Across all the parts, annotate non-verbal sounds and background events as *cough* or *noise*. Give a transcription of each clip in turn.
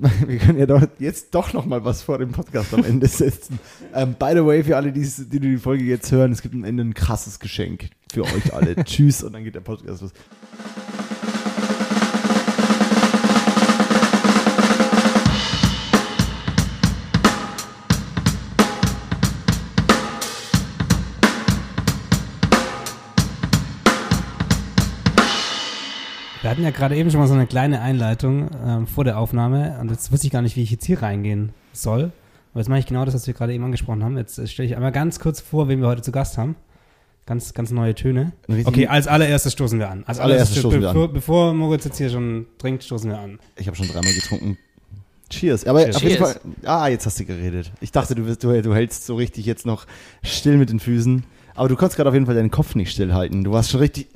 *laughs* Wir können ja doch jetzt doch noch mal was vor dem Podcast am Ende setzen. *laughs* Ähm, by the way, für alle, die, die die Folge jetzt hören, es gibt am Ende ein krasses Geschenk für euch alle. *laughs* Tschüss und dann geht der Podcast los. Wir hatten ja gerade eben schon mal so eine kleine Einleitung ähm, vor der Aufnahme und jetzt wusste ich gar nicht, wie ich jetzt hier reingehen soll. Aber jetzt mache ich genau das, was wir gerade eben angesprochen haben. Jetzt äh, stelle ich einmal ganz kurz vor, wen wir heute zu Gast haben. Ganz, ganz neue Töne. Okay, als allererstes stoßen wir an. Als allererstes stoßen wir bevor, an. Bevor Moritz jetzt hier schon trinkt, stoßen wir an. Ich habe schon dreimal getrunken. Cheers. Aber Cheers. auf jeden. Fall. Ah, jetzt hast du geredet. Ich dachte, du, du, du hältst so richtig jetzt noch still mit den Füßen. Aber du konntest gerade auf jeden Fall deinen Kopf nicht stillhalten. Du warst schon richtig.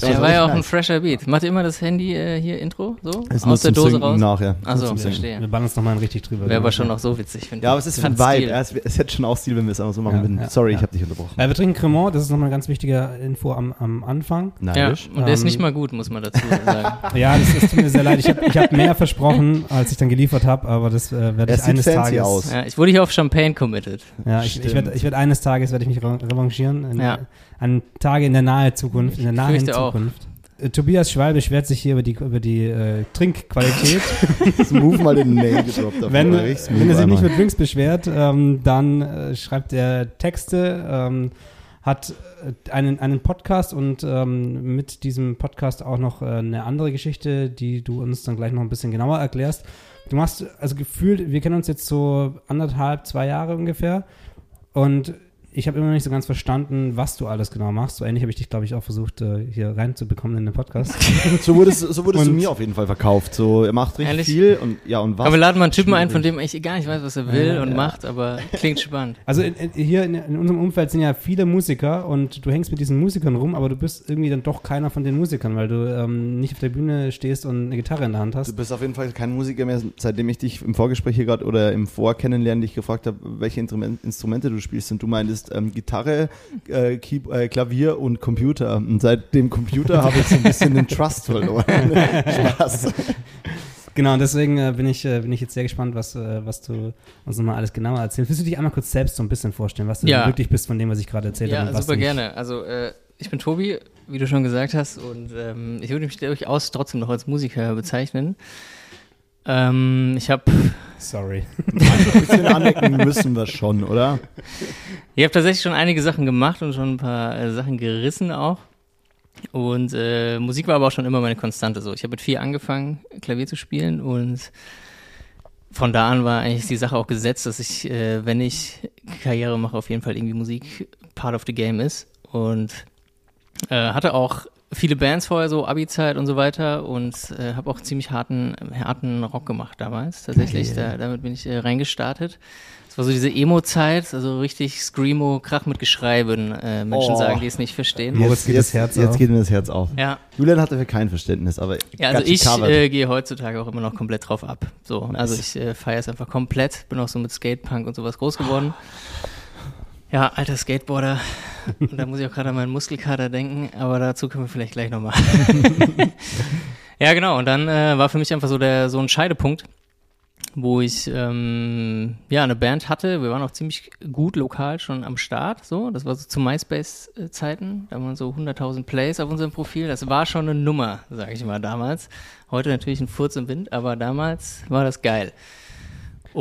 Ja, war ja auch ein fresher Beat. Macht ihr immer das Handy äh, hier Intro so? Ist nur Aus der Dose raus? nachher. Achso, zum Sinken. verstehe. Wir ballern uns nochmal richtig drüber. Wäre aber schon noch so witzig, finde Ja, aber es ist ein Vibe. Ja, es, es hätte schon auch Stil, wenn wir es einfach so machen Ja, würden. ja, Sorry, ja. ich habe dich unterbrochen. Äh, wir trinken Cremant, das ist nochmal eine ganz wichtige Info am, am Anfang. Ja, Neidisch. und der ist Ähm, nicht mal gut, muss man dazu sagen. *laughs* Ja, das, das tut mir sehr leid. Ich habe ich hab mehr versprochen, als ich dann geliefert habe, aber das äh, werde Er ich eines Tages. aus. ja, ich wurde hier auf Champagne committed. Ja, ich, ich werde ich werd eines Tages werde ich mich re- revanchieren. Ja. An Tage in der nahe Zukunft, in der nahen fürchte auch. Zukunft. Äh, Tobias Schwalbe beschwert sich hier über die, über die äh, Trinkqualität. *laughs* Smooth mal den Name gedroppt. davor. wenn, wenn er sich nicht mit Drinks beschwert, ähm, dann äh, schreibt er Texte, ähm, hat äh, einen, einen Podcast und ähm, mit diesem Podcast auch noch äh, eine andere Geschichte, die du uns dann gleich noch ein bisschen genauer erklärst. Du machst, also gefühlt, wir kennen uns jetzt so anderthalb, zwei Jahre ungefähr und ich habe immer noch nicht so ganz verstanden, was du alles genau machst. So ähnlich habe ich dich, glaube ich, auch versucht, äh, hier reinzubekommen in den Podcast. *laughs* So wurdest, so wurdest du Und- mir auf jeden Fall verkauft. So, er macht richtig Ehrlich? viel und ja und was. Aber wir laden mal einen Typen ein, von dem ich gar nicht weiß, was er will Ja, und ja. macht, aber klingt spannend. *laughs* Also in, in, hier in, in unserem Umfeld sind ja viele Musiker und du hängst mit diesen Musikern rum, aber du bist irgendwie dann doch keiner von den Musikern, weil du ähm, nicht auf der Bühne stehst und eine Gitarre in der Hand Du hast. bist auf jeden Fall kein Musiker mehr, seitdem ich dich im Vorgespräch hier gerade oder im Vorkennenlernen dich gefragt habe, welche Instrument, Instrumente du spielst. Und du meintest ähm, Gitarre, äh, äh, Klavier und Computer. Und seit dem Computer habe ich so ein bisschen den Trust verloren. *laughs* Spaß. Genau, und deswegen äh, bin, ich, äh, bin ich jetzt sehr gespannt, was, äh, was du uns nochmal alles genauer erzählst. Willst du dich einmal kurz selbst so ein bisschen vorstellen, was du Ja. wirklich bist von dem, was ich gerade erzählt habe? Ja, und was super nicht? gerne. Also äh, ich bin Tobi, wie du schon gesagt hast, und ähm, ich würde mich durchaus trotzdem noch als Musiker bezeichnen. Ähm, ich habe Sorry. Ein bisschen anecken müssen wir schon, oder? Ich habe tatsächlich schon einige Sachen gemacht und schon ein paar äh, Sachen gerissen auch. Und äh, Musik war aber auch schon immer meine Konstante so. Ich habe mit vier angefangen, Klavier zu spielen und von da an war eigentlich die Sache auch gesetzt, dass ich, äh, wenn ich Karriere mache, auf jeden Fall irgendwie Musik part of the game ist. Und äh, hatte auch viele Bands vorher, so Abi-Zeit und so weiter und äh, habe auch ziemlich harten, harten Rock gemacht damals. Tatsächlich, da, damit bin ich äh, reingestartet. Das war so diese Emo-Zeit, also richtig Screamo, Krach mit Geschrei, würden äh, Menschen Oh. sagen, die es nicht verstehen. Moritz geht jetzt, das Herz jetzt auf. geht mir das Herz auf. Ja, Julian hat dafür kein Verständnis, aber ja also ich äh, gehe heutzutage auch immer noch komplett drauf ab. So, Nice. also ich äh, feiere es einfach komplett, bin auch so mit Skatepunk und sowas groß geworden. Ja, alter Skateboarder. Und da muss ich auch gerade an meinen Muskelkater denken, aber dazu können wir vielleicht gleich nochmal. *laughs* ja, genau. Und dann äh, war für mich einfach so der so ein Scheidepunkt, wo ich ähm, ja eine Band hatte. Wir waren auch ziemlich gut lokal schon am Start. So, das war so zu MySpace-Zeiten. Da waren so 100.000 Plays auf unserem Profil. Das war schon eine Nummer, sage ich mal damals. Heute natürlich ein Furz im Wind, aber damals war das geil.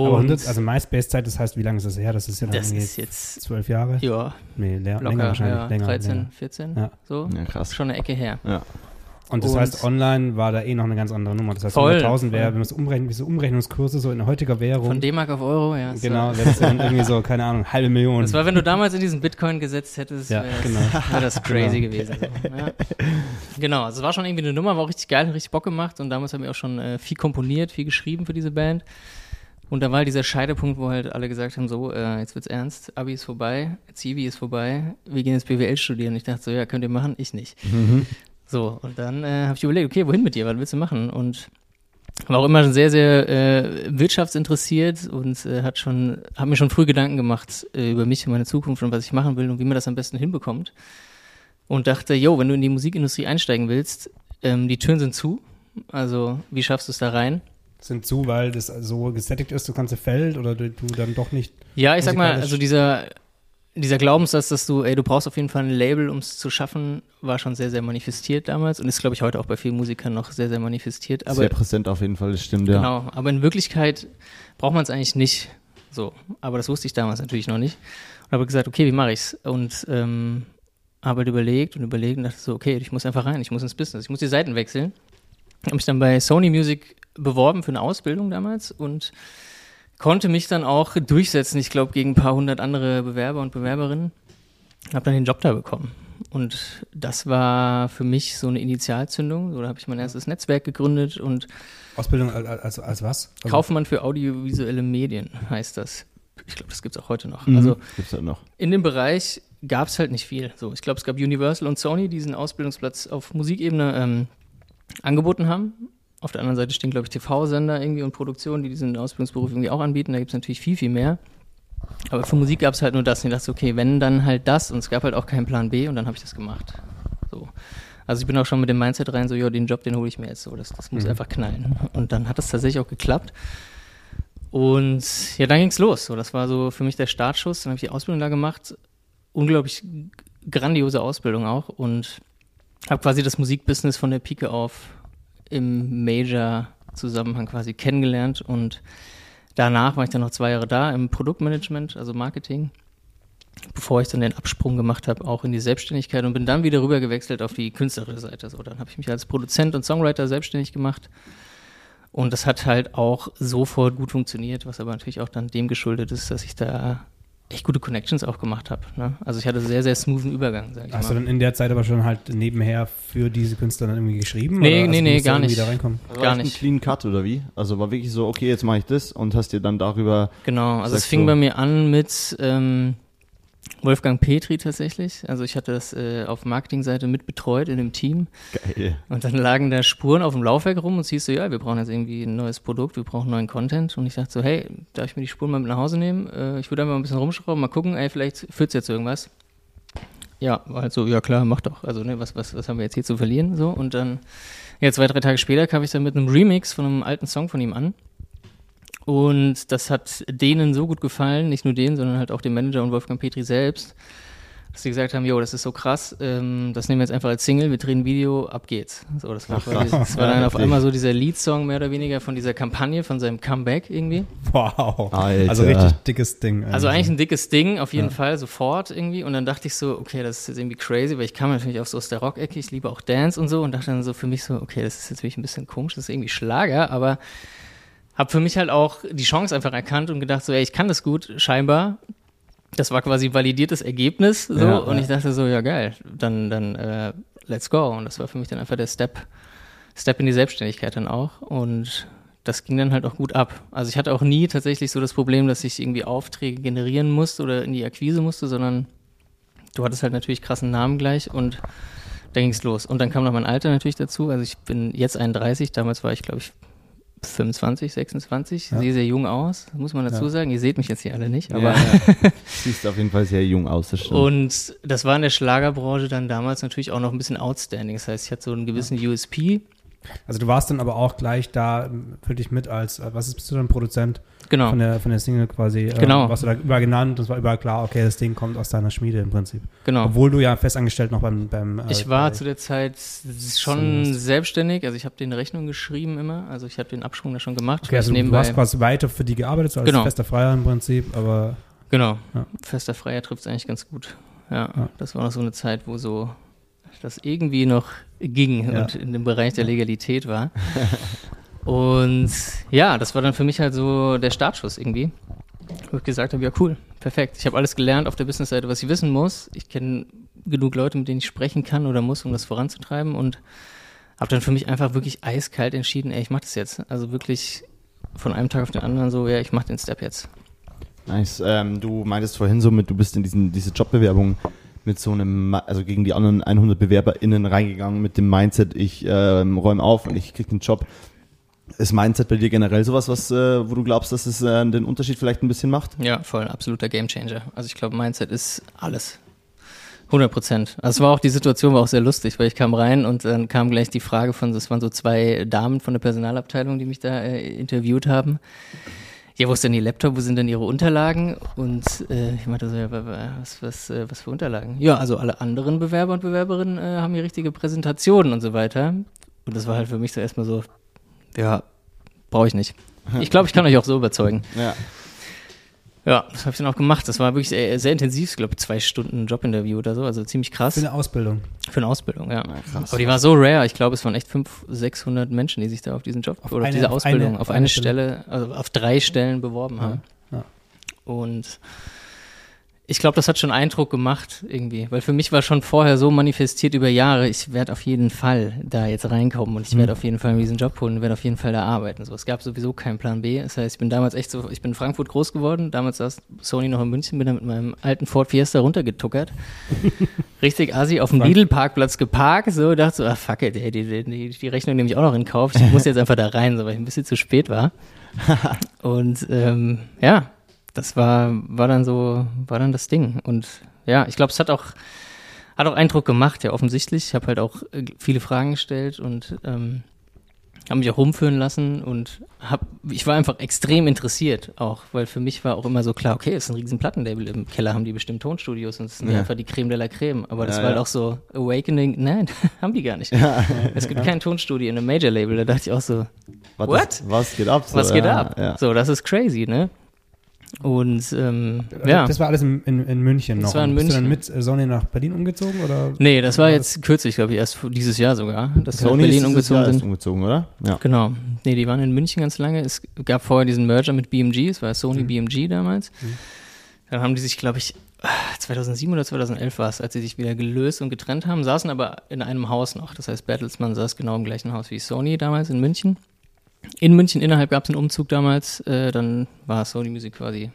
Und Aber 100, also MySpace-Zeit, das heißt, wie lange ist das her? Das ist ja dann das ist jetzt zwölf Jahre? ja Nee, leer, locker, länger wahrscheinlich. ja, länger, 13, länger. 14, Ja. so. Ja, krass. Schon eine Ecke her. Ja. Und das Und- heißt, online war da eh noch eine ganz andere Nummer. Das heißt, Voll, 100.000 wäre, wenn man es umrechnet, wie so Umrechnungskurse so in heutiger Währung. Von D-Mark auf Euro, ja. genau, wäre das dann *laughs* irgendwie so, keine Ahnung, halbe Million. Das war, wenn du damals in diesen Bitcoin gesetzt hättest, Ja, wäre *laughs* das, genau. wär das crazy gewesen. So. Ja. Genau, also es war schon irgendwie eine Nummer, war auch richtig geil, hat richtig Bock gemacht und damals haben wir auch schon äh, viel komponiert, viel geschrieben für diese Band. Und da war halt dieser Scheidepunkt, wo halt alle gesagt haben, so, äh, jetzt wird's ernst, Abi ist vorbei, Zivi ist vorbei, wir gehen jetzt BWL studieren. Ich dachte so, ja, könnt ihr machen, ich nicht. So, und dann äh, habe ich überlegt, okay, wohin mit dir, was willst du machen? Und war auch immer schon sehr, sehr äh, wirtschaftsinteressiert und äh, hat schon, hat mir schon früh Gedanken gemacht äh, über mich und meine Zukunft und was ich machen will und wie man das am besten hinbekommt. Und dachte, yo, wenn du in die Musikindustrie einsteigen willst, ähm, die Türen sind zu. Also, wie schaffst du es da rein? Sind zu, weil das so gesättigt ist, das ganze Feld oder du, du dann doch nicht. Ja, ich sag mal, also dieser, dieser Glaubenssatz, dass du, ey, du brauchst auf jeden Fall ein Label, um es zu schaffen, war schon sehr, sehr manifestiert damals und ist, glaube ich, heute auch bei vielen Musikern noch sehr, sehr manifestiert. Aber Sehr präsent auf jeden Fall, das stimmt, ja. Genau, aber in Wirklichkeit braucht man es eigentlich nicht so. Aber das wusste ich damals natürlich noch nicht. Und habe gesagt, okay, wie mache ich's? Und ähm, habe halt überlegt und überlegt und dachte so, okay, ich muss einfach rein, ich muss ins Business, ich muss die Seiten wechseln. Habe mich dann bei Sony Music beworben für eine Ausbildung damals und konnte mich dann auch durchsetzen, ich glaube, gegen ein paar hundert andere Bewerber und Bewerberinnen. Habe dann den Job da bekommen. Und das war für mich so eine Initialzündung. So, da habe ich mein erstes Netzwerk gegründet und Ausbildung als, als, als was? Also, Kaufmann für audiovisuelle Medien heißt das. Ich glaube, das gibt es auch heute noch. Mhm. Also Gibt's halt noch. in dem Bereich gab es halt nicht viel. So, ich glaube, es gab Universal und Sony, die diesen Ausbildungsplatz auf Musikebene ähm, angeboten haben. Auf der anderen Seite stehen, glaube ich, TV-Sender irgendwie und Produktionen, die diesen Ausbildungsberuf irgendwie auch anbieten. Da gibt es natürlich viel, viel mehr. Aber für Musik gab es halt nur das. Und ich dachte, okay, wenn, dann halt das. Und es gab halt auch keinen Plan B und dann habe ich das gemacht. So. Also ich bin auch schon mit dem Mindset rein, so, ja, den Job, den hole ich mir jetzt so. Das, das muss Mhm. einfach knallen. Und dann hat das tatsächlich auch geklappt. Und ja, dann ging's los. So, das war so für mich der Startschuss. Dann habe ich die Ausbildung da gemacht. Unglaublich grandiose Ausbildung auch. Und habe quasi das Musikbusiness von der Pike auf im Major-Zusammenhang quasi kennengelernt. Und danach war ich dann noch zwei Jahre da im Produktmanagement, also Marketing, bevor ich dann den Absprung gemacht habe, auch in die Selbstständigkeit und bin dann wieder rüber gewechselt auf die künstlerische Seite. So, dann habe ich mich als Produzent und Songwriter selbstständig gemacht. Und das hat halt auch sofort gut funktioniert, was aber natürlich auch dann dem geschuldet ist, dass ich da echt gute Connections auch gemacht habe. Ne? Also ich hatte sehr, sehr smoothen Übergang, sag ich Hast du mal. dann in der Zeit aber schon halt nebenher für diese Künstler dann irgendwie geschrieben? Nee, oder? nee, du nee, musst gar nicht. Da reinkommen? Also Gar nicht. ein clean Cut oder wie? Also war wirklich so, okay, jetzt mache ich das und hast dir dann darüber. Genau, also es fing du- bei mir an mit ähm, Wolfgang Petri tatsächlich. Also ich hatte das äh, auf Marketingseite mit betreut in dem Team. Geil. Und dann lagen da Spuren auf dem Laufwerk rum und es hieß so, ja, wir brauchen jetzt irgendwie ein neues Produkt, wir brauchen neuen Content. Und ich dachte so, hey, darf ich mir die Spuren mal mit nach Hause nehmen? Äh, ich würde einfach mal ein bisschen rumschrauben, mal gucken, ey, vielleicht führt es zu irgendwas. Ja, war halt so, ja klar, mach doch. Also, ne, was, was, was haben wir jetzt hier zu verlieren? So, und dann, ja, zwei, drei Tage später kam ich dann mit einem Remix von einem alten Song von ihm an. Und das hat denen so gut gefallen, nicht nur denen, sondern halt auch dem Manager und Wolfgang Petri selbst, dass sie gesagt haben, jo, das ist so krass, ähm, das nehmen wir jetzt einfach als Single, wir drehen ein Video, ab geht's. So, das war, Ach, quasi, das war dann auf einmal so dieser Lead-Song mehr oder weniger von dieser Kampagne, von seinem Comeback irgendwie. Wow. Alter. Also richtig dickes Ding. Also eigentlich ein dickes Ding, auf jeden Ja. Fall, sofort irgendwie. Und dann dachte ich so, okay, das ist jetzt irgendwie crazy, weil ich kam natürlich auch so aus der Rock-Ecke, ich liebe auch Dance und so und dachte dann so für mich so, okay, das ist jetzt wirklich ein bisschen komisch, das ist irgendwie Schlager, aber habe für mich halt auch die Chance einfach erkannt und gedacht so, ey, ich kann das gut, scheinbar. Das war quasi validiertes Ergebnis, so. Ja, und ja. ich dachte so, ja geil, dann, dann, äh, let's go. Und das war für mich dann einfach der Step, Step in die Selbstständigkeit dann auch. Und das ging dann halt auch gut ab. Also ich hatte auch nie tatsächlich so das Problem, dass ich irgendwie Aufträge generieren musste oder in die Akquise musste, sondern du hattest halt natürlich krassen Namen gleich und da ging's los. Und dann kam noch mein Alter natürlich dazu. Also ich bin jetzt 31, damals war ich glaube ich 25, 26, Ja. sehe sehr jung aus, muss man dazu Ja. sagen. Ihr seht mich jetzt hier alle nicht, aber ja, *laughs* ja. Siehst auf jeden Fall sehr jung aus, das stimmt. und das war in der Schlagerbranche dann damals natürlich auch noch ein bisschen outstanding. Das heißt, ich hatte so einen gewissen USP. Also du warst dann aber auch gleich da ähm, für dich mit als, äh, was ist, bist du dann Produzent Genau. von der, von der Single quasi? ähm, Genau. Warst du da überall genannt, das war überall klar, okay, das Ding kommt aus deiner Schmiede im Prinzip. genau. Obwohl du ja festangestellt noch beim, beim äh, Ich war bei- zu der Zeit schon Zumindest. selbstständig, also ich habe den Rechnung geschrieben immer, also ich habe den Absprung da schon gemacht. Okay, also du hast quasi weiter für die gearbeitet, so als Genau. fester Freier im Prinzip, aber genau, Ja. fester Freier trifft es eigentlich ganz gut. Ja, Ja. das war noch so eine Zeit, wo so das irgendwie noch ging Ja. und in dem Bereich der Legalität war. *laughs* und ja, das war dann für mich halt so der Startschuss irgendwie. Wo ich gesagt habe, ja cool, perfekt. Ich habe alles gelernt auf der Businessseite, was ich wissen muss. Ich kenne genug Leute, mit denen ich sprechen kann oder muss, um das voranzutreiben und habe dann für mich einfach wirklich eiskalt entschieden, ey, ich mache das jetzt. Also wirklich von einem Tag auf den anderen so, ja, ich mache den Step jetzt. Nice. Ähm, du meintest vorhin so mit, du bist in diesen, diese Jobbewerbung mit so einem, also gegen die anderen 100 BewerberInnen reingegangen mit dem Mindset, ich ähm, räume auf und ich krieg den Job. Ist Mindset bei dir generell sowas, was, äh, wo du glaubst, dass es äh, den Unterschied vielleicht ein bisschen macht? Ja, voll, absoluter Gamechanger. Also ich glaube, Mindset ist alles. 100 Prozent. Also war auch die Situation war auch sehr lustig, weil ich kam rein und dann kam gleich die Frage von, das waren so zwei Damen von der Personalabteilung, die mich da äh, interviewt haben. Ja, wo ist denn Ihr Laptop? Wo sind denn Ihre Unterlagen? Und äh, ich meinte so, ja, was, was, äh, was für Unterlagen? Ja, also alle anderen Bewerber und Bewerberinnen äh, haben hier richtige Präsentationen und so weiter. Und das war halt für mich so erstmal so, ja, brauche ich nicht. *laughs* Ich glaube, ich kann euch auch so überzeugen. Ja. Ja, das habe ich dann auch gemacht. Das war wirklich sehr, sehr intensiv, ich glaube zwei Stunden Jobinterview oder so, also ziemlich krass. Für eine Ausbildung. Für eine Ausbildung, ja. Na, krass. Aber die war so rare. Ich glaube, es waren echt 500, 600 Menschen, die sich da auf diesen Job Auf oder eine- auf diese auf Ausbildung eine- auf auf eine, eine Stelle, also auf drei Stellen beworben haben. Ja. Und ich glaube, das hat schon Eindruck gemacht irgendwie, weil für mich war schon vorher so manifestiert über Jahre, ich werde auf jeden Fall da jetzt reinkommen und ich werde auf jeden Fall diesen Job holen und werde auf jeden Fall da arbeiten. So, es gab sowieso keinen Plan B. Das heißt, ich bin damals echt so, ich bin in Frankfurt groß geworden, damals saß Sony noch in München, bin da mit meinem alten Ford Fiesta runtergetuckert. *laughs* Richtig assi auf dem Lidl-Parkplatz geparkt, so, dachte so, ah fuck it, ey, die, die, die Rechnung nehme ich auch noch in Kauf. Ich muss *laughs* jetzt einfach da rein, so, weil ich ein bisschen zu spät war. *laughs* Und ähm, ja, das war, war dann so, war dann das Ding. Und ja, ich glaube, es hat auch, hat auch Eindruck gemacht, ja, offensichtlich. Ich habe halt auch äh, viele Fragen gestellt und ähm, habe mich auch rumführen lassen und hab, ich war einfach extrem interessiert auch, weil für mich war auch immer so klar, okay, es ist ein riesen Plattenlabel, im Keller haben die bestimmt Tonstudios und es sind Ja. einfach die Creme de la Creme. Aber das Ja, war halt ja. auch so Awakening, nein, *laughs* haben die gar nicht. Es gibt kein Tonstudio in einem Major-Label, da dachte ich auch so, Was, What? was geht ab? So, was geht ab? So, das ist crazy, ne? Und ähm, ja. Das war alles in, in, in München Das noch. war in Und Bist du dann München. mit Sonny nach Berlin umgezogen? Oder? Nee, das war jetzt kürzlich, glaube ich, erst dieses Jahr sogar, dass wir nach Sony Berlin ist dieses Jahr umgezogen erst sind. umgezogen, oder? Ja. Genau. Nee, die waren in München ganz lange. Es gab vorher diesen Merger mit BMG, es war Sony Mhm. BMG damals. Dann haben die sich, glaube ich, 2007 oder 2011 war es, als sie sich wieder gelöst und getrennt haben, saßen aber in einem Haus noch. Das heißt, Bertelsmann saß genau im gleichen Haus wie Sony damals in München. In München innerhalb gab es einen Umzug damals, äh, dann war Sony Music quasi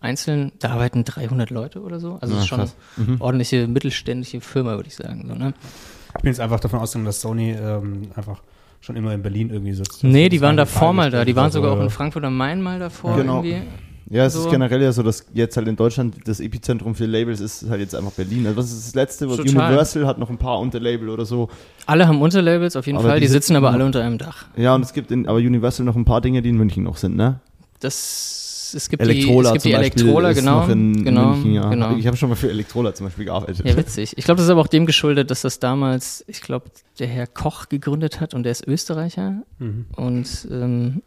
einzeln. Da arbeiten 300 Leute oder so. Also Ja, es ist schon krass. Mhm. ordentliche mittelständische Firma, würde ich sagen. So, ne? Ich bin jetzt einfach davon ausgegangen, dass Sony ähm, einfach schon immer in Berlin irgendwie sitzt. Nee, die waren eine davor mal da. Die waren sogar auch in Frankfurt am Main mal davor Genau. irgendwie. Ja, es So. ist generell ja so, dass jetzt halt in Deutschland das Epizentrum für Labels ist halt jetzt einfach Berlin. Also was ist das letzte? Was Total. Universal hat noch ein paar Unterlabel oder so. Alle haben Unterlabels auf jeden Aber Fall, die die sitzen aber sitzen- alle unter einem Dach. Ja, und es gibt in, aber Universal noch ein paar Dinge, die in München noch sind, ne? Das, es gibt Elektrola die, es gibt zum die Beispiel Elektrola, genau. in genau, München, ja. genau. Ich habe schon mal für Elektrola zum Beispiel gearbeitet. Ja, witzig. Ich glaube, das ist aber auch dem geschuldet, dass das damals, ich glaube, der Herr Koch gegründet hat und der ist Österreicher. Mhm. Und ähm,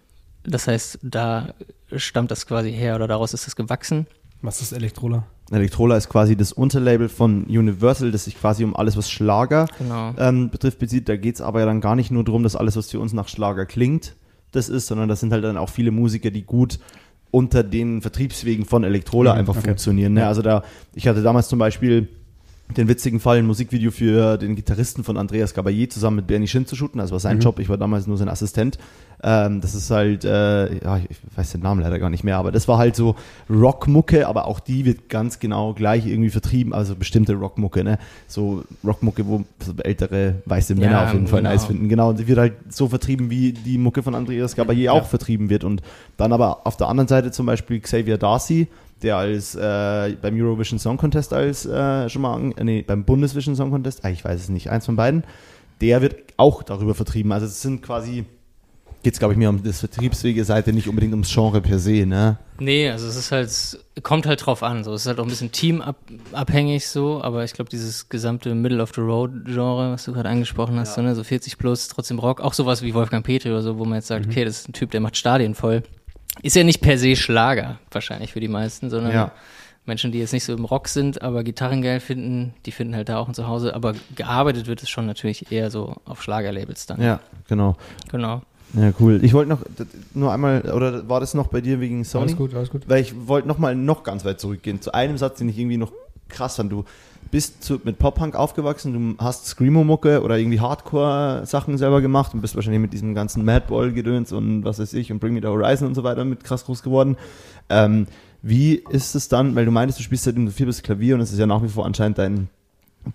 das heißt, da stammt das quasi her oder daraus ist das gewachsen. Was ist Elektrola? Elektrola ist quasi das Unterlabel von Universal, das sich quasi um alles, was Schlager Genau. ähm, betrifft, bezieht. Da geht es aber ja dann gar nicht nur darum, dass alles, was für uns nach Schlager klingt, das ist, sondern das sind halt dann auch viele Musiker, die gut unter den Vertriebswegen von Elektrola Mhm, einfach okay. funktionieren. Ne? Ja. Also da, ich hatte damals zum Beispiel den witzigen Fall, ein Musikvideo für den Gitarristen von Andreas Gabayé zusammen mit Bernie Shin zu shooten. Das war sein Mhm. Job, ich war damals nur sein Assistent. Ähm, das ist halt, äh, ja, ich weiß den Namen leider gar nicht mehr, aber das war halt so Rockmucke, aber auch die wird ganz genau gleich irgendwie vertrieben, also bestimmte Rockmucke, ne? So Rockmucke, wo ältere weiße Männer Ja, auf jeden Fall genau. nice finden. Genau, die wird halt so vertrieben, wie die Mucke von Andreas Gabayé Ja. auch vertrieben wird. Und dann aber auf der anderen Seite zum Beispiel Xavier Darcy, der als äh, beim Eurovision Song Contest als äh, schon mal, an, nee, beim Bundesvision Song Contest, ah, ich weiß es nicht, eins von beiden, der wird auch darüber vertrieben. Also es sind quasi, geht es glaube ich mehr um das Vertriebswege-Seite, nicht unbedingt ums Genre per se, ne? Nee, also es ist halt, kommt halt drauf an. So. Es ist halt auch ein bisschen teamabhängig so, aber ich glaube, dieses gesamte Middle of the Road Genre, was du gerade angesprochen hast, so, ne, so 40 plus, trotzdem Rock, auch sowas wie Wolfgang Petri oder so, wo man jetzt sagt, okay, das ist ein Typ, der macht Stadien voll. Ist ja nicht per se Schlager, wahrscheinlich für die meisten, sondern Ja. Menschen, die jetzt nicht so im Rock sind, aber Gitarren geil finden, die finden halt da auch ein Zuhause. Aber gearbeitet wird es schon natürlich eher so auf Schlagerlabels dann. Ja, genau. Genau. Ja, cool. Ich wollte noch nur einmal, oder war das noch bei dir wegen Sony? Alles gut, alles gut. Weil ich wollte noch mal noch ganz weit zurückgehen. Zu einem Satz, den ich irgendwie noch krass fand. Du bist zu, mit Pop-Punk aufgewachsen, du hast Screamo-Mucke oder irgendwie Hardcore-Sachen selber gemacht und bist wahrscheinlich mit diesem ganzen Madball-Gedöns und was weiß ich und Bring Me the Horizon und so weiter mit krass groß geworden. Ähm, wie ist es dann, weil du meintest, du spielst seitdem du vier bist Klavier und es ist ja nach wie vor anscheinend dein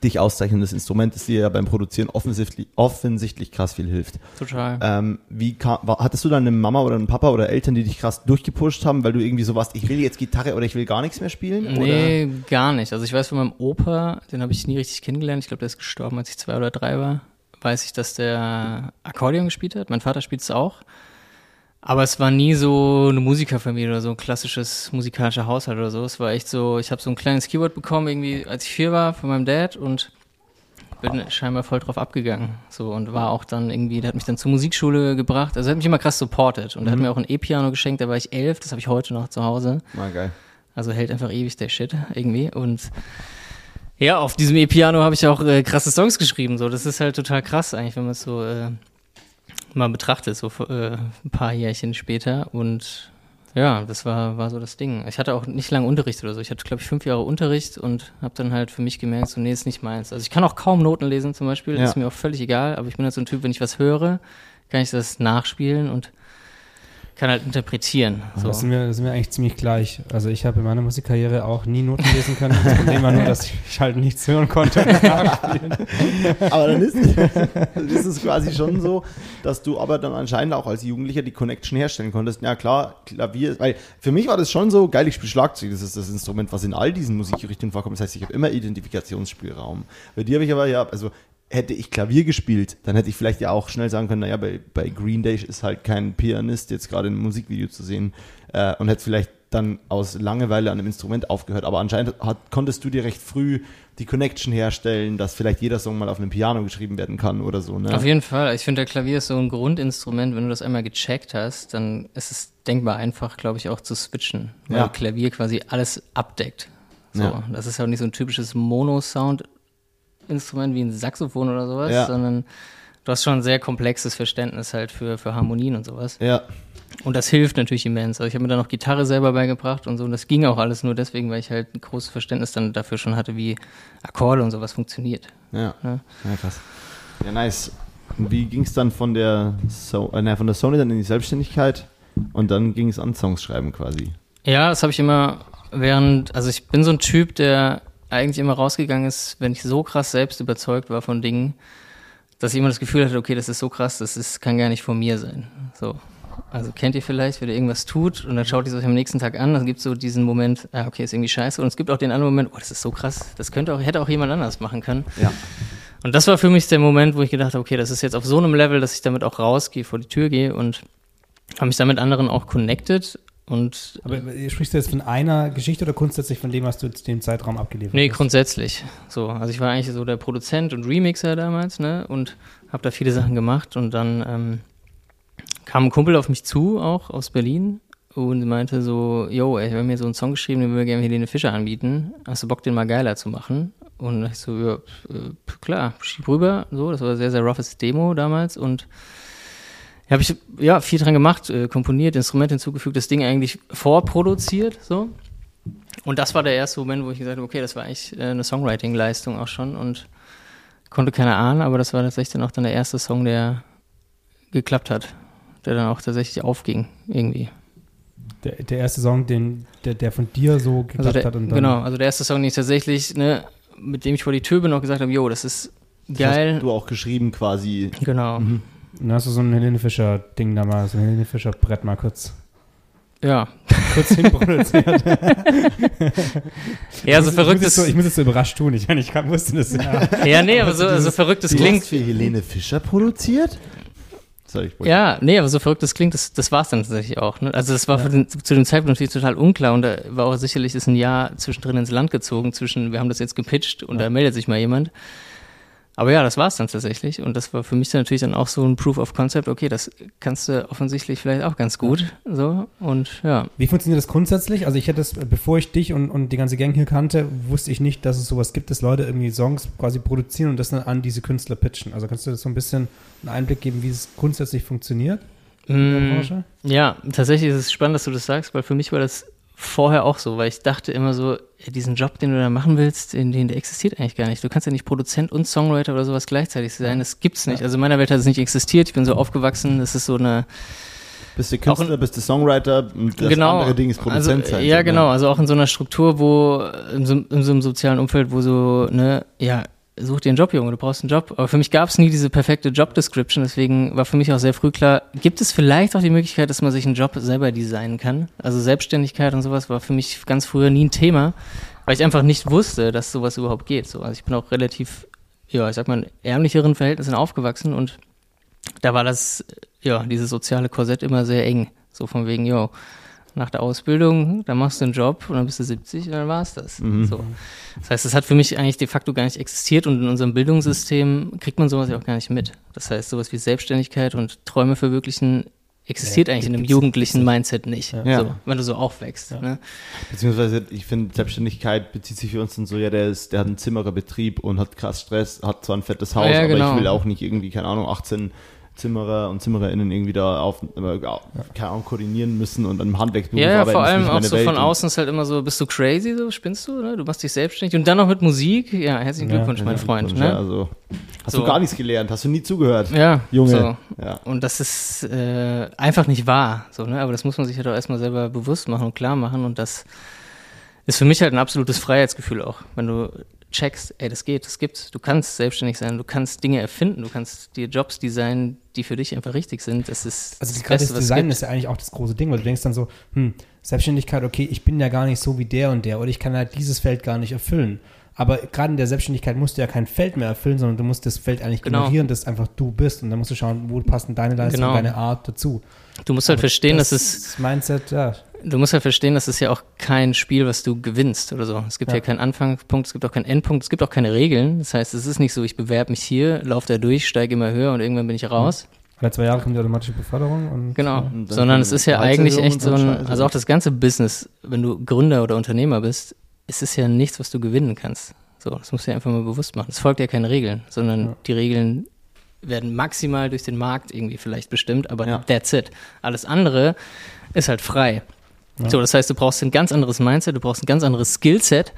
dich auszeichnendes Instrument, das dir ja beim Produzieren offensichtlich, offensichtlich krass viel hilft. Total. Ähm, wie kam, war, hattest du dann eine Mama oder einen Papa oder Eltern, die dich krass durchgepusht haben, weil du irgendwie so warst, ich will jetzt Gitarre oder ich will gar nichts mehr spielen? Nee, gar nicht. Also ich weiß von meinem Opa, den habe ich nie richtig kennengelernt. Ich glaube, der ist gestorben, als ich zwei oder drei war. Weiß ich, dass der Akkordeon gespielt hat. Mein Vater spielt es auch. Aber es war nie so eine Musikerfamilie oder so ein klassisches musikalischer Haushalt oder so. Es war echt so, ich habe so ein kleines Keyboard bekommen, irgendwie, als ich vier war, von meinem Dad und bin scheinbar voll drauf abgegangen. So und war auch dann irgendwie, der hat mich dann zur Musikschule gebracht. Also er hat mich immer krass supportet. Und er hat mir auch ein E-Piano geschenkt, da war ich elf, das habe ich heute noch zu Hause. War geil. Also hält einfach ewig der Shit irgendwie. Und ja, auf diesem E-Piano habe ich auch äh, krasse Songs geschrieben. So, das ist halt total krass eigentlich, wenn man es so äh, mal betrachtet, so äh, ein paar Jährchen später. Und ja, das war, war so das Ding. Ich hatte auch nicht lange Unterricht oder so. Ich hatte, glaube ich, fünf Jahre Unterricht und habe dann halt für mich gemerkt, so, nee, ist nicht meins. Also ich kann auch kaum Noten lesen zum Beispiel, Ja. ist mir auch völlig egal, aber ich bin halt so ein Typ, wenn ich was höre, kann ich das nachspielen und kann halt interpretieren. So. Das, sind wir, das sind wir eigentlich ziemlich gleich. Also ich habe in meiner Musikkarriere auch nie Noten lesen können. Das Problem war nur, dass ich *laughs* halt nichts hören konnte. *laughs* Aber dann ist, dann ist es quasi schon so, dass du aber dann anscheinend auch als Jugendlicher die Connection herstellen konntest. Ja klar, Klavier, weil für mich war das schon so, geil, ich spiele Schlagzeug, das ist das Instrument, was in all diesen Musikrichtungen vorkommt. Das heißt, ich habe immer Identifikationsspielraum. Bei dir habe ich aber ja, also hätte ich Klavier gespielt, dann hätte ich vielleicht ja auch schnell sagen können, naja, bei, bei Green Day ist halt kein Pianist jetzt gerade in einem Musikvideo zu sehen äh, und hätte vielleicht dann aus Langeweile an einem Instrument aufgehört. Aber anscheinend hat, konntest du dir recht früh die Connection herstellen, dass vielleicht jeder Song mal auf einem Piano geschrieben werden kann oder so. Ne? Auf jeden Fall. Ich finde, der Klavier ist so ein Grundinstrument. Wenn du das einmal gecheckt hast, dann ist es denkbar einfach, glaube ich, auch zu switchen. Weil Ja. Klavier quasi alles abdeckt. So. Ja. Das ist ja auch nicht so ein typisches Mono-Sound-Instrument wie ein Saxophon oder sowas, Ja. sondern du hast schon ein sehr komplexes Verständnis halt für, für Harmonien und sowas. Ja, Und das hilft natürlich immens. Also ich habe mir dann noch Gitarre selber beigebracht und so. Und das ging auch alles nur deswegen, weil ich halt ein großes Verständnis dann dafür schon hatte, wie Akkorde und sowas funktioniert. ja, Ja. ja, krass. Ja, nice. Und wie ging es dann von der, so äh, na, von der Sony dann in die Selbstständigkeit und dann ging es an Songs schreiben quasi? Ja, das habe ich immer während, also ich bin so ein Typ, der eigentlich immer rausgegangen ist, wenn ich so krass selbst überzeugt war von Dingen, dass ich immer das Gefühl hatte, okay, das ist so krass, das ist, kann gar nicht von mir sein. So. Also kennt ihr vielleicht, wenn ihr irgendwas tut und dann schaut ihr es euch am nächsten Tag an, dann gibt es so diesen Moment, ah, okay, ist irgendwie scheiße. Und es gibt auch den anderen Moment, oh, das ist so krass, das könnte auch, hätte auch jemand anders machen können. Ja. Und das war für mich der Moment, wo ich gedacht habe, okay, das ist jetzt auf so einem Level, dass ich damit auch rausgehe, vor die Tür gehe und habe mich dann mit anderen auch connected und Aber sprichst du jetzt von einer Geschichte oder grundsätzlich von dem, was du zu dem Zeitraum abgeliefert Nee, hast? grundsätzlich. So, also ich war eigentlich so der Produzent und Remixer damals, ne, und habe da viele Sachen gemacht und dann ähm, kam ein Kumpel auf mich zu, auch aus Berlin, und meinte so, yo, ey, wir haben hier so einen Song geschrieben, den würden wir gerne Helene Fischer anbieten. Hast du Bock, den mal geiler zu machen? Und ich so, ja, äh, klar, schieb rüber, so, das war ein sehr, sehr roughes Demo damals und habe ich ja viel dran gemacht, äh, komponiert, Instrument hinzugefügt, das Ding eigentlich vorproduziert, so. Und das war der erste Moment, wo ich gesagt habe, okay, das war eigentlich äh, eine Songwriting-Leistung auch schon und konnte keiner ahnen, aber das war tatsächlich dann auch dann der erste Song, der geklappt hat, der dann auch tatsächlich aufging irgendwie. Der, der erste Song, den, der, der von dir so geklappt Also der, hat und dann genau, also der erste Song, den ich tatsächlich, ne, mit dem ich vor die Tür bin und gesagt habe, yo, das ist geil. Hast du auch geschrieben quasi. Genau. Und hast du so ein Helene Fischer Ding da mal, so ein Helene Fischer Brett mal kurz, Ja. kurz hinproduziert. *laughs* Ja, so ich, verrückt muss es. so, ich muss jetzt so überrascht tun. Ich, ich kann, wusste das ja. Ja, nee, aber so, so verrückt es Du klingt. hast für Helene Fischer produziert? Sorry, ich Ja, nee, aber so verrückt das klingt, das, das war es dann tatsächlich auch. Ne? Also das war für den, zu dem Zeitpunkt natürlich total unklar und da war auch sicherlich ist ein Jahr zwischendrin ins Land gezogen, zwischen wir haben das jetzt gepitcht und da meldet sich mal jemand. Aber ja, das war es dann tatsächlich und das war für mich dann natürlich dann auch so ein Proof of Concept, okay, das kannst du offensichtlich vielleicht auch ganz gut, so und ja. Wie funktioniert das grundsätzlich? Also ich hätte das, bevor ich dich und, und die ganze Gang hier kannte, wusste ich nicht, dass es sowas gibt, dass Leute irgendwie Songs quasi produzieren und das dann an diese Künstler pitchen. Also kannst du das so ein bisschen einen Einblick geben, wie es grundsätzlich funktioniert in der Mm? Ja, tatsächlich ist es spannend, dass du das sagst, weil für mich war das vorher auch so, weil ich dachte immer so, diesen Job, den du da machen willst, den, den, der existiert eigentlich gar nicht. Du kannst ja nicht Produzent und Songwriter oder sowas gleichzeitig sein. Das gibt's nicht. Also in meiner Welt hat es nicht existiert. Ich bin so aufgewachsen. Das ist so eine Bist du Künstler, bist du Songwriter und das genau. andere Ding ist Produzent also. Ja, ne? genau. Also auch in so einer Struktur, wo in so, in so einem sozialen Umfeld, wo so, ne, ja, such dir einen Job, Junge, du brauchst einen Job. Aber für mich gab es nie diese perfekte Job-Description, deswegen war für mich auch sehr früh klar, gibt es vielleicht auch die Möglichkeit, dass man sich einen Job selber designen kann? Also Selbstständigkeit und sowas war für mich ganz früher nie ein Thema, weil ich einfach nicht wusste, dass sowas überhaupt geht. So, also ich bin auch relativ, ja, ich sag mal, in ärmlicheren Verhältnissen aufgewachsen und da war das, ja, dieses soziale Korsett immer sehr eng. So von wegen, yo, nach der Ausbildung, dann machst du einen Job und dann bist du 70 und dann war es das. Mhm. So. Das heißt, es hat für mich eigentlich de facto gar nicht existiert und in unserem Bildungssystem kriegt man sowas ja auch gar nicht mit. Das heißt, sowas wie Selbstständigkeit und Träume verwirklichen existiert Ja, eigentlich in einem jugendlichen Mindset nicht. Ja. So, wenn du so aufwächst. Ja. Ne? Beziehungsweise, ich finde, Selbstständigkeit bezieht sich für uns dann so, ja, der ist, der hat einen Zimmererbetrieb und hat krass Stress, hat zwar ein fettes Haus, Ja, aber genau. ich will auch nicht irgendwie, keine Ahnung, 18 Zimmerer und ZimmererInnen irgendwie da auf, äh, keine Ahnung, koordinieren müssen und an Handwerksberuf Ja, ja, arbeiten. vor ist allem auch so Welt von außen ist halt immer so, bist du crazy, so spinnst du, ne? Du machst dich selbstständig und dann noch mit Musik. Ja, herzlichen Ja, Glückwunsch, mein Freund. Ja, Ne? also, hast So. du gar nichts gelernt, hast du nie zugehört. Ja, Junge. So. Ja. Und das ist äh, einfach nicht wahr. So, ne? Aber das muss man sich halt auch erstmal selber bewusst machen und klar machen. Und das ist für mich halt ein absolutes Freiheitsgefühl auch. Wenn du checkst, ey, das geht, das gibt's. Du kannst selbstständig sein, du kannst Dinge erfinden, du kannst dir Jobs designen, die für dich einfach richtig sind. Das ist Also das gerade das Beste, was es Design ist ja eigentlich auch das große Ding, weil du denkst dann so, hm, Selbstständigkeit, okay, ich bin ja gar nicht so wie der und der oder ich kann halt dieses Feld gar nicht erfüllen. Aber gerade in der Selbstständigkeit musst du ja kein Feld mehr erfüllen, sondern du musst das Feld eigentlich Genau. generieren, das einfach du bist. Und dann musst du schauen, wo passen deine Leistung, Genau. deine Art dazu. Du musst halt Aber verstehen, dass es das Mindset, ja. Du musst halt verstehen, das ist ja auch kein Spiel, was du gewinnst oder so. Es gibt ja, Ja. keinen Anfangspunkt, es gibt auch keinen Endpunkt, es gibt auch keine Regeln. Das heißt, es ist nicht so, ich bewerbe mich hier, laufe da durch, steige immer höher und irgendwann bin ich raus. Alle zwei Jahre kommt die automatische Beförderung und Genau. Und Sondern es ist ja eigentlich echt so ein, also auch das ganze Business, wenn du Gründer oder Unternehmer bist, ist es ja nichts, was du gewinnen kannst. So, das musst du dir einfach mal bewusst machen. Es folgt ja keine Regeln, sondern Ja. die Regeln werden maximal durch den Markt irgendwie vielleicht bestimmt, aber Ja. that's it. Alles andere ist halt frei. Ja. So, das heißt, du brauchst ein ganz anderes Mindset, du brauchst ein ganz anderes Skillset,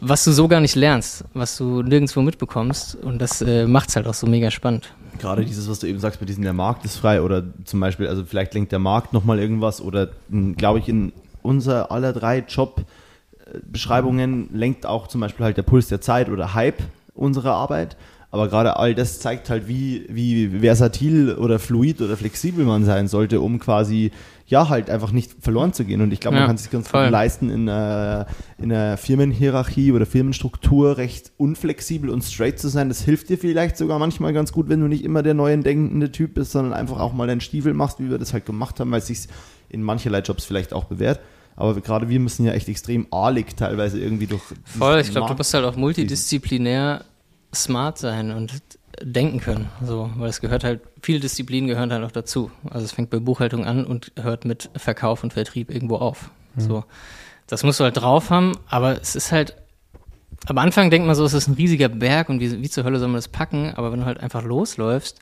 was du so gar nicht lernst, was du nirgendwo mitbekommst und das äh, macht's halt auch so mega spannend. Gerade dieses, was du eben sagst, mit diesem, der Markt ist frei oder zum Beispiel, also vielleicht lenkt der Markt nochmal irgendwas oder glaube ich in unser aller drei Jobbeschreibungen lenkt auch zum Beispiel halt der Puls der Zeit oder Hype unserer Arbeit. Aber gerade all das zeigt halt, wie, wie versatil oder fluid oder flexibel man sein sollte, um quasi, ja, halt einfach nicht verloren zu gehen. Und ich glaube, man Ja, kann sich ganz voll. gut leisten, in einer, in einer Firmenhierarchie oder Firmenstruktur recht unflexibel und straight zu sein. Das hilft dir vielleicht sogar manchmal ganz gut, wenn du nicht immer der neuen denkende Typ bist, sondern einfach auch mal deinen Stiefel machst, wie wir das halt gemacht haben, weil es sich in mancherlei Jobs vielleicht auch bewährt. Aber gerade wir müssen ja echt extrem ahlig teilweise irgendwie durch. Voll, ich glaube, du musst halt auch multidisziplinär smart sein und denken können. So, weil es gehört halt, viele Disziplinen gehören halt auch dazu. Also es fängt bei Buchhaltung an und hört mit Verkauf und Vertrieb irgendwo auf. So. Das musst du halt drauf haben, aber es ist halt, am Anfang denkt man so, es ist ein riesiger Berg und wie, wie zur Hölle soll man das packen, aber wenn du halt einfach losläufst,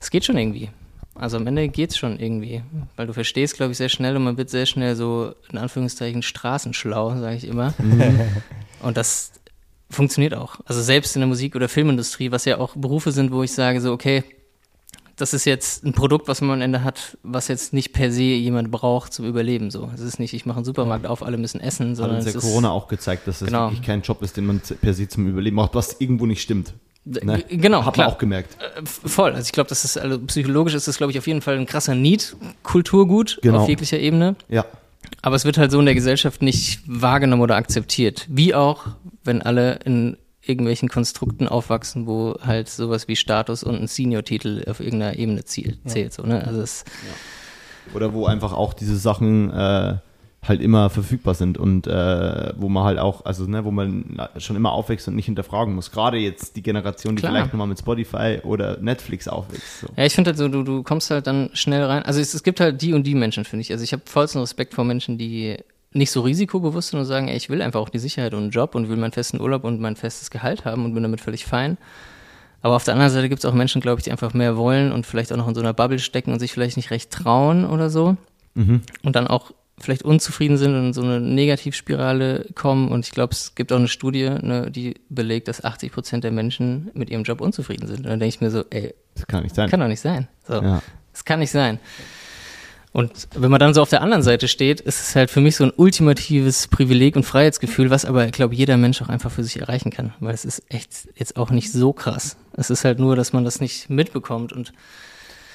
es geht schon irgendwie. Also am Ende geht's schon irgendwie, weil du verstehst, glaube ich, sehr schnell und man wird sehr schnell so, in Anführungszeichen, straßenschlau, sage ich immer. Und das funktioniert auch. Also selbst in der Musik- oder Filmindustrie, was ja auch Berufe sind, wo ich sage so, okay, das ist jetzt ein Produkt, was man am Ende hat, was jetzt nicht per se jemand braucht zum Überleben. So, es ist nicht, ich mache einen Supermarkt auf, alle müssen essen, Hat sondern uns es ja Corona auch gezeigt, dass das Genau. wirklich kein Job ist, den man per se zum Überleben macht, was irgendwo nicht stimmt. Ne? Genau, Hat klar. man auch gemerkt. Äh, Voll. Also ich glaube, das ist also psychologisch ist das, glaube ich, auf jeden Fall ein krasser Need, Kulturgut Genau. auf jeglicher Ebene. Ja. Aber es wird halt so in der Gesellschaft nicht wahrgenommen oder akzeptiert. Wie auch, wenn alle in irgendwelchen Konstrukten aufwachsen, wo halt sowas wie Status und ein Senior-Titel auf irgendeiner Ebene zielt, zählt. So, ne? Also es, Oder wo einfach auch diese Sachen äh, halt immer verfügbar sind und äh, wo man halt auch, also ne, wo man schon immer aufwächst und nicht hinterfragen muss. Gerade jetzt die Generation, die Klar. vielleicht nochmal mit Spotify oder Netflix aufwächst. So. ja, ich finde halt so, du, du kommst halt dann schnell rein. Also es, es gibt halt die und die Menschen, finde ich. Also ich habe vollsten Respekt vor Menschen, die nicht so risikobewusst sind und sagen, ey, ich will einfach auch die Sicherheit und einen Job und will meinen festen Urlaub und mein festes Gehalt haben und bin damit völlig fein. Aber auf der anderen Seite gibt es auch Menschen, glaube ich, die einfach mehr wollen und vielleicht auch noch in so einer Bubble stecken und sich vielleicht nicht recht trauen oder so. Mhm. Und dann auch vielleicht unzufrieden sind und in so eine Negativspirale kommen. Und ich glaube, es gibt auch eine Studie, ne, die belegt, dass 80 Prozent der Menschen mit ihrem Job unzufrieden sind. Und dann denke ich mir so, ey, Das kann nicht sein. kann doch nicht sein. So. ja. Das kann nicht sein. Und wenn man dann so auf der anderen Seite steht, ist es halt für mich so ein ultimatives Privileg und Freiheitsgefühl, was aber, ich glaube, jeder Mensch auch einfach für sich erreichen kann. Weil es ist echt jetzt auch nicht so krass. Es ist halt nur, dass man das nicht mitbekommt und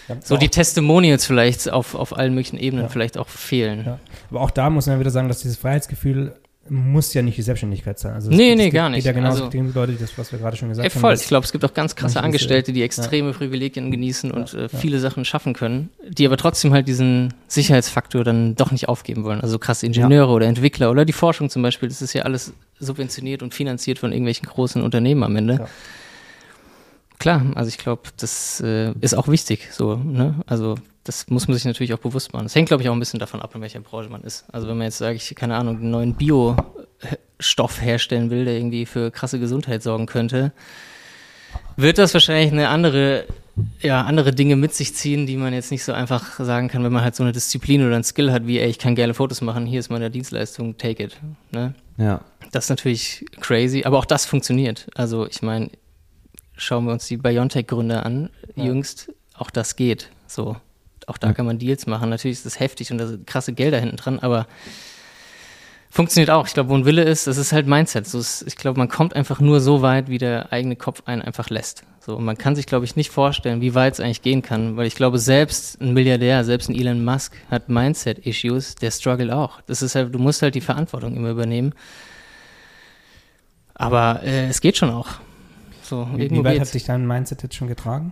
Ja, so die Testimonials vielleicht auf, auf allen möglichen Ebenen Ja. vielleicht auch fehlen. Ja. Aber auch da muss man wieder sagen, dass dieses Freiheitsgefühl muss ja nicht die Selbstständigkeit sein. Also es Nee, gibt- nee, es gar gibt, nicht. Geht ja genauso Also- die Leute, das, was wir gerade schon gesagt Ey, haben. voll. Ich glaube, es gibt auch ganz krasse Angestellte, die ja. extreme Privilegien genießen und äh, viele Sachen schaffen können, die aber trotzdem halt diesen Sicherheitsfaktor dann doch nicht aufgeben wollen. Also krasse Ingenieure oder Entwickler oder die Forschung zum Beispiel, das ist ja alles subventioniert und finanziert von irgendwelchen großen Unternehmen am Ende. Klar, also ich glaube, das äh, ist auch wichtig. So, ne? Also das muss man sich natürlich auch bewusst machen. Das hängt, glaube ich, auch ein bisschen davon ab, in welcher Branche man ist. Also wenn man jetzt, sage ich, keine Ahnung, einen neuen Biostoff herstellen will, der irgendwie für krasse Gesundheit sorgen könnte, wird das wahrscheinlich eine andere, ja, andere Dinge mit sich ziehen, die man jetzt nicht so einfach sagen kann, wenn man halt so eine Disziplin oder ein Skill hat, wie, ey, ich kann geile Fotos machen, hier ist meine Dienstleistung, take it. Ne? Ja. Das ist natürlich crazy, aber auch das funktioniert. Also ich meine, schauen wir uns die Biontech-Gründer an, Ja. jüngst, auch das geht. So, auch da kann man Deals machen. Natürlich ist das heftig und da sind krasse Gelder hinten dran, aber funktioniert auch. Ich glaube, wo ein Wille ist, das ist halt Mindset. So ist, ich glaube, man kommt einfach nur so weit, wie der eigene Kopf einen einfach lässt. So, und man kann sich, glaube ich, nicht vorstellen, wie weit es eigentlich gehen kann, weil ich glaube, selbst ein Milliardär, selbst ein Elon Musk hat Mindset-Issues, der struggelt auch. Das ist halt, du musst halt die Verantwortung immer übernehmen. Aber äh, es geht schon auch. So, Wie, wie weit hat geht's. sich dein Mindset jetzt schon getragen?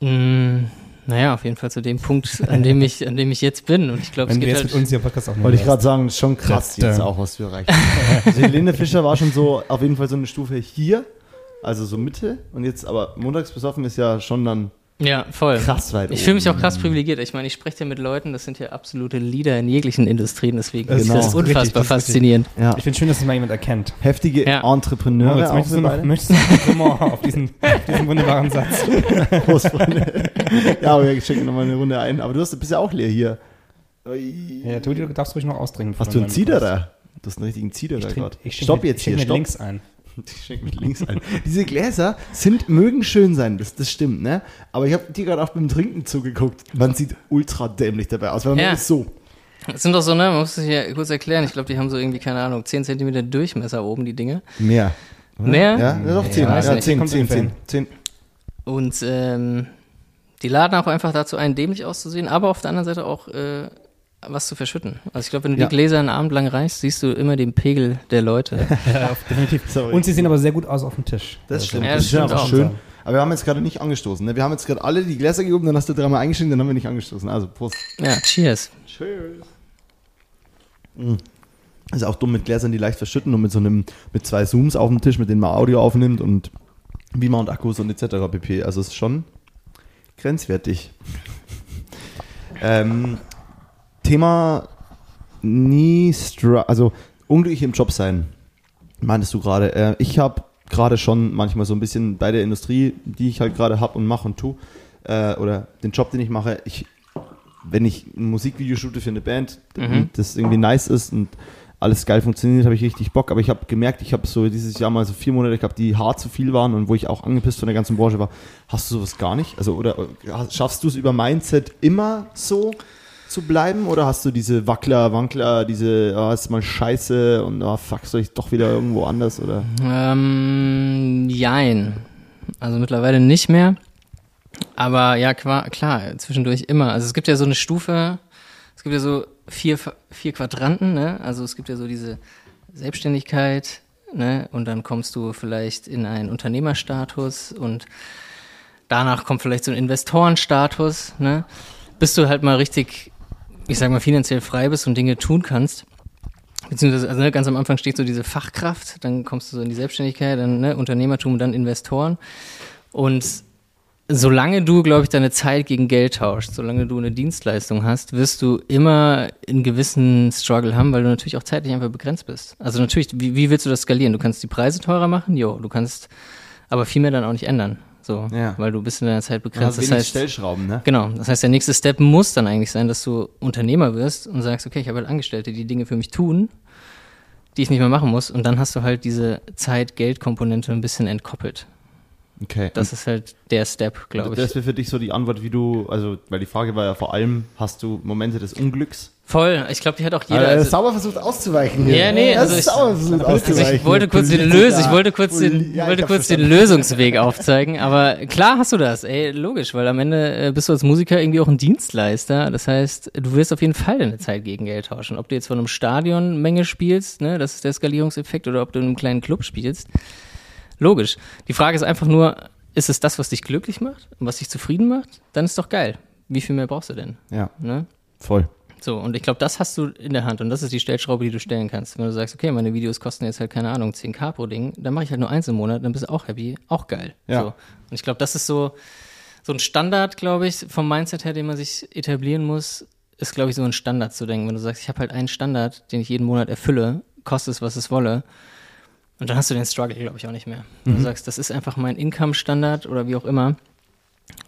Mm, naja, auf jeden Fall zu dem Punkt, an dem ich, an dem ich jetzt bin. Und ich glaube, es geht jetzt halt. mit uns hier Podcast aufnehmen Wollte ich gerade sagen, das ist schon krass Da, da. jetzt auch, was du erreicht hast. *laughs* Also Helene Fischer war schon so auf jeden Fall so eine Stufe hier, also so Mitte. Und jetzt aber montags besoffen ist ja schon dann Ja, voll. krass weit Ich fühle mich auch krass privilegiert. Ich meine, ich spreche ja mit Leuten, das sind ja absolute Leader in jeglichen Industrien, deswegen Das ist ist das richtig, unfassbar das richtig. faszinierend. Ja, Ich finde schön, dass es mal jemand erkennt. heftige Ja. Entrepreneure auch möchtest, du noch, möchtest du noch auf diesen, *laughs* auf diesen wunderbaren Satz? Prost, Freunde. ja, aber wir schenken nochmal eine Runde ein. Aber du hast, bist ja auch leer hier. Ja, Tobi, du darfst ruhig noch austrinken. Hast du einen Ziderer? Du hast einen richtigen Ziderer Ich gerade. Stopp jetzt ich hier, stopp. links ein. *laughs* Ich schenke mit links ein. Diese Gläser sind, *laughs* mögen schön sein, das, das stimmt, ne? Aber ich habe dir gerade auch beim Trinken zugeguckt. Man sieht ultra dämlich dabei aus, weil man Ja. ist so. Das sind doch so, ne, man muss sich ja kurz erklären. Ich glaube, die haben so irgendwie, keine Ahnung, 10 Zentimeter Durchmesser oben, die Dinge. Mehr. Mehr? Ja, ja doch, 10. Ja, Ja, nicht. 10, Kommt 10, ungefähr 10, hin. 10. Und ähm, die laden auch einfach dazu ein, dämlich auszusehen, aber auf der anderen Seite auch äh, was zu verschütten. Also ich glaube, wenn du Ja. die Gläser einen Abend lang reichst, siehst du immer den Pegel der Leute. *laughs* Ja, definitiv. *laughs* Sorry. Und sie sehen aber sehr gut aus auf dem Tisch. Das Also, stimmt. Ja, das das stimmt auch. schön. Aber wir haben jetzt gerade nicht angestoßen. Ne? Wir haben jetzt gerade alle die Gläser gehoben, dann hast du dreimal eingeschenkt, dann haben wir nicht angestoßen. Also Prost. Ja, cheers. Cheers. Mhm. Ist auch dumm mit Gläsern, die leicht verschütten und mit so einem, mit zwei Zooms auf dem Tisch, mit denen man Audio aufnimmt und Beamer und Akkus und etc. pp. Also es ist schon grenzwertig. *laughs* ähm, Thema nie, stra- also unglücklich im Job sein, meintest du gerade. Äh, ich habe gerade schon manchmal so ein bisschen bei der Industrie, die ich halt gerade habe und mache und tue, äh, oder den Job, den ich mache, ich, wenn ich ein Musikvideo shoote für eine Band, Mhm. das irgendwie nice ist und alles geil funktioniert, habe ich richtig Bock. Aber ich habe gemerkt, ich habe so dieses Jahr mal so vier Monate gehabt, die hart zu viel waren und wo ich auch angepisst von der ganzen Branche war. Hast du sowas gar nicht? Also, oder äh, schaffst du es über Mindset immer so zu bleiben? Oder hast du diese Wackler, Wankler, diese, ah, ist mal scheiße und ah, fuck, soll ich doch wieder irgendwo anders? Oder? Ähm, jein. Also mittlerweile nicht mehr. Aber ja, qua- klar, zwischendurch immer. Also es gibt ja so eine Stufe, es gibt ja so vier, vier Quadranten, ne? Also es gibt ja so diese Selbstständigkeit, ne? Und dann kommst du vielleicht in einen Unternehmerstatus und danach kommt vielleicht so ein Investorenstatus, ne? Bis du halt mal richtig, ich sag mal, finanziell frei bist und Dinge tun kannst. Beziehungsweise, also ne, ganz am Anfang steht so diese Fachkraft, dann kommst du so in die Selbstständigkeit, dann ne, Unternehmertum dann Investoren. Und solange du, glaube ich, deine Zeit gegen Geld tauscht, solange du eine Dienstleistung hast, wirst du immer einen gewissen Struggle haben, weil du natürlich auch zeitlich einfach begrenzt bist. Also natürlich, wie, wie willst du das skalieren? Du kannst die Preise teurer machen, jo, du kannst aber viel mehr dann auch nicht ändern. So, Ja. weil du bist in deiner Zeit begrenzt. Ja, das heißt, Stellschrauben, ne? Genau. Das heißt, der nächste Step muss dann eigentlich sein, dass du Unternehmer wirst und sagst, okay, ich habe halt Angestellte, die Dinge für mich tun, die ich nicht mehr machen muss. Und dann hast du halt diese Zeit-Geld-Komponente ein bisschen entkoppelt. Okay. Das ist halt der Step, glaube ich. Das wäre für dich so die Antwort, wie du, also, weil die Frage war ja vor allem, hast du Momente des Unglücks? Voll. Ich glaube, die hat auch jeder. Er Also, ist sauber versucht auszuweichen. hier. Ja, nee, also ist ich- also auszuweichen. also ich wollte kurz den. Lös, ich wollte kurz den, ja, wollte kurz den. Lösungsweg aufzeigen, aber klar hast du das, ey, logisch, weil am Ende äh, bist du als Musiker irgendwie auch ein Dienstleister. Das heißt, du wirst auf jeden Fall deine Zeit gegen Geld tauschen. Ob du jetzt von einem Stadion Menge spielst, ne, das ist der Skalierungseffekt, oder ob du in einem kleinen Club spielst. Logisch. Die Frage ist einfach nur, ist es das, was dich glücklich macht und was dich zufrieden macht? Dann ist doch geil. Wie viel mehr brauchst du denn? Ja, Ne? voll. So, und ich glaube, das hast du in der Hand und das ist die Stellschraube, die du stellen kannst. Wenn du sagst, okay, meine Videos kosten jetzt halt, keine Ahnung, 10k pro Ding, dann mache ich halt nur eins im Monat, dann bist du auch happy, auch geil. Ja. So. Und ich glaube, das ist so, so ein Standard, glaube ich, vom Mindset her, den man sich etablieren muss, ist, glaube ich, so ein Standard zu denken. Wenn du sagst, ich habe halt einen Standard, den ich jeden Monat erfülle, kostet es, was es wolle, und dann hast du den Struggle, glaube ich, auch nicht mehr. Wenn du sagst, das ist einfach mein Income-Standard oder wie auch immer,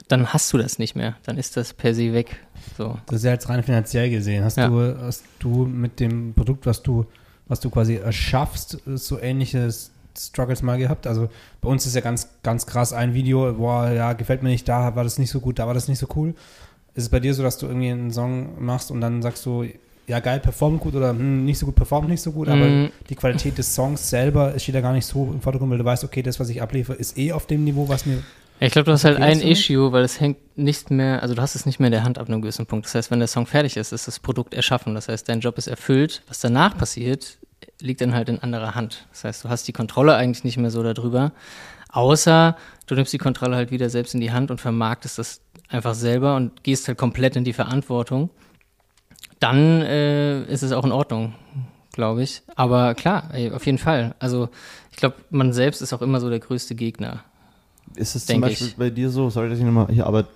dann hast du das nicht mehr. Dann ist das per se weg. So. Das ist ja jetzt rein finanziell gesehen. Hast, Ja. du, hast du mit dem Produkt, was du, was du quasi erschaffst, so ähnliches Struggles mal gehabt? Also bei uns ist ja ganz, ganz krass ein Video, boah, ja, gefällt mir nicht, da war das nicht so gut, da war das nicht so cool. Ist es bei dir so, dass du irgendwie einen Song machst und dann sagst du, ja geil, performt gut oder hm, nicht so gut, performt nicht so gut, aber Mhm. die Qualität des Songs selber steht ja gar nicht so im Vordergrund, weil du weißt, okay, das, was ich abliefere, ist eh auf dem Niveau, was mir ich glaube, du hast halt Okay, ein so. Issue, weil es hängt nicht mehr, also du hast es nicht mehr in der Hand ab einem gewissen Punkt. Das heißt, wenn der Song fertig ist, ist das Produkt erschaffen. Das heißt, dein Job ist erfüllt. Was danach passiert, liegt dann halt in anderer Hand. Das heißt, du hast die Kontrolle eigentlich nicht mehr so darüber. Außer du nimmst die Kontrolle halt wieder selbst in die Hand und vermarktest das einfach selber und gehst halt komplett in die Verantwortung. Dann äh, ist es auch in Ordnung, glaube ich. Aber klar, ey, auf jeden Fall. Also ich glaube, man selbst ist auch immer so der größte Gegner. Ist es zum Beispiel ich. bei dir so, sorry, dass ich nochmal hier, aber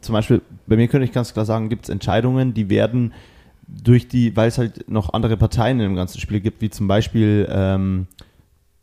zum Beispiel, bei mir könnte ich ganz klar sagen, gibt es Entscheidungen, die werden durch die, weil es halt noch andere Parteien in dem ganzen Spiel gibt, wie zum Beispiel ähm,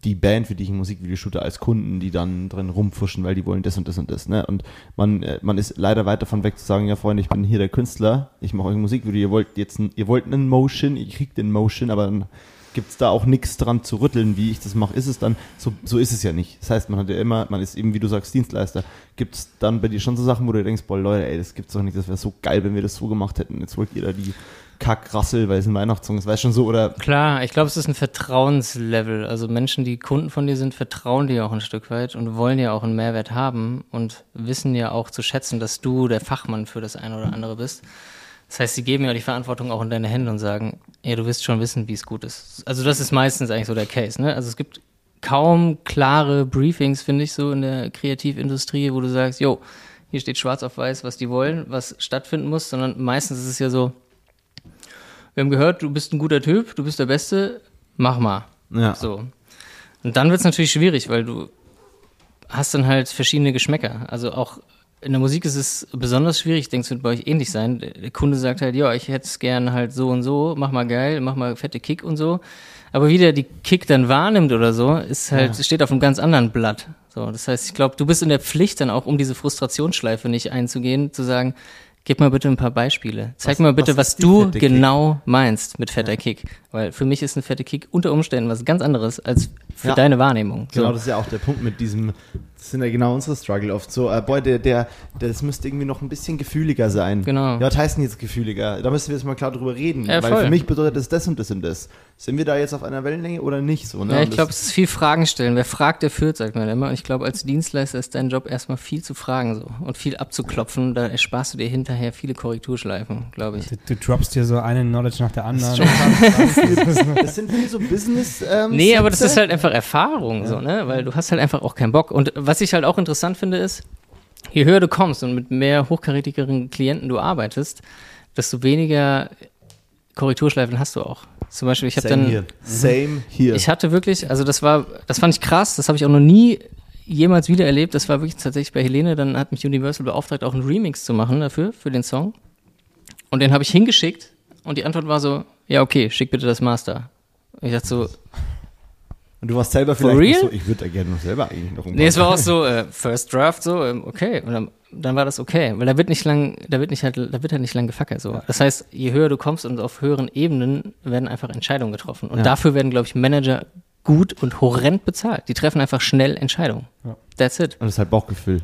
die Band, für die ich ein Musikvideo shoote, als Kunden, die dann drin rumfuschen, weil die wollen das und das und das. Ne? Und man, äh, man ist leider weit davon weg zu sagen, ja Freunde, ich bin hier der Künstler, ich mache euch ein Musikvideo, ihr wollt jetzt ein, ihr wollt einen Motion, ihr kriegt den Motion, aber dann gibt es da auch nichts dran zu rütteln, wie ich das mache. Ist es dann, so, so ist es ja nicht. Das heißt, man hat ja immer, man ist eben, wie du sagst, Dienstleister. Gibt es dann bei dir schon so Sachen, wo du denkst, boah Leute, ey, das gibt's doch nicht, das wäre so geil, wenn wir das so gemacht hätten. Jetzt wollt ihr da die Kackrassel, weil es ein Weihnachtssong ist, weißt schon so, oder Klar, ich glaube, es ist ein Vertrauenslevel. Also Menschen, die Kunden von dir sind, vertrauen dir auch ein Stück weit und wollen ja auch einen Mehrwert haben und wissen ja auch zu schätzen, dass du der Fachmann für das eine oder andere bist. Das heißt, sie geben ja die Verantwortung auch in deine Hände und sagen, ja, du wirst schon wissen, wie es gut ist. Also das ist meistens eigentlich so der Case. Ne? Also es gibt kaum klare Briefings, finde ich, so in der Kreativindustrie, wo du sagst, jo, hier steht schwarz auf weiß, was die wollen, was stattfinden muss, sondern meistens ist es ja so, wir haben gehört, du bist ein guter Typ, du bist der Beste, mach mal. ja. So. Und dann wird es natürlich schwierig, weil du hast dann halt verschiedene Geschmäcker. Also auch in der Musik ist es besonders schwierig, ich denke, es wird bei euch ähnlich sein. Der Kunde sagt halt, ja, ich hätte es gern halt so und so, mach mal geil, mach mal fette Kick und so. Aber wie der die Kick dann wahrnimmt oder so, ist halt, steht auf einem ganz anderen Blatt. So, das heißt, ich glaube, du bist in der Pflicht dann auch, um diese Frustrationsschleife nicht einzugehen, zu sagen, gib mal bitte ein paar Beispiele. Zeig Was- mir mal bitte, was was, du genau meinst mit fetter Kick. Weil für mich ist eine fette Kick unter Umständen was ganz anderes als für Ja. deine Wahrnehmung. Genau, So. das ist ja auch der Punkt mit diesem, das sind ja genau unsere Struggle oft so, äh, boah, der, der, das müsste irgendwie noch ein bisschen gefühliger sein. Genau. Ja, was heißt denn jetzt gefühliger? Da müssen wir jetzt mal klar drüber reden, Ja, weil voll. für mich bedeutet das das und das und das. Sind wir da jetzt auf einer Wellenlänge oder nicht so? Ne? Ja, ich das- glaube, es ist viel Fragen stellen. Wer fragt, der führt, sagt man immer. Und ich glaube, als Dienstleister ist dein Job erstmal viel zu fragen so und viel abzuklopfen. Da ersparst du dir hinterher viele Korrekturschleifen, glaube ich. Du, du droppst dir so eine Knowledge nach der anderen. *laughs* das sind viel so Business. Ähm, Nee, aber das ist halt einfach Erfahrung, so, ne? Weil du hast halt einfach auch keinen Bock. Und was ich halt auch interessant finde, ist, je höher du kommst und mit mehr hochkarätigeren Klienten du arbeitest, desto weniger Korrekturschleifen hast du auch. Zum Beispiel, ich habe dann. hier. Same hier. Ich hatte wirklich, also das war, das fand ich krass, das habe ich auch noch nie jemals wieder erlebt. Das war wirklich tatsächlich bei Helene, dann hat mich Universal beauftragt, auch einen Remix zu machen dafür, für den Song. Und den habe ich hingeschickt und die Antwort war so, ja okay, schick bitte das Master. Und ich dachte so, und du warst selber For vielleicht so, ich würde da gerne noch selber eigentlich noch nee, es war auch so, äh, First Draft, so, ähm, okay. Und dann, dann war das okay, weil da wird nicht lang, da wird nicht halt, da wird halt nicht lang gefackelt, so. Das heißt, je höher du kommst und auf höheren Ebenen werden einfach Entscheidungen getroffen. Und Ja. dafür werden, glaube ich, Manager gut und horrend bezahlt. Die treffen einfach schnell Entscheidungen. Ja. That's it. Und das ist halt Bauchgefühl.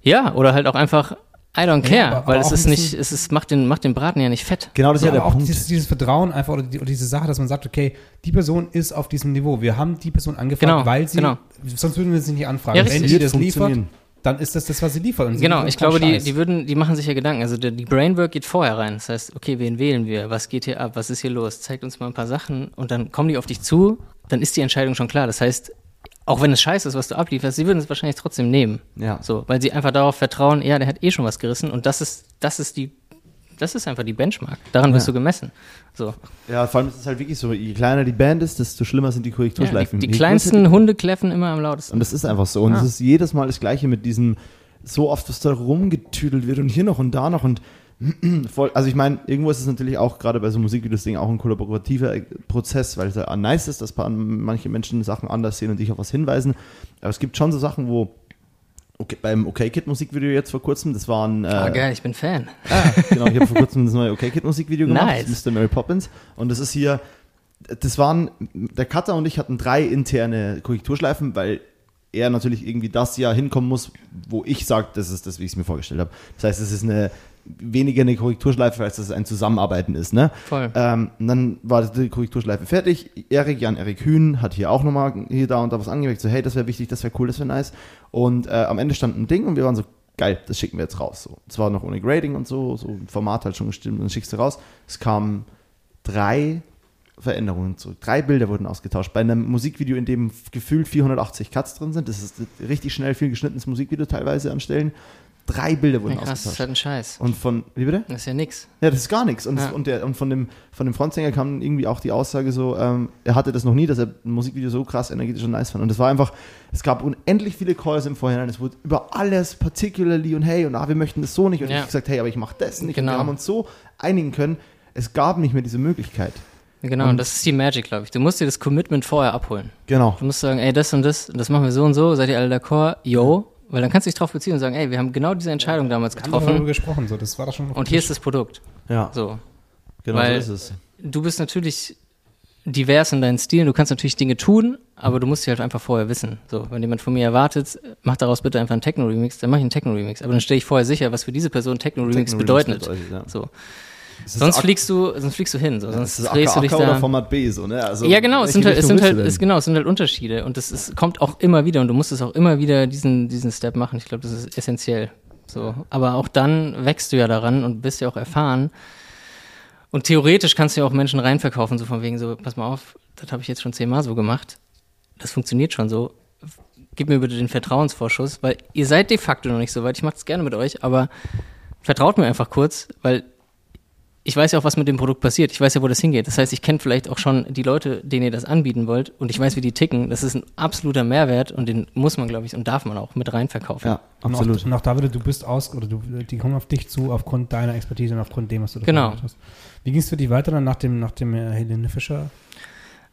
Ja, oder halt auch einfach I don't care, Ja, aber- weil aber es ist nicht, es ist, macht den, macht den Braten ja nicht fett. Genau, das ist Ja, ja, der auch Punkt. dieses, dieses Vertrauen einfach oder, die, oder diese Sache, dass man sagt, okay, die Person ist auf diesem Niveau. Wir haben die Person angefragt, Genau, weil sie, genau. sonst würden wir sie nicht anfragen. Ja, Wenn richtig. die das liefert, dann ist das das, was sie liefert. Und sie Genau, liefert ich glaube, die, Scheiß. die würden, die machen sich ja Gedanken. Also der, die Brainwork geht vorher rein. Das heißt, okay, wen wählen wir? Was geht hier ab? Was ist hier los? Zeigt uns mal ein paar Sachen und dann kommen die auf dich zu, dann ist die Entscheidung schon klar. Das heißt, auch wenn es scheiße ist, was du ablieferst, sie würden es wahrscheinlich trotzdem nehmen. Ja. So, weil sie einfach darauf vertrauen, ja, der hat eh schon was gerissen und das ist, das ist die, das ist einfach die Benchmark. Daran wirst Ja. du gemessen. So. Ja, vor allem ist es halt wirklich so, je kleiner die Band ist, desto schlimmer sind die Ja, Korrekturschleifen. die, die Je kleinsten Hunde kläffen immer am lautesten. Und das ist einfach so. Und Ah. es ist jedes Mal das Gleiche mit diesem, so oft, was da rumgetüdelt wird und hier noch und da noch und *clears throat* voll. Also ich meine, irgendwo ist es natürlich auch gerade bei so Musikvideos-Ding auch ein kollaborativer äh, Prozess, weil es ja nice ist, dass manche Menschen Sachen anders sehen und dich auf was hinweisen. Aber es gibt schon so Sachen, wo okay, beim OK Kid Musikvideo jetzt vor kurzem, das waren äh, Ah, geil, ich bin Fan. Ah, genau, ich habe vor kurzem das neue OK Kid Musikvideo gemacht, Nice. Mr. Mary Poppins. Und das ist hier, das waren, der Cutter und ich hatten drei interne Korrekturschleifen, weil er natürlich irgendwie das Jahr hinkommen muss, wo ich sage, das ist das, wie ich es mir vorgestellt habe. Das heißt, es ist eine weniger eine Korrekturschleife, als dass es ein Zusammenarbeiten ist. Ne? Voll. Ähm, und dann war die Korrekturschleife fertig. Erik, Jan Erik Hühn hat hier auch nochmal hier, da und da was angemerkt, so hey, das wäre wichtig, das wäre cool, das wäre nice. Und äh, am Ende stand ein Ding und wir waren so, geil, das schicken wir jetzt raus. So. Zwar noch ohne Grading und so, so Format halt schon gestimmt, dann schickst du raus. Es kamen drei Veränderungen zurück. Drei Bilder wurden ausgetauscht. Bei einem Musikvideo, in dem gefühlt 480 Cuts drin sind, das ist richtig schnell viel geschnittenes Musikvideo teilweise an Stellen. Drei Bilder wurden Ja, krass, das ist ausgetauscht. halt ein Scheiß. Und von, wie bitte? Das ist ja nix. Ja, das ist gar nichts. Und, Ja. und, der, und von, dem, von dem Frontsänger kam irgendwie auch die Aussage so, ähm, er hatte das noch nie, dass er ein Musikvideo so krass energetisch und nice fand. Und es war einfach, es gab unendlich viele Calls im Vorhinein. Es wurde über alles, particularly und hey, und ah, wir möchten das so nicht. Und Ja. ich hab gesagt, hey, aber ich mache das nicht. Und Genau. wir haben uns so einigen können. Es gab nicht mehr diese Möglichkeit. Genau, Und- und das ist die Magic, glaube ich. Du musst dir das Commitment vorher abholen. Genau. Du musst sagen, ey, das und das, das machen wir so und so, seid ihr alle d'accord? Yo. Weil dann kannst du dich drauf beziehen und sagen, ey, wir haben genau diese Entscheidung damals Wir haben darüber getroffen gesprochen, so, das war doch schon. und hier ist das Produkt. Ja, So. genau weil- so ist es. Du bist natürlich divers in deinen Stilen, du kannst natürlich Dinge tun, aber du musst sie halt einfach vorher wissen. So, wenn jemand von mir erwartet, mach daraus bitte einfach einen Techno-Remix, dann mach ich einen Techno-Remix. Aber dann stelle ich vorher sicher, was für diese Person Techno-Remix Techno-Remix bedeutet. bedeutet, ja. So. Sonst fliegst du, sonst fliegst du hin, so. ja, sonst ist drehst du dich oder da. Format B, so, ne? Also, ja, genau, es sind halt, es sind halt, es, genau, es sind halt Unterschiede und das ist, kommt auch immer wieder und du musst es auch immer wieder diesen, diesen Step machen. Ich glaube, das ist essentiell. So. Aber auch dann wächst du ja daran und bist ja auch erfahren. Und theoretisch kannst du ja auch Menschen reinverkaufen, so von wegen so, pass mal auf, das habe ich jetzt schon zehnmal so gemacht. Das funktioniert schon so. Gib mir bitte den Vertrauensvorschuss, weil ihr seid de facto noch nicht so weit. Ich mache es gerne mit euch, aber vertraut mir einfach kurz, weil ich weiß ja auch, was mit dem Produkt passiert. Ich weiß ja, wo das hingeht. Das heißt, ich kenne vielleicht auch schon die Leute, denen ihr das anbieten wollt und ich weiß, wie die ticken. Das ist ein absoluter Mehrwert und den muss man, glaube ich, und darf man auch mit reinverkaufen. Ja, Und auch, absolut. und auch da wieder, du bist aus, oder du, die kommen auf dich zu aufgrund deiner Expertise und aufgrund dem, was du Genau. gemacht hast. Wie ging es für dich weiter dann nach dem, nach dem äh, Helene Fischer?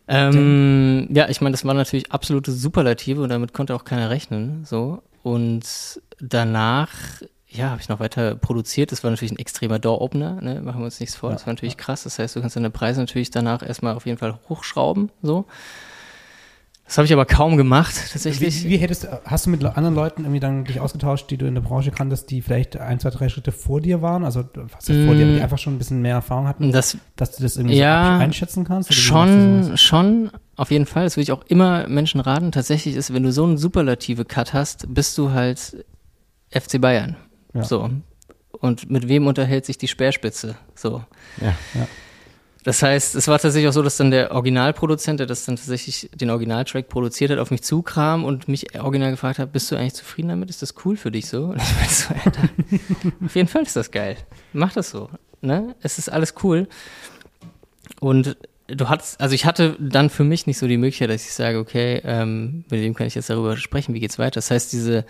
Ähm, ja, ich meine, das waren natürlich absolute Superlative und damit konnte auch keiner rechnen. So. Und danach, ja, habe ich noch weiter produziert. Das war natürlich ein extremer Door-Opener, ne? machen wir uns nichts vor. Ja, das war natürlich krass. Das heißt, du kannst deine Preise natürlich danach erstmal auf jeden Fall hochschrauben. So. Das habe ich aber kaum gemacht, tatsächlich. Wie, wie hättest, hast du mit anderen Leuten irgendwie dann dich ausgetauscht, die du in der Branche kanntest, die vielleicht ein, zwei, drei Schritte vor dir waren? Also was heißt vor dir, aber die Mm. einfach schon ein bisschen mehr Erfahrung hatten, das dass du das irgendwie Ja, so einschätzen kannst? Schon, schon, auf jeden Fall. Das würde ich auch immer Menschen raten. Tatsächlich ist, wenn du so einen superlative Cut hast, bist du halt FC Bayern. Ja. So. Und mit wem unterhält sich die Speerspitze? So. Ja. Das heißt, es war tatsächlich auch so, dass dann der Originalproduzent, der das dann tatsächlich den Originaltrack produziert hat, auf mich zukam und mich original gefragt hat, bist du eigentlich zufrieden damit? Ist das cool für dich so? Und ich meinte so, Alter, auf jeden Fall ist das geil. Mach das so. Ne? Es ist alles cool. Und du hattest, also ich hatte dann für mich nicht so die Möglichkeit, dass ich sage, okay, ähm, mit wem kann ich jetzt darüber sprechen, wie geht's weiter? Das heißt, diese,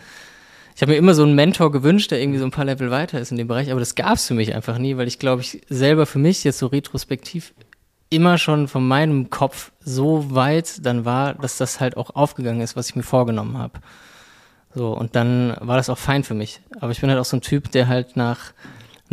ich habe mir immer so einen Mentor gewünscht, der irgendwie so ein paar Level weiter ist in dem Bereich, aber das gab es für mich einfach nie, weil ich glaube, ich selber für mich jetzt so retrospektiv immer schon von meinem Kopf so weit dann war, dass das halt auch aufgegangen ist, was ich mir vorgenommen habe. So, und dann war das auch fein für mich. Aber ich bin halt auch so ein Typ, der halt nach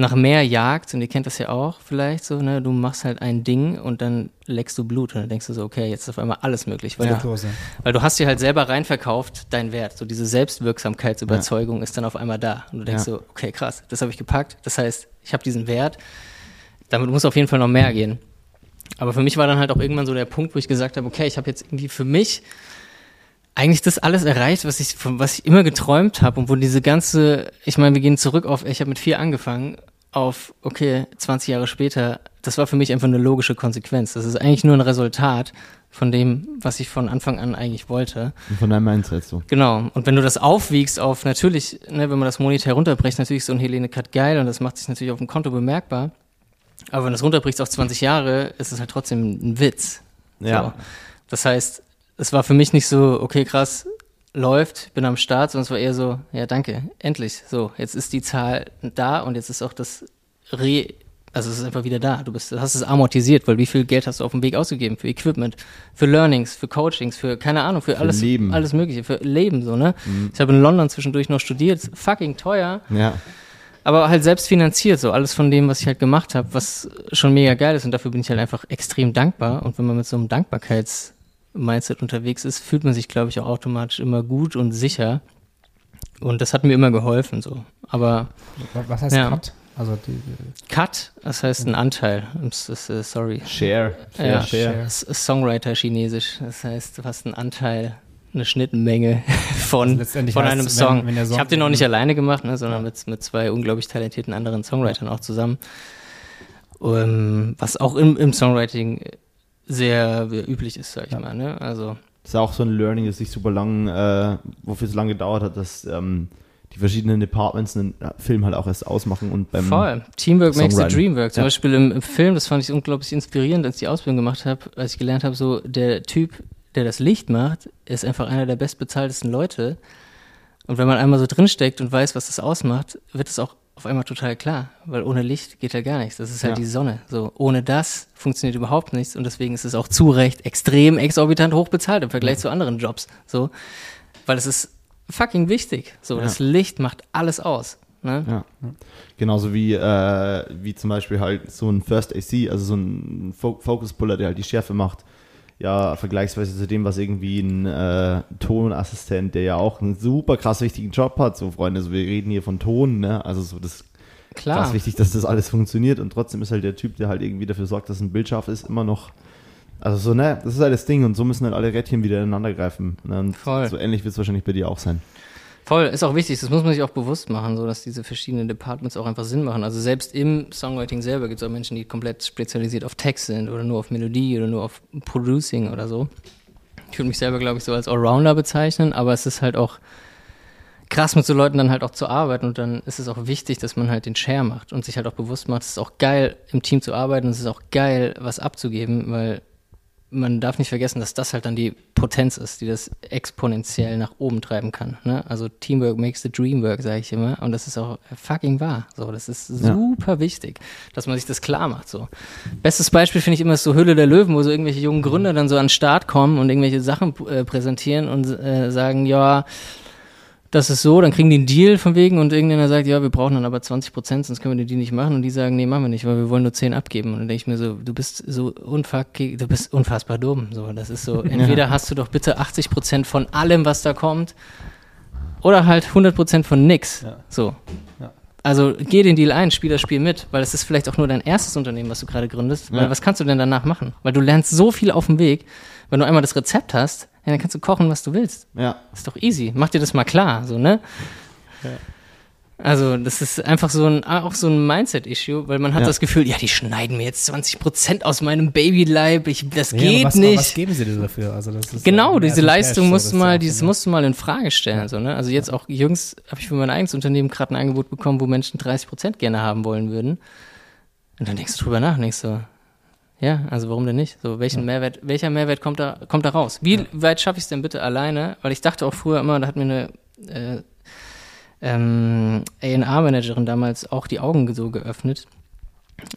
nach mehr jagt, und ihr kennt das ja auch vielleicht so, ne, du machst halt ein Ding und dann leckst du Blut und dann denkst du so, okay, jetzt ist auf einmal alles möglich, weil, Ja. du, weil du hast dir halt selber reinverkauft, dein Wert, so diese Selbstwirksamkeitsüberzeugung ist dann auf einmal da und du denkst Ja. so, okay, krass, das habe ich gepackt, das heißt, ich habe diesen Wert, damit muss auf jeden Fall noch mehr gehen. Aber für mich war dann halt auch irgendwann so der Punkt, wo ich gesagt habe, okay, ich habe jetzt irgendwie für mich eigentlich das alles erreicht, was ich, von was ich immer geträumt habe und wo diese ganze, ich meine, wir gehen zurück auf, ich habe mit vier angefangen, auf, okay, 20 Jahre später, das war für mich einfach eine logische Konsequenz. Das ist eigentlich nur ein Resultat von dem, was ich von Anfang an eigentlich wollte. Und von deinem Mindset so. Genau. Und wenn du das aufwiegst auf natürlich, ne, wenn man das monetär runterbricht, natürlich ist so ein Helene Cut geil und das macht sich natürlich auf dem Konto bemerkbar. Aber wenn du es runterbrichst auf 20 Jahre, ist es halt trotzdem ein Witz. Ja. So. Das heißt, es war für mich nicht so, okay, krass, läuft, bin am Start, sondern es war eher so, ja, danke, endlich. So, jetzt ist die Zahl da und jetzt ist auch das Re, also es ist einfach wieder da. Du bist, du hast es amortisiert, weil wie viel Geld hast du auf dem Weg ausgegeben? Für Equipment, für Learnings, für Coachings, für keine Ahnung, für, alles, Leben. alles Mögliche, für Leben, so, ne? Ich habe in London zwischendurch noch studiert, fucking teuer Ja. aber halt selbst finanziert, so alles von dem, was ich halt gemacht habe, was schon mega geil ist und dafür bin ich halt einfach extrem dankbar und wenn man mit so einem Dankbarkeits-Mindset unterwegs ist, fühlt man sich, glaube ich, auch automatisch immer gut und sicher und das hat mir immer geholfen, so. Aber Was heißt Ja. Cut? Also die, die Cut, das heißt ein Anteil, äh, sorry, Share. Share, Ja, share. Songwriter chinesisch, das heißt, du hast einen Anteil, eine Schnittmenge *laughs* von, Also von einem Song. wenn- wenn Song- ich habe den auch nicht alleine gemacht, ne, sondern mit, mit zwei unglaublich talentierten anderen Songwritern auch zusammen. Ähm, was auch im, im Songwriting sehr üblich ist, sag ich Ja. mal. Ne? Also Das ist auch so ein Learning, das sich super lang, äh, wofür es lange gedauert hat, dass ähm, die verschiedenen Departments einen äh, Film halt auch erst ausmachen und beim Voll. Teamwork makes the dream work. Zum Ja. Beispiel im, im Film, das fand ich unglaublich inspirierend, als ich die Ausbildung gemacht habe, als ich gelernt habe, so der Typ, der das Licht macht, ist einfach einer der bestbezahltesten Leute. Und wenn man einmal so drinsteckt und weiß, was das ausmacht, wird es auch auf einmal total klar, weil ohne Licht geht ja gar nichts. Das ist halt Ja. die Sonne. So ohne das funktioniert überhaupt nichts und deswegen ist es auch zu Recht extrem exorbitant hoch bezahlt im Vergleich zu anderen Jobs. So, weil es ist fucking wichtig. So, Ja. das Licht macht alles aus. Ne? Ja. Genauso wie, äh, wie zum Beispiel halt so ein First AC, also so ein Fo Focus Puller, der halt die Schärfe macht. Ja, vergleichsweise zu dem, was irgendwie ein äh, Tonassistent, der ja auch einen super krass wichtigen Job hat. So, Freunde, so, wir reden hier von Ton, ne? Also so das Klar. krass wichtig, dass das alles funktioniert und trotzdem ist halt der Typ, der halt irgendwie dafür sorgt, dass ein Bild scharf ist, immer noch. Also so, ne, das ist halt das Ding und so müssen halt alle Rädchen wieder ineinander greifen. Ne? Und Voll. so ähnlich wird es wahrscheinlich bei dir auch sein. Voll, ist auch wichtig, das muss man sich auch bewusst machen, so dass diese verschiedenen Departments auch einfach Sinn machen. Also selbst im Songwriting selber gibt es auch Menschen, die komplett spezialisiert auf Text sind oder nur auf Melodie oder nur auf Producing oder so. Ich würde mich selber, glaube ich, so als Allrounder bezeichnen, aber es ist halt auch krass mit so Leuten dann halt auch zu arbeiten und dann ist es auch wichtig, dass man halt den Share macht und sich halt auch bewusst macht, es ist auch geil, im Team zu arbeiten es ist auch geil, was abzugeben, weil man darf nicht vergessen, dass das halt dann die Potenz ist, die das exponentiell nach oben treiben kann. Ne? Also Teamwork makes the dream work, sage ich immer. Und das ist auch fucking wahr. So, das ist Ja. super wichtig, dass man sich das klar macht. So. Bestes Beispiel finde ich immer ist so Hülle der Löwen, wo so irgendwelche jungen Gründer dann so an den Start kommen und irgendwelche Sachen äh, präsentieren und äh, sagen, ja, das ist so, dann kriegen die einen Deal von wegen und irgendeiner sagt, ja, wir brauchen dann aber 20 Prozent, sonst können wir den Deal nicht machen und die sagen, nee, machen wir nicht, weil wir wollen nur 10 abgeben und dann denke ich mir so, du bist so unfuck, du bist unfassbar dumm, so, das ist so, *laughs* entweder hast du doch bitte 80 Prozent von allem, was da kommt oder halt 100 Prozent von nix, Ja. so. Ja. Also geh den Deal ein, spiel das Spiel mit, weil es ist vielleicht auch nur dein erstes Unternehmen, was du gerade gründest, weil Ja. was kannst du denn danach machen? Weil du lernst so viel auf dem Weg, wenn du einmal das Rezept hast, ja, dann kannst du kochen, was du willst. Ja, Ist doch easy. Mach dir das mal klar, so, ne? Also, das ist einfach so ein, auch so ein Mindset-Issue, weil man hat Ja. das Gefühl, ja, die schneiden mir jetzt 20% aus meinem Babyleib, ich, das Ja, geht was, nicht. Was geben sie dir dafür? Also das ist Genau, ja diese Leistung Cash, musst du mal, ja dieses so musst du mal in Frage stellen, so, ne? Also jetzt auch jüngst habe ich für mein eigenes Unternehmen gerade ein Angebot bekommen, wo Menschen 30% gerne haben wollen würden. Und dann denkst du drüber nach, denkst so, ja, also warum denn nicht? So, welchen Mehrwert, welcher Mehrwert kommt da, kommt da raus? Wie weit schaffe ich es denn bitte alleine? Weil ich dachte auch früher immer, da hat mir eine äh, ähm, A&R-Managerin damals auch die Augen so geöffnet.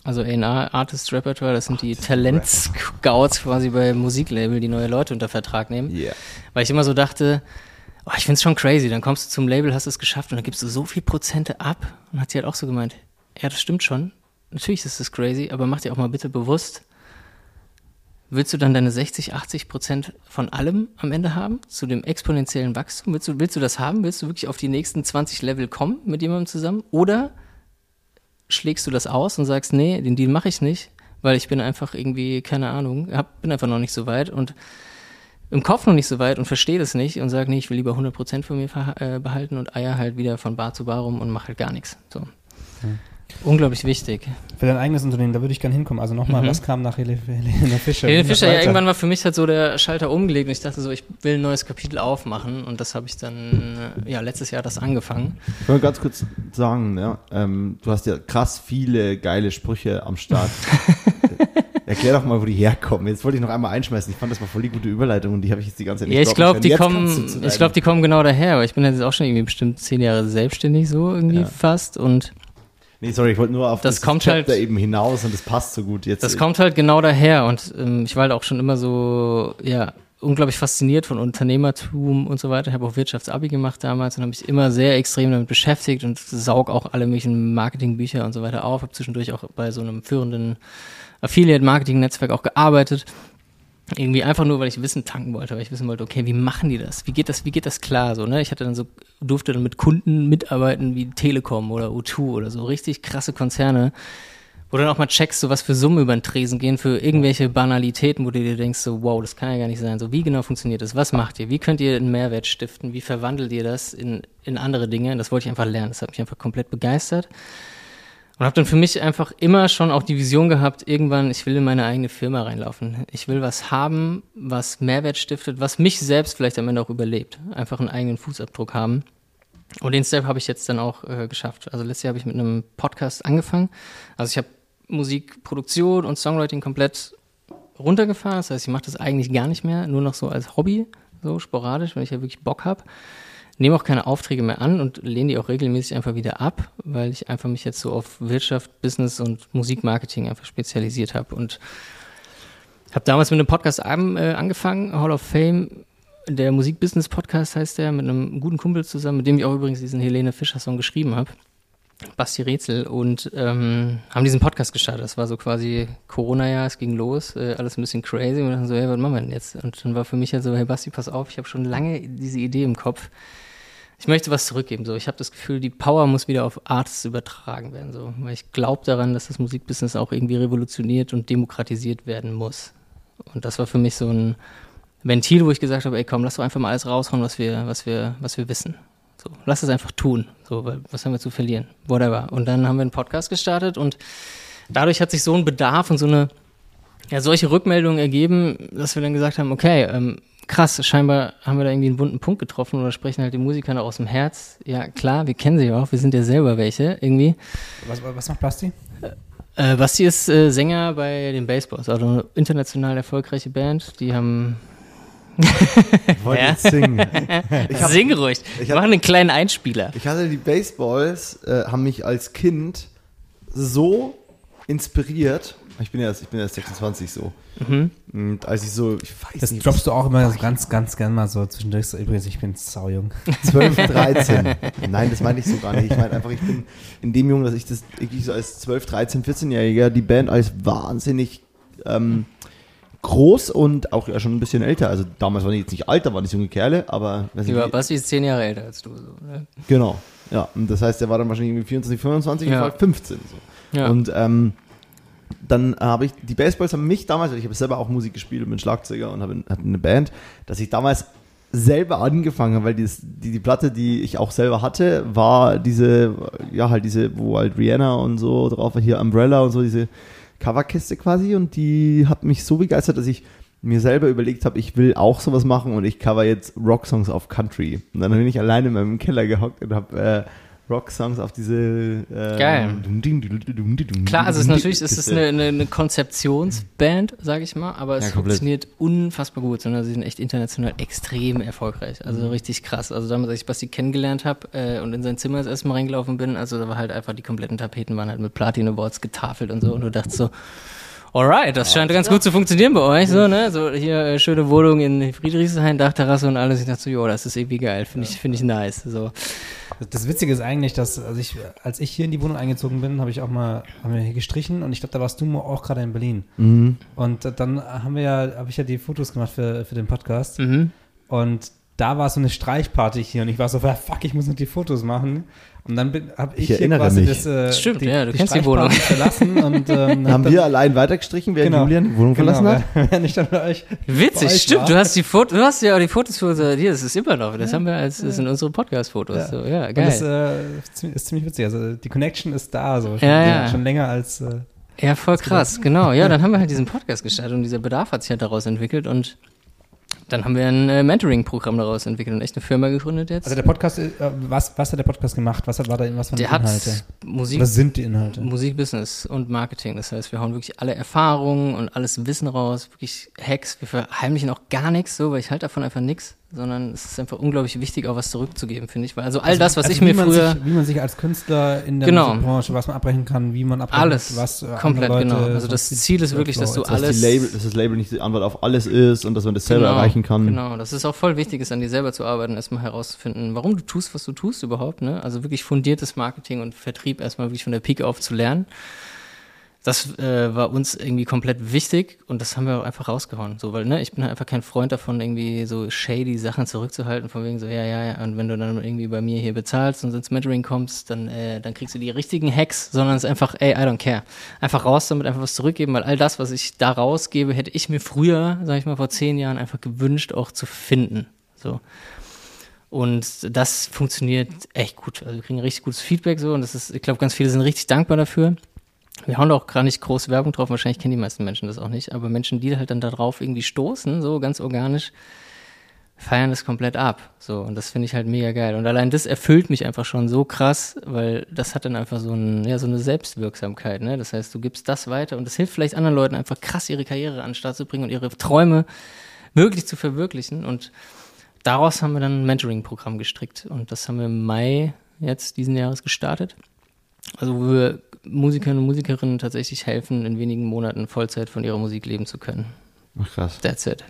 Also A&R, Artist Repertoire, das sind die Talent-Scouts quasi bei Musiklabel, die neue Leute unter Vertrag nehmen. yeah. Weil ich immer so dachte, oh, ich find's schon crazy, dann kommst du zum Label, hast es geschafft und dann gibst du so viel Prozente ab. Und hat sie halt auch so gemeint, ja, das stimmt schon. Natürlich ist das crazy, aber mach dir auch mal bitte bewusst, willst du dann deine 60, 80 Prozent von allem am Ende haben, zu dem exponentiellen Wachstum? Willst du, willst du das haben? Willst du wirklich auf die nächsten 20 Level kommen mit jemandem zusammen? Oder schlägst du das aus und sagst, nee, den Deal mache ich nicht, weil ich bin einfach irgendwie, keine Ahnung, hab, bin einfach noch nicht so weit und im Kopf noch nicht so weit und verstehe das nicht und sage, nee, ich will lieber 100% von mir äh, behalten und eier halt wieder von Bar zu Bar rum und mache halt gar nichts. So. Hm. Unglaublich wichtig. Für dein eigenes Unternehmen, da würde ich gerne hinkommen. Also nochmal, mhm. was kam nach Helene, *laughs* Fischer? Helene Fischer, ja, irgendwann war für mich halt so der Schalter umgelegt und ich dachte so, ich will ein neues Kapitel aufmachen und das habe ich dann, äh, ja, letztes Jahr das angefangen. Ich will ganz kurz sagen, ja, ähm, du hast ja krass viele geile Sprüche am Start. *laughs* Erklär doch mal, wo die herkommen. Jetzt wollte ich noch einmal einschmeißen. Ich fand das mal voll die gute Überleitung und die habe ich jetzt die ganze Zeit nicht Ja, ich glaube, die kommen, ich glaube, die kommen genau daher, weil ich bin jetzt auch schon irgendwie bestimmt zehn Jahre selbstständig so irgendwie ja. fast und Nee, sorry, ich wollte nur auf das, das kommt halt Chapter halt, eben hinaus und das passt so gut jetzt. Das kommt halt genau daher und ähm, ich war halt auch schon immer so, ja, unglaublich fasziniert von Unternehmertum und so weiter. Ich habe auch Wirtschaftsabi gemacht damals und habe mich immer sehr extrem damit beschäftigt und saug auch alle möglichen Marketingbücher und so weiter auf. Habe zwischendurch auch bei so einem führenden Affiliate-Marketing-Netzwerk auch gearbeitet. Irgendwie einfach nur, weil ich Wissen tanken wollte, weil ich wissen wollte, okay, wie machen die das? Wie geht das, wie geht das klar? So, ne? Ich hatte dann so, durfte dann mit Kunden mitarbeiten wie Telekom oder O2 oder so, richtig krasse Konzerne, wo dann auch mal checkst, so was für Summen über den Tresen gehen, für irgendwelche Banalitäten, wo du dir denkst, so, wow, das kann ja gar nicht sein. So, wie genau funktioniert das? Was macht ihr? Wie könnt ihr einen Mehrwert stiften? Wie verwandelt ihr das in, in andere Dinge? Das wollte ich einfach lernen. Das hat mich einfach komplett begeistert. Und habe dann für mich einfach immer schon auch die Vision gehabt, irgendwann, ich will in meine eigene Firma reinlaufen. Ich will was haben, was Mehrwert stiftet, was mich selbst vielleicht am Ende auch überlebt. Einfach einen eigenen Fußabdruck haben. Und den Step habe ich jetzt dann auch äh, geschafft. Also letztes Jahr habe ich mit einem Podcast angefangen. Also ich habe Musikproduktion und Songwriting komplett runtergefahren. Das heißt, ich mache das eigentlich gar nicht mehr, nur noch so als Hobby, so sporadisch, wenn ich ja wirklich Bock habe nehme auch keine Aufträge mehr an und lehne die auch regelmäßig einfach wieder ab, weil ich einfach mich jetzt so auf Wirtschaft, Business und Musikmarketing einfach spezialisiert habe und habe damals mit einem Podcast äh, angefangen, Hall of Fame, der Musikbusiness Podcast heißt der, mit einem guten Kumpel zusammen, mit dem ich auch übrigens diesen Helene Fischer Song geschrieben habe. Basti Rätsel und ähm, haben diesen Podcast gestartet. Das war so quasi Corona-Jahr, es ging los, äh, alles ein bisschen crazy und dann so, hey, was machen wir denn jetzt? Und dann war für mich halt so, hey Basti, pass auf, ich habe schon lange diese Idee im Kopf ich möchte was zurückgeben. So, ich habe das Gefühl, die Power muss wieder auf Artists übertragen werden. So, weil ich glaube daran, dass das Musikbusiness auch irgendwie revolutioniert und demokratisiert werden muss. Und das war für mich so ein Ventil, wo ich gesagt habe, ey komm, lass doch einfach mal alles raushauen, was wir, was wir, was wir wissen. So, lass es einfach tun. So, weil was haben wir zu verlieren? Whatever. Und dann haben wir einen Podcast gestartet und dadurch hat sich so ein Bedarf und so eine ja, solche Rückmeldungen ergeben, dass wir dann gesagt haben, okay, ähm, krass, scheinbar haben wir da irgendwie einen wunden Punkt getroffen oder sprechen halt die Musiker noch aus dem Herz. Ja, klar, wir kennen sie ja auch, wir sind ja selber welche irgendwie. Was, was macht Basti? Äh, Basti ist äh, Sänger bei den Baseballs, also eine international erfolgreiche Band. Die haben. ich wollte ja. singen. Ich *laughs* hab, Sing ruhig. Ich hab, Mach einen kleinen Einspieler. Ich hatte die Baseballs, äh, haben mich als Kind so inspiriert ich bin ja erst, ich bin erst 26 so. Mhm. Und als ich so, ich weiß das nicht. Das droppst du auch immer so ganz, ganz gern mal so zwischendurch. So, übrigens, ich bin saujung. *laughs* 12, 13. *laughs* Nein, das meine ich so gar nicht. Ich meine einfach, ich bin in dem Jungen, dass ich das wirklich so als 12, 13, 14-Jähriger die Band als wahnsinnig ähm, groß und auch ja schon ein bisschen älter. Also damals waren die jetzt nicht alt, da waren die junge Kerle, aber. Ja, Basti ist 10 Jahre älter als du. So, ne? Genau. Ja, und das heißt, der war dann wahrscheinlich irgendwie 24, 25 ja. und war 15. So. Ja. Und ähm, dann habe ich, die Baseballs haben mich damals, weil ich habe selber auch Musik gespielt und bin Schlagzeuger und habe hatte eine Band, dass ich damals selber angefangen habe, weil die, die, die Platte, die ich auch selber hatte, war diese, ja halt diese, wo halt Rihanna und so drauf war, hier Umbrella und so, diese Coverkiste quasi und die hat mich so begeistert, dass ich mir selber überlegt habe, ich will auch sowas machen und ich cover jetzt Rocksongs auf Country. Und dann bin ich alleine in meinem Keller gehockt und habe äh, Rock-Songs auf diese. Äh, Geil. Klar, also es ist natürlich es ist eine, eine, eine Konzeptionsband, sage ich mal, aber es ja, funktioniert unfassbar gut, sondern sie sind echt international extrem erfolgreich. Also mhm. richtig krass. Also damals, als ich Basti kennengelernt habe äh, und in sein Zimmer das erste Mal reingelaufen bin, also da war halt einfach die kompletten Tapeten waren halt mit Platin Awards getafelt und so und du dachtest so, Alright, das scheint ganz gut zu funktionieren bei euch, so, ne? So hier äh, schöne Wohnung in Friedrichshain, Dachterrasse und alles. Ich dachte so, jo, das ist irgendwie geil, finde ich, finde ich nice. So. Das Witzige ist eigentlich, dass also ich, als ich hier in die Wohnung eingezogen bin, habe ich auch mal haben wir hier gestrichen und ich glaube, da warst du auch gerade in Berlin. Mhm. Und dann haben wir ja, habe ich ja die Fotos gemacht für, für den Podcast. Mhm. Und da war so eine Streichparty hier und ich war so, "Ah, fuck, ich muss noch die Fotos machen. Und dann habe ich, Ich hier erinnere quasi mich. das, äh, Stimmt, die, ja, du kennst die Wohnung. Verlassen und ähm, *laughs* Haben hab wir allein weitergestrichen, während Genau. Julian die Wohnung verlassen hat? Genau, wenn ich dann bei euch bei Witzig, euch stimmt. war. Du hast die Fotos, du hast ja auch die Fotos für unser, hier, das ist immer noch. Das haben wir als, das sind unsere Podcast-Fotos. Ja. So, ja, Und geil. das äh, ist ziemlich- ist ziemlich witzig. Also die Connection ist da, so schon, Ja, ja. schon länger als äh, Ja, voll krass, genau. Ja, dann *laughs* haben wir halt diesen Podcast gestartet und dieser Bedarf hat sich halt daraus entwickelt und dann haben wir ein äh, Mentoring-Programm daraus entwickelt und echt eine Firma gegründet jetzt. Also der Podcast, äh, was, was hat der Podcast gemacht? Was hat, war da, was waren der die Inhalte? Musik, Was sind die Inhalte? Musikbusiness und Marketing. Das heißt, wir hauen wirklich alle Erfahrungen und alles Wissen raus, wirklich Hacks. Wir verheimlichen auch gar nichts so, weil ich halte davon einfach nichts, sondern es ist einfach unglaublich wichtig, auch was zurückzugeben, finde ich. Weil also all das, was Also ich wie mir man früher. Sich, wie man sich als Künstler in der Genau. Musikbranche, was man abbrechen kann, wie man abbrechen Alles, was äh, komplett, Leute, genau. Also das Ziel ist wirklich, dass du Workflow, Dass, die alles- Label, dass das Label nicht die Antwort auf alles ist und dass man das selber Genau, erreichen kann. Genau, das ist auch voll wichtig, ist an dir selber zu arbeiten, erstmal herauszufinden, warum du tust, was du tust überhaupt. Ne? Also wirklich fundiertes Marketing und Vertrieb erstmal wirklich von der Pike auf zu lernen. Das äh, war uns irgendwie komplett wichtig und das haben wir auch einfach rausgehauen. So, weil, ne, ich bin halt einfach kein Freund davon, irgendwie so shady Sachen zurückzuhalten, von wegen so, ja, ja, ja, und wenn du dann irgendwie bei mir hier bezahlst und ins Mentoring kommst, dann, äh, dann kriegst du die richtigen Hacks, sondern es ist einfach, ey, I don't care. Einfach raus damit, einfach was zurückgeben, weil all das, was ich da rausgebe, hätte ich mir früher, sag ich mal, vor zehn Jahren einfach gewünscht, auch zu finden. So. Und das funktioniert echt gut. Also wir kriegen richtig gutes Feedback so und das ist, ich glaube, ganz viele sind richtig dankbar dafür. Wir hauen auch gar nicht groß Werbung drauf, wahrscheinlich kennen die meisten Menschen das auch nicht, aber Menschen, die halt dann da drauf irgendwie stoßen, so ganz organisch, feiern das komplett ab. So, und das finde ich halt mega geil. Und allein das erfüllt mich einfach schon so krass, weil das hat dann einfach so, ein, ja, so eine Selbstwirksamkeit. Ne? Das heißt, du gibst das weiter und das hilft vielleicht anderen Leuten einfach krass ihre Karriere an den Start zu bringen und ihre Träume wirklich zu verwirklichen. Und daraus haben wir dann ein Mentoring-Programm gestrickt. Und das haben wir im Mai jetzt diesen Jahres gestartet. Also wo wir Musikern und Musikerinnen tatsächlich helfen, in wenigen Monaten Vollzeit von ihrer Musik leben zu können. Ach krass. That's it.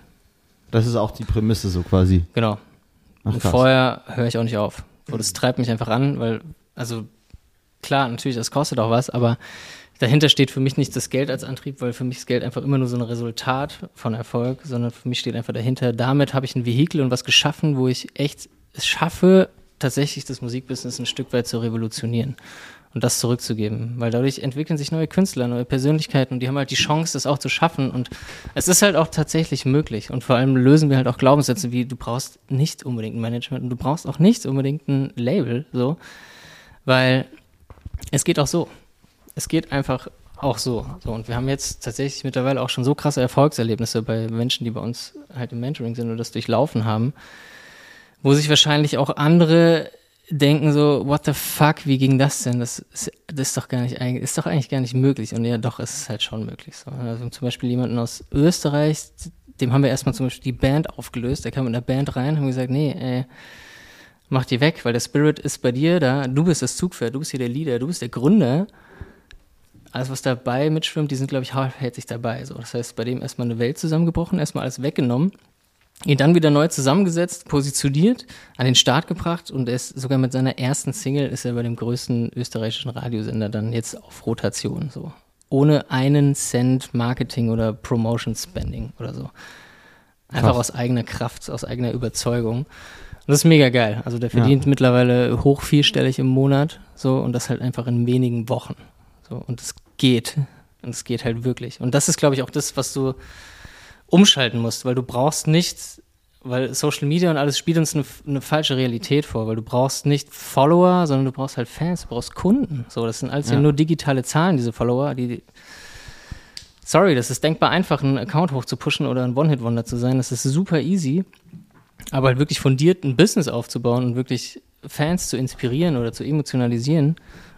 Das ist auch die Prämisse so quasi. Genau. Ach und krass. vorher höre ich auch nicht auf. So, das treibt mich einfach an, weil, also klar, natürlich, das kostet auch was, aber dahinter steht für mich nicht das Geld als Antrieb, weil für mich ist Geld einfach immer nur so ein Resultat von Erfolg, sondern für mich steht einfach dahinter, damit habe ich ein Vehikel und was geschaffen, wo ich echt es schaffe, tatsächlich das Musikbusiness ein Stück weit zu revolutionieren und das zurückzugeben, weil dadurch entwickeln sich neue Künstler, neue Persönlichkeiten und die haben halt die Chance, das auch zu schaffen und es ist halt auch tatsächlich möglich und vor allem lösen wir halt auch Glaubenssätze wie du brauchst nicht unbedingt ein Management und du brauchst auch nicht unbedingt ein Label, so, weil es geht auch so. Es geht einfach auch so. so. Und wir haben jetzt tatsächlich mittlerweile auch schon so krasse Erfolgserlebnisse bei Menschen, die bei uns halt im Mentoring sind und das durchlaufen haben, wo sich wahrscheinlich auch andere denken so, what the fuck, wie ging das denn? Das ist, das ist doch gar nicht, ist doch eigentlich gar nicht möglich. Und ja, doch, es ist halt schon möglich. So. Also zum Beispiel jemanden aus Österreich, dem haben wir erstmal zum Beispiel die Band aufgelöst. Der kam in der Band rein, haben gesagt, nee, äh, mach die weg, weil der Spirit ist bei dir da. Du bist das Zugpferd, du bist hier der Leader, du bist der Gründer. Alles, was dabei mitschwimmt, die sind, glaube ich, halbherzig dabei. So. Das heißt, bei dem erstmal eine Welt zusammengebrochen, erstmal alles weggenommen ihn dann wieder neu zusammengesetzt, positioniert, an den Start gebracht und er ist sogar mit seiner ersten Single ist er bei dem größten österreichischen Radiosender dann jetzt auf Rotation so. Ohne einen Cent Marketing oder Promotion Spending oder so. Einfach Krass. aus eigener Kraft, aus eigener Überzeugung. Und das ist mega geil. Also der verdient mittlerweile hoch vierstellig im Monat so und das halt einfach in wenigen Wochen. So und es geht. Und es geht halt wirklich. Und das ist, glaube ich, auch das, was du umschalten musst, weil du brauchst nicht, weil Social Media und alles spielt uns eine, eine falsche Realität vor, weil du brauchst nicht Follower, sondern du brauchst halt Fans, du brauchst Kunden. So, das sind alles ja. Nur digitale Zahlen, diese Follower, die Sorry, das ist denkbar einfach, einen Account hochzupushen oder ein One-Hit-Wonder zu sein. Das ist super easy. Aber halt wirklich fundiert ein Business aufzubauen und wirklich Fans zu inspirieren oder zu emotionalisieren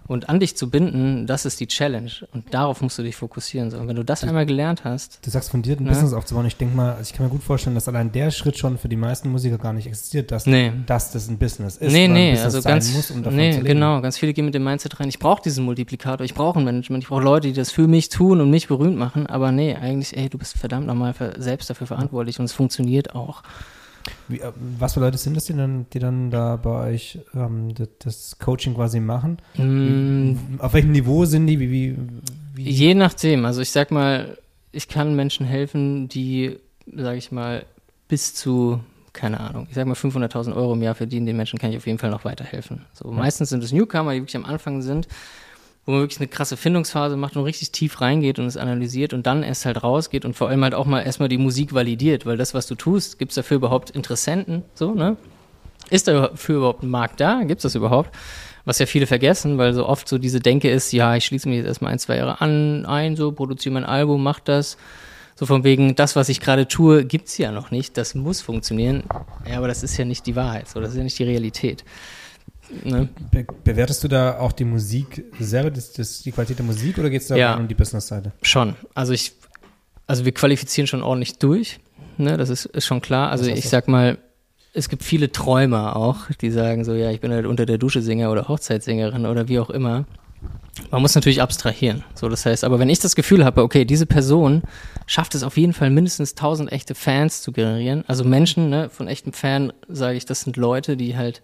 und an dich zu binden, das ist die Challenge. Und darauf musst du dich fokussieren. So, und wenn du das einmal gelernt hast, Du sagst fundiert ein Ja. Business aufzubauen. Ich denke mal, also ich kann mir gut vorstellen, dass allein der Schritt schon für die meisten Musiker gar nicht existiert, dass, Nee. dass das ein Business ist. nee, nee, also ganz, muss, um davon nee, genau, ganz viele gehen mit dem Mindset rein, ich brauche diesen Multiplikator, ich brauche ein Management, ich brauche Leute, die das für mich tun und mich berühmt machen, aber nee, eigentlich, ey, du bist verdammt nochmal selbst dafür verantwortlich und es funktioniert auch. Wie, äh, was für Leute sind das, die dann, die dann da bei euch ähm, das, das Coaching quasi machen? Mm, Auf welchem Niveau sind die? Wie, wie, wie? Je nachdem. Also ich sag mal, ich kann Menschen helfen, die, sage ich mal, bis zu, keine Ahnung, ich sag mal 500.000 Euro im Jahr verdienen. Den Menschen kann ich auf jeden Fall noch weiterhelfen. So, meistens sind es Newcomer, die wirklich am Anfang sind, wo man wirklich eine krasse Findungsphase macht und richtig tief reingeht und es analysiert und dann erst halt rausgeht und vor allem halt auch mal erstmal die Musik validiert, weil das, was du tust, gibt es dafür überhaupt Interessenten, so, ne? Ist dafür überhaupt ein Markt da? Gibt es das überhaupt? Was ja viele vergessen, weil so oft so diese Denke ist, ja, ich schließe mich jetzt erstmal ein, zwei Jahre an, ein, so, produziere mein Album, mach das. So von wegen, das, was ich gerade tue, gibt's ja noch nicht, das muss funktionieren. Ja, aber das ist ja nicht die Wahrheit, so, das ist ja nicht die Realität. Ne? Be bewertest du da auch die Musik selber, das, das, die Qualität der Musik oder geht es da Ja. um die Business-Seite? Schon. Also ich, also wir qualifizieren schon ordentlich durch. Ne, das ist, ist schon klar. Also ich das? sag mal, es gibt viele Träumer auch, die sagen so, ja, ich bin halt unter der Dusche Sänger oder Hochzeitssängerin oder wie auch immer. Man muss natürlich abstrahieren. So, das heißt, aber wenn ich das Gefühl habe, okay, diese Person schafft es auf jeden Fall mindestens 1000 echte Fans zu generieren. Also Menschen, ne, von echtem Fan sage ich, das sind Leute, die halt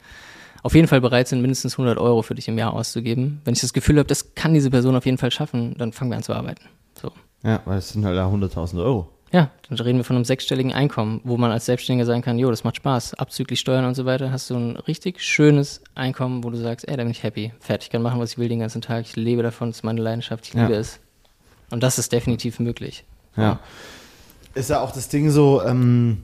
auf jeden Fall bereit sind, mindestens 100 Euro für dich im Jahr auszugeben. Wenn ich das Gefühl habe, das kann diese Person auf jeden Fall schaffen, dann fangen wir an zu arbeiten. So. Ja, weil es sind halt da 100.000 Euro. Ja, dann reden wir von einem sechsstelligen Einkommen, wo man als Selbstständiger sagen kann, jo, das macht Spaß, abzüglich Steuern und so weiter, hast du ein richtig schönes Einkommen, wo du sagst, ey, da bin ich happy, fertig, kann machen, was ich will den ganzen Tag, ich lebe davon, das ist meine Leidenschaft, ich Ja. liebe es. Und das ist definitiv möglich. Ja. Ist ja auch das Ding so, ähm,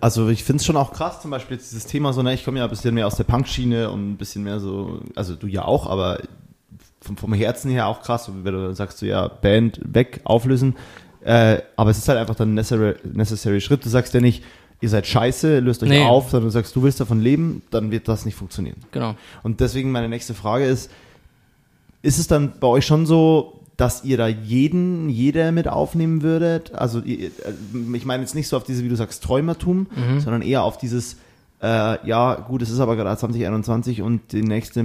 also ich finde es schon auch krass, zum Beispiel jetzt dieses Thema so, ne, ich komme ja ein bisschen mehr aus der Punk-Schiene und ein bisschen mehr so, also du ja auch, aber vom, vom Herzen her auch krass, wenn du sagst, so ja, Band weg, auflösen, äh, aber es ist halt einfach dann ein necessary, necessary Schritt, du sagst ja nicht, ihr seid scheiße, löst euch Nee. auf, sondern du sagst, du willst davon leben, dann wird das nicht funktionieren. Genau. Und deswegen meine nächste Frage ist, ist es dann bei euch schon so, dass ihr da jeden, jeder mit aufnehmen würdet? Also äh, ich meine jetzt nicht so auf diese, wie du sagst, Träumertum, Mhm. sondern eher auf dieses, äh, ja gut, es ist aber gerade 2021 und die nächste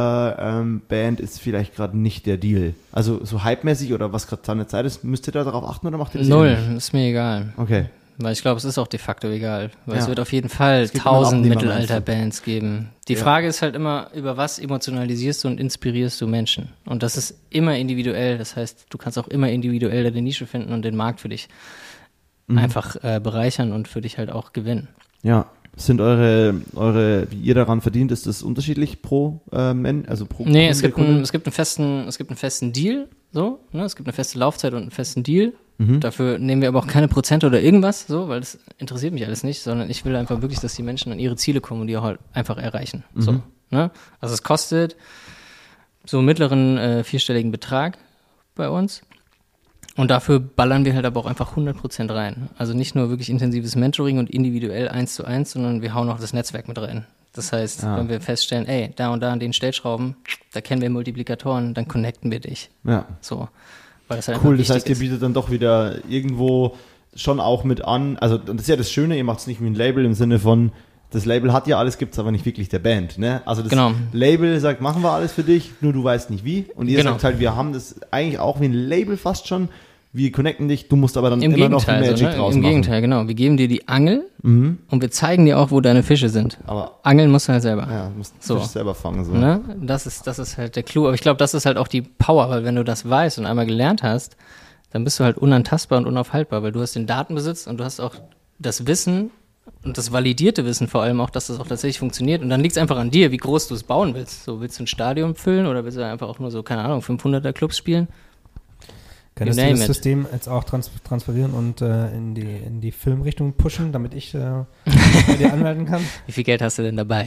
Mittelalter-Band ist vielleicht gerade nicht der Deal. Also so hypemäßig oder was gerade seine Zeit ist, müsst ihr da darauf achten oder macht ihr das Null, nicht? ist mir egal. Okay. Weil ich glaube, es ist auch de facto egal. Weil Ja. es wird auf jeden Fall tausend? Mittelalter-Bands geben. Die Ja. Frage ist halt immer, über was emotionalisierst du und inspirierst du Menschen? Und das ist immer individuell. Das heißt, du kannst auch immer individuell deine Nische finden und den Markt für dich Mhm. einfach äh, bereichern und für dich halt auch gewinnen. Ja. Sind eure, eure, wie ihr daran verdient, ist das unterschiedlich pro äh, Men, also pro Nee, es gibt, einen, es, gibt einen festen, es gibt einen festen Deal, so, ne? es gibt eine feste Laufzeit und einen festen Deal. Mhm. Dafür nehmen wir aber auch keine Prozente oder irgendwas, so, weil das interessiert mich alles nicht, sondern ich will einfach wirklich, dass die Menschen an ihre Ziele kommen und die auch halt einfach erreichen. So, Mhm. ne? Also es kostet so einen mittleren äh, vierstelligen Betrag bei uns. Und dafür ballern wir halt aber auch einfach 100% rein. Also nicht nur wirklich intensives Mentoring und individuell eins zu eins, sondern wir hauen auch das Netzwerk mit rein. Das heißt, Ah. wenn wir feststellen, ey, da und da an den Stellschrauben, da kennen wir Multiplikatoren, dann connecten wir dich. Ja. So. Das halt Cool, das heißt, ihr bietet dann doch wieder irgendwo schon auch mit an. Also, und das ist ja das Schöne, ihr macht es nicht wie ein Label im Sinne von, das Label hat ja alles, gibt es aber nicht wirklich der Band. Ne? Also das Genau. Label sagt, machen wir alles für dich, nur du weißt nicht wie. Und ihr Genau. sagt halt, wir haben das eigentlich auch wie ein Label fast schon. Wir connecten dich, du musst aber dann Im immer noch Gegenteil, Magic so, ne? draus im machen. Gegenteil, genau. Wir geben dir die Angel Mhm. und wir zeigen dir auch, wo deine Fische sind. Aber Angeln musst du halt selber. ja, du musst So. Fisch selber fangen. So. Ne? Das, ist, das ist halt der Clou. Aber ich glaube, das ist halt auch die Power, weil wenn du das weißt und einmal gelernt hast, dann bist du halt unantastbar und unaufhaltbar, weil du hast den Datenbesitz und du hast auch das Wissen und das validierte Wissen vor allem auch, dass das auch tatsächlich funktioniert. Und dann liegt es einfach an dir, wie groß du es bauen willst. So, willst du ein Stadion füllen oder willst du einfach auch nur so, keine Ahnung, 500er Clubs spielen? Könntest du das it. System jetzt auch trans transferieren und äh, in, die, in die Filmrichtung pushen, damit ich äh, *laughs* bei dir anmelden kann? Wie viel Geld hast du denn dabei?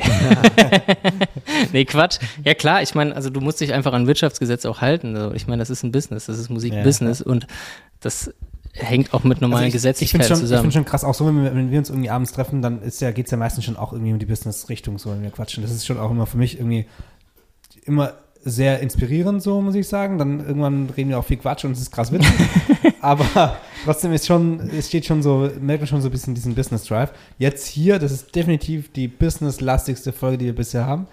*laughs* nee, Quatsch. Ja klar, ich meine, also du musst dich einfach an Wirtschaftsgesetze auch halten. So. Ich meine, das ist ein Business, das ist Musikbusiness und das hängt auch mit normalen Also ich, ich finde Gesetzlichkeiten schon, ich zusammen. find schon krass, auch so, wenn wir, wenn wir uns irgendwie abends treffen, dann ist ja, geht's ja meistens schon auch irgendwie um die Business-Richtung, so wenn wir quatschen. Das ist schon auch immer für mich irgendwie immer sehr inspirierend, so muss ich sagen. Dann irgendwann reden wir auch viel Quatsch und es ist krass witzig. *laughs* Aber trotzdem ist schon, es steht schon so, merkt man schon so ein bisschen diesen Business-Drive. Jetzt hier, das ist definitiv die business-lastigste Folge, die wir bisher haben.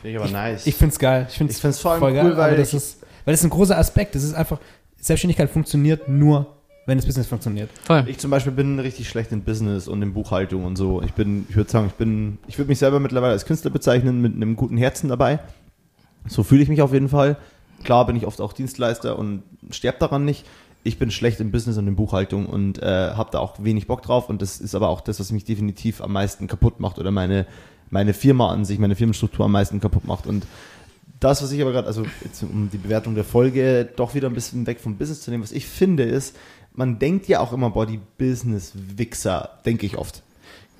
Finde ich aber nice. Ich find's geil. Ich find's, Ich find's vor allem voll cool, geil, weil aber das ich- ist, weil das ist ein großer Aspekt. Das ist einfach, Selbstständigkeit funktioniert nur wenn das Business funktioniert. Voll. Ich zum Beispiel bin richtig schlecht in Business und in Buchhaltung und so. Ich bin, ich würde sagen, ich bin, ich würde mich selber mittlerweile als Künstler bezeichnen, mit einem guten Herzen dabei. So fühle ich mich auf jeden Fall. Klar bin ich oft auch Dienstleister und sterbe daran nicht. Ich bin schlecht im Business und in Buchhaltung und äh, habe da auch wenig Bock drauf. Und das ist aber auch das, was mich definitiv am meisten kaputt macht oder meine, meine Firma an sich, meine Firmenstruktur am meisten kaputt macht. Und das, was ich aber gerade, also jetzt, um die Bewertung der Folge doch wieder ein bisschen weg vom Business zu nehmen, was ich finde, ist, man denkt ja auch immer, boah, die Business-Wichser, denke ich oft.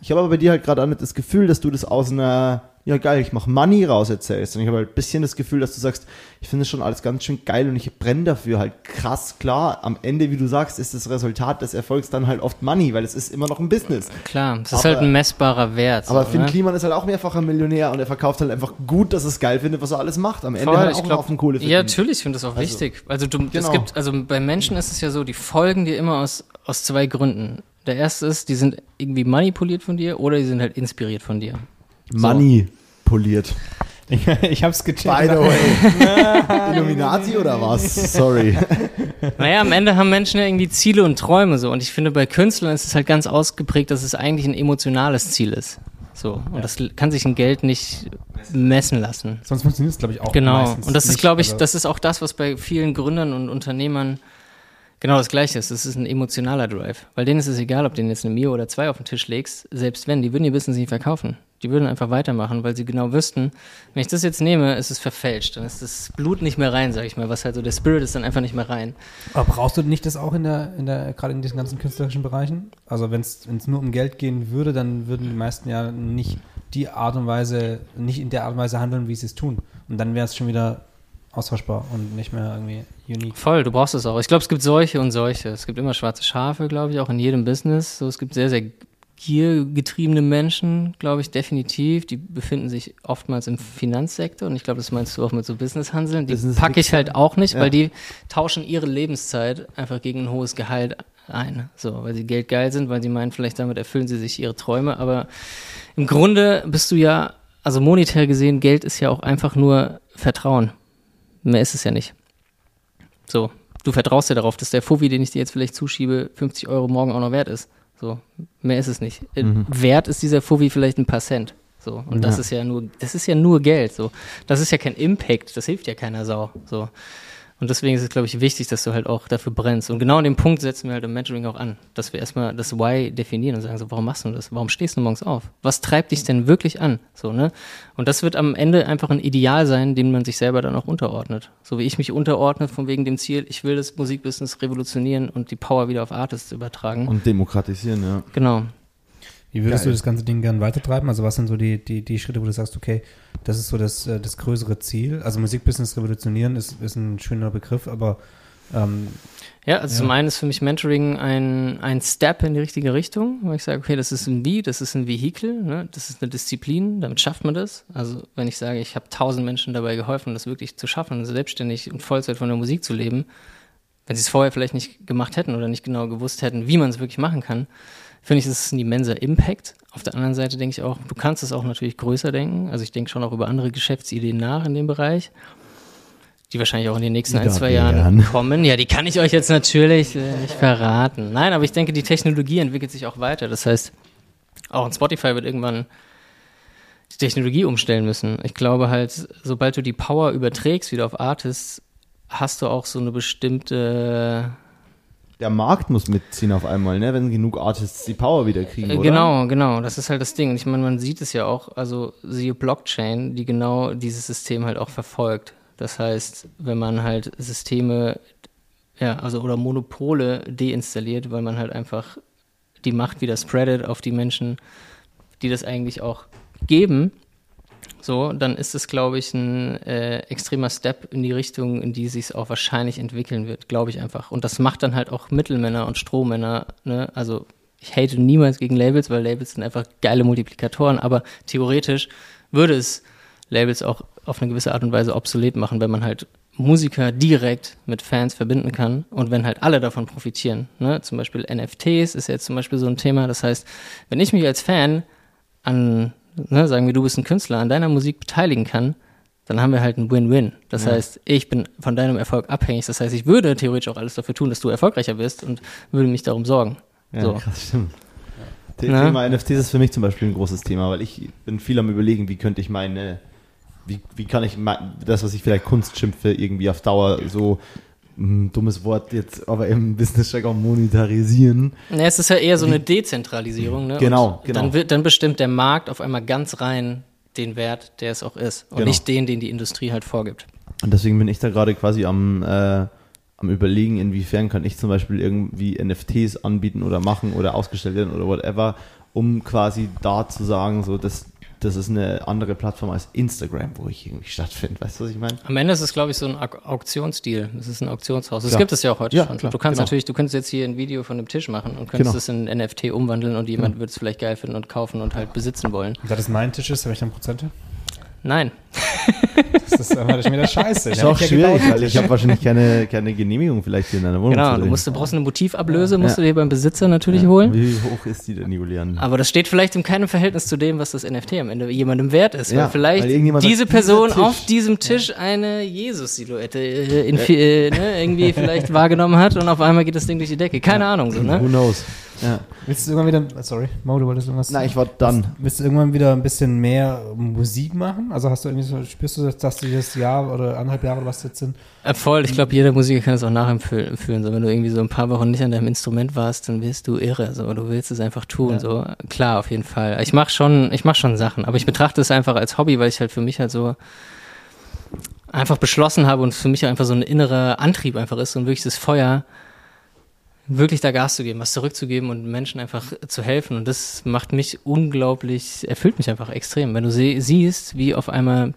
Ich habe aber bei dir halt gerade das Gefühl, dass du das aus einer, ja geil, ich mache Money raus erzählst. Und ich habe halt ein bisschen das Gefühl, dass du sagst, ich finde es schon alles ganz schön geil und ich brenne dafür halt krass. Klar, am Ende, wie du sagst, ist das Resultat des Erfolgs dann halt oft Money, weil es ist immer noch ein Business. Klar, es ist halt ein messbarer Wert. Aber so, Finn ne? Kliman ist halt auch mehrfacher Millionär und er verkauft halt einfach gut, dass es geil findet, was er alles macht. Am Ende Voll, ich auch glaub, einen Kohle Ja, verdient. natürlich, ich finde das auch Also, wichtig. Also du, genau. es gibt, also bei Menschen ist es ja so, die folgen dir immer aus, aus zwei Gründen. Der erste ist, die sind irgendwie manipuliert von dir oder die sind halt inspiriert von dir. Money poliert. Ich, ich hab's gecheckt. By the way. *laughs* Illuminati oder was? Sorry. *laughs* Naja, am Ende haben Menschen ja irgendwie Ziele und Träume so. Und ich finde, bei Künstlern ist es halt ganz ausgeprägt, dass es eigentlich ein emotionales Ziel ist. So. Und das kann sich in Geld nicht messen lassen. Sonst funktioniert es, glaube ich, auch Genau. meistens Und das ist, glaube ich, das ist auch das, was bei vielen Gründern und Unternehmern genau das Gleiche ist. Das ist ein emotionaler Drive. Weil denen ist es egal, ob du denen jetzt eine Mio oder zwei auf den Tisch legst, selbst wenn, die würden ihr Business nicht verkaufen. Die würden einfach weitermachen, weil sie genau wüssten, wenn ich das jetzt nehme, ist es verfälscht. Dann ist das Blut nicht mehr rein, sag ich mal. Was halt so, der Spirit ist dann einfach nicht mehr rein. Aber brauchst du nicht das auch in der, in der, gerade in diesen ganzen künstlerischen Bereichen? Also wenn es nur um Geld gehen würde, dann würden die meisten ja nicht die Art und Weise, nicht in der Art und Weise handeln, wie sie es tun. Und dann wäre es schon wieder austauschbar und nicht mehr irgendwie unique. Voll, du brauchst es auch. Ich glaube, es gibt solche und solche. Es gibt immer schwarze Schafe, glaube ich, auch in jedem Business. So, es gibt sehr, sehr giergetriebene Menschen, glaube ich, definitiv. Die befinden sich oftmals im Finanzsektor und ich glaube, das meinst du auch mit so Businesshanseln. Die Business- packe ich halt auch nicht, Ja. weil die tauschen ihre Lebenszeit einfach gegen ein hohes Gehalt ein. So, weil sie geldgeil sind, weil sie meinen, vielleicht damit erfüllen sie sich ihre Träume. Aber im Grunde bist du ja, also monetär gesehen, Geld ist ja auch einfach nur Vertrauen. Mehr ist es ja nicht. So, du vertraust ja darauf, dass der Fovi, den ich dir jetzt vielleicht zuschiebe, 50 Euro morgen auch noch wert ist. So, mehr ist es nicht. Äh, Mhm. Wert ist dieser Fovi vielleicht ein paar Cent. So, und das Ja. ist ja nur, das ist ja nur Geld. So, das ist ja kein Impact, das hilft ja keiner Sau. So. Und deswegen ist es, glaube ich, wichtig, dass du halt auch dafür brennst. Und genau an dem Punkt setzen wir halt im Mentoring auch an, dass wir erstmal das Why definieren und sagen so, warum machst du das? Warum stehst du morgens auf? Was treibt dich denn wirklich an? So, ne? Und das wird am Ende einfach ein Ideal sein, dem man sich selber dann auch unterordnet. So wie ich mich unterordne von wegen dem Ziel, ich will das Musikbusiness revolutionieren und die Power wieder auf Artists übertragen. Und demokratisieren, ja. genau. Wie würdest Geil. du das ganze Ding gern weitertreiben? Also was sind so die, die, die Schritte, wo du sagst, okay, das ist so das, äh, das größere Ziel? Also Musikbusiness revolutionieren ist, ist ein schöner Begriff, aber ähm, Ja, also Ja. zum einen ist für mich Mentoring ein, ein Step in die richtige Richtung, weil ich sage, okay, das ist ein Wie, das ist ein Vehikel, ne? das ist eine Disziplin, damit schafft man das. Also wenn ich sage, ich habe tausend Menschen dabei geholfen, das wirklich zu schaffen, selbstständig und Vollzeit von der Musik zu leben, wenn sie es vorher vielleicht nicht gemacht hätten oder nicht genau gewusst hätten, wie man es wirklich machen kann, finde ich, das ist ein immenser Impact. Auf der anderen Seite denke ich auch, du kannst es auch natürlich größer denken. Also ich denke schon auch über andere Geschäftsideen nach in dem Bereich, die wahrscheinlich auch in den nächsten ein, zwei. Jahren kommen. Ja, die kann ich euch jetzt natürlich äh, nicht verraten. Nein, aber ich denke, die Technologie entwickelt sich auch weiter. Das heißt, auch ein Spotify wird irgendwann die Technologie umstellen müssen. Ich glaube halt, sobald du die Power überträgst wieder auf Artists, hast du auch so eine bestimmte Der Markt muss mitziehen auf einmal, ne? wenn genug Artists die Power wieder kriegen, Äh, oder? Genau, genau. Das ist halt das Ding. Und ich meine, man sieht es ja auch, also siehe Blockchain, die genau dieses System halt auch verfolgt. Das heißt, wenn man halt Systeme, ja, also oder Monopole deinstalliert, weil man halt einfach die Macht wieder spreadet auf die Menschen, die das eigentlich auch geben, so, dann ist es, glaube ich, ein äh, extremer Step in die Richtung, in die sich auch wahrscheinlich entwickeln wird, glaube ich einfach. Und das macht dann halt auch Mittelmänner und Strohmänner, ne? Also ich hate niemals gegen Labels, weil Labels sind einfach geile Multiplikatoren, aber theoretisch würde es Labels auch auf eine gewisse Art und Weise obsolet machen, wenn man halt Musiker direkt mit Fans verbinden kann und wenn halt alle davon profitieren. Ne? Zum Beispiel NFTs ist jetzt zum Beispiel so ein Thema. Das heißt, wenn ich mich als Fan an, ne, sagen wir, du bist ein Künstler, an deiner Musik beteiligen kann, dann haben wir halt ein Win-Win. Das Ja. heißt, ich bin von deinem Erfolg abhängig. Das heißt, ich würde theoretisch auch alles dafür tun, dass du erfolgreicher bist und würde mich darum sorgen. Ja, So. krass, stimmt. The- Na? Thema NFTs ist für mich zum Beispiel ein großes Thema, weil ich bin viel am überlegen, wie könnte ich meine, wie, wie kann ich mein, das, was ich vielleicht Kunst schimpfe, irgendwie auf Dauer so dummes Wort jetzt, aber im Business-Jargon monetarisieren. Ja, es ist ja eher so eine Dezentralisierung. Ne? Genau, und genau. Dann, wird, dann bestimmt der Markt auf einmal ganz rein den Wert, der es auch ist. Und Genau. nicht den, den die Industrie halt vorgibt. Und deswegen bin ich da gerade quasi am, äh, am überlegen, inwiefern kann ich zum Beispiel irgendwie NFTs anbieten oder machen oder ausgestellt werden oder whatever, um quasi da zu sagen, so, das, das ist eine andere Plattform als Instagram, wo ich irgendwie *laughs* stattfinde. Weißt du, was ich meine? Am Ende ist es, glaube ich, so ein Auk Auktionsdeal. Es ist ein Auktionshaus. Das Klar. gibt es ja auch heute Ja, schon. klar, du kannst genau. natürlich, du könntest jetzt hier ein Video von dem Tisch machen und könntest Genau. es in NFT umwandeln und jemand würde es vielleicht geil finden und kaufen und halt besitzen wollen. Da das mein Tisch ist, habe ich dann Prozente? Nein. Das ist einfach schon wieder scheiße. Das ist hab auch schwierig, weil ich habe wahrscheinlich keine, keine Genehmigung vielleicht hier in einer Wohnung. Genau, du musst, du brauchst eine Motivablöse, musst Ja. du dir beim Besitzer natürlich Ja. holen. Wie hoch ist die denn, Julian? Aber das steht vielleicht in keinem Verhältnis zu dem, was das NFT am Ende jemandem wert ist. Ja, weil vielleicht weil diese sagt, dieser Person Tisch- auf diesem Tisch eine Jesus-Silhouette äh, äh, ne, irgendwie *laughs* vielleicht wahrgenommen hat und auf einmal geht das Ding durch die Decke. Keine Ahnung, so, Who ne? knows? Ja. Willst du irgendwann wieder, sorry, Mo, du wolltest irgendwas Na, ich war dann. Willst du irgendwann wieder ein bisschen mehr Musik machen? Also hast du irgendwie so, spürst du, dass du das Jahr oder anderthalb Jahre oder was jetzt sind? Äh, voll, ich glaube, jeder Musiker kann es auch nachempfühlen. So, wenn du irgendwie so ein paar Wochen nicht an deinem Instrument warst, dann wirst du irre. So, du willst es einfach tun. Ja. So, klar, auf jeden Fall. Ich mache schon, ich mache schon Sachen, aber ich betrachte es einfach als Hobby, weil ich halt für mich halt so einfach beschlossen habe und für mich einfach so ein innerer Antrieb einfach ist und wirklich das Feuer, wirklich da Gas zu geben, was zurückzugeben und Menschen einfach zu helfen. Und das macht mich unglaublich, erfüllt mich einfach extrem. Wenn du sie siehst, wie auf einmal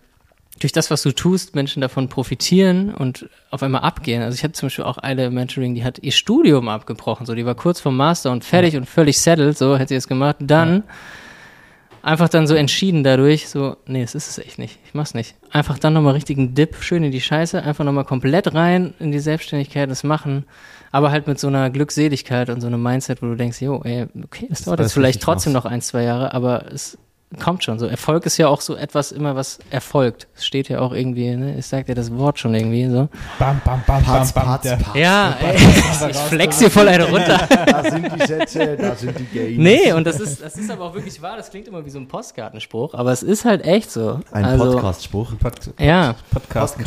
durch das, was du tust, Menschen davon profitieren und auf einmal abgehen. Also ich hatte zum Beispiel auch eine Mentoring, die hat ihr Studium abgebrochen, so die war kurz vom Master und fertig und völlig settled, so hätte sie es gemacht. Dann einfach dann so entschieden dadurch, so, nee, das ist es echt nicht, ich mach's nicht. Einfach dann nochmal richtigen Dip, schön in die Scheiße, einfach nochmal komplett rein in die Selbstständigkeit, das machen, aber halt mit so einer Glückseligkeit und so einem Mindset, wo du denkst, jo, ey, okay, das dauert jetzt vielleicht trotzdem noch ein, zwei Jahre, aber es kommt schon. So Erfolg ist ja auch so etwas immer, was erfolgt. Es steht ja auch irgendwie, ne? Ich sag dir das Wort schon irgendwie so. Bam, bam, bam, Patz, bam, bam. der- patz. Ja, ey, ich flex hier voll eine runter. *laughs* Da sind die Sätze, da sind die Games. Nee, und das ist, das ist aber auch wirklich wahr. Das klingt immer wie so ein Postkartenspruch, aber es ist halt echt so. Ein also, Podcast-Spruch. Pod Ja, Podcast.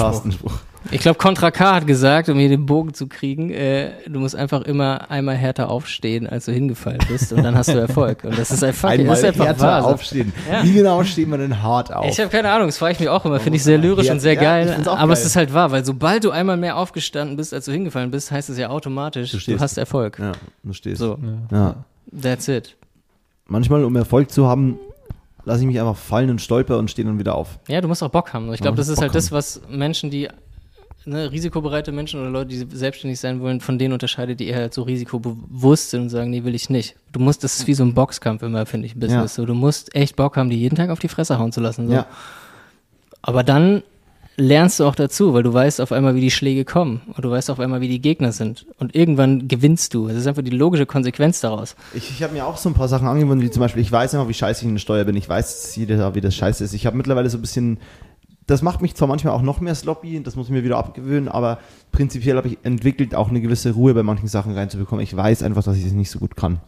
Ich glaube, Contra K hat gesagt, um hier den Bogen zu kriegen, äh, du musst einfach immer einmal härter aufstehen, als du hingefallen bist, und dann hast du Erfolg. Und das ist einfach, Einmal das ist einfach härter wahr. Aufstehen. Ja. Wie genau steht man denn hart auf? Ich habe keine Ahnung, das frage ich mich auch immer. Finde ich sehr lyrisch Ja, und sehr ja, geil. aber es geil. ist halt wahr, weil sobald du einmal mehr aufgestanden bist, als du hingefallen bist, heißt es ja automatisch, Du du, hast Erfolg. ja, du stehst. So, Ja. that's it. Manchmal, um Erfolg zu haben, lasse ich mich einfach fallen und stolper und stehe dann wieder auf. Ja, du musst auch Bock haben. Ich glaube, das ist halt das, was Menschen, die ne, risikobereite Menschen oder Leute, die selbstständig sein wollen, von denen unterscheidet, die eher halt so risikobewusst sind und sagen, nee, will ich nicht. Du musst, das ist wie so ein Boxkampf immer, finde ich, Business. So, du musst echt Bock haben, die jeden Tag auf die Fresse hauen zu lassen. So. Ja. Aber dann lernst du auch dazu, weil du weißt auf einmal, wie die Schläge kommen und du weißt auf einmal, wie die Gegner sind. Und irgendwann gewinnst du. Das ist einfach die logische Konsequenz daraus. Ich, ich habe mir auch so ein paar Sachen angewohnt, wie zum Beispiel, ich weiß immer, wie scheiße ich in der Steuer bin. Ich weiß Jahr, wie das scheiße ist. Ich habe mittlerweile so ein bisschen, das macht mich zwar manchmal auch noch mehr sloppy, das muss ich mir wieder abgewöhnen, aber prinzipiell habe ich entwickelt, auch eine gewisse Ruhe bei manchen Sachen reinzubekommen. Ich weiß einfach, dass ich es nicht so gut kann.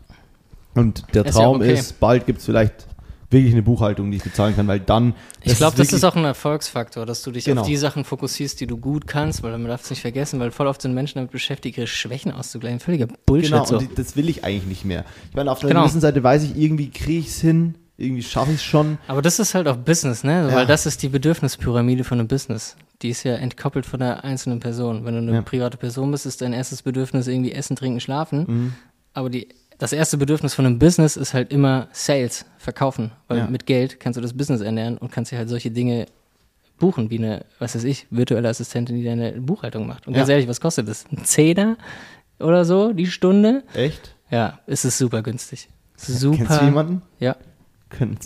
Und der Ist ja Traum okay. ist, bald gibt es vielleicht wirklich eine Buchhaltung, die ich bezahlen kann, weil dann. Ich glaube, das ist auch ein Erfolgsfaktor, dass du dich Genau. auf die Sachen fokussierst, die du gut kannst, weil man darf es nicht vergessen, weil voll oft sind Menschen damit beschäftigt, ihre Schwächen auszugleichen. Völliger Bullshit Genau, so. und das will ich eigentlich nicht mehr. Ich meine, auf der Genau. gewissen Seite weiß ich, irgendwie kriege ich es hin, irgendwie schaffe ich es schon. Aber das ist halt auch Business, ne? Ja. Weil das ist die Bedürfnispyramide von einem Business. Die ist ja entkoppelt von der einzelnen Person. Wenn du eine Ja. private Person bist, ist dein erstes Bedürfnis irgendwie Essen, Trinken, Schlafen. Mhm. Aber die, das erste Bedürfnis von einem Business ist halt immer Sales, verkaufen. Weil Ja. mit Geld kannst du das Business ernähren und kannst dir halt solche Dinge buchen, wie eine, was weiß ich, virtuelle Assistentin, die deine Buchhaltung macht. Und ganz ehrlich, was kostet das? Ein Zehner oder so die Stunde? Echt? Ja, es ist super günstig. Super. Kennst du jemanden? Ja,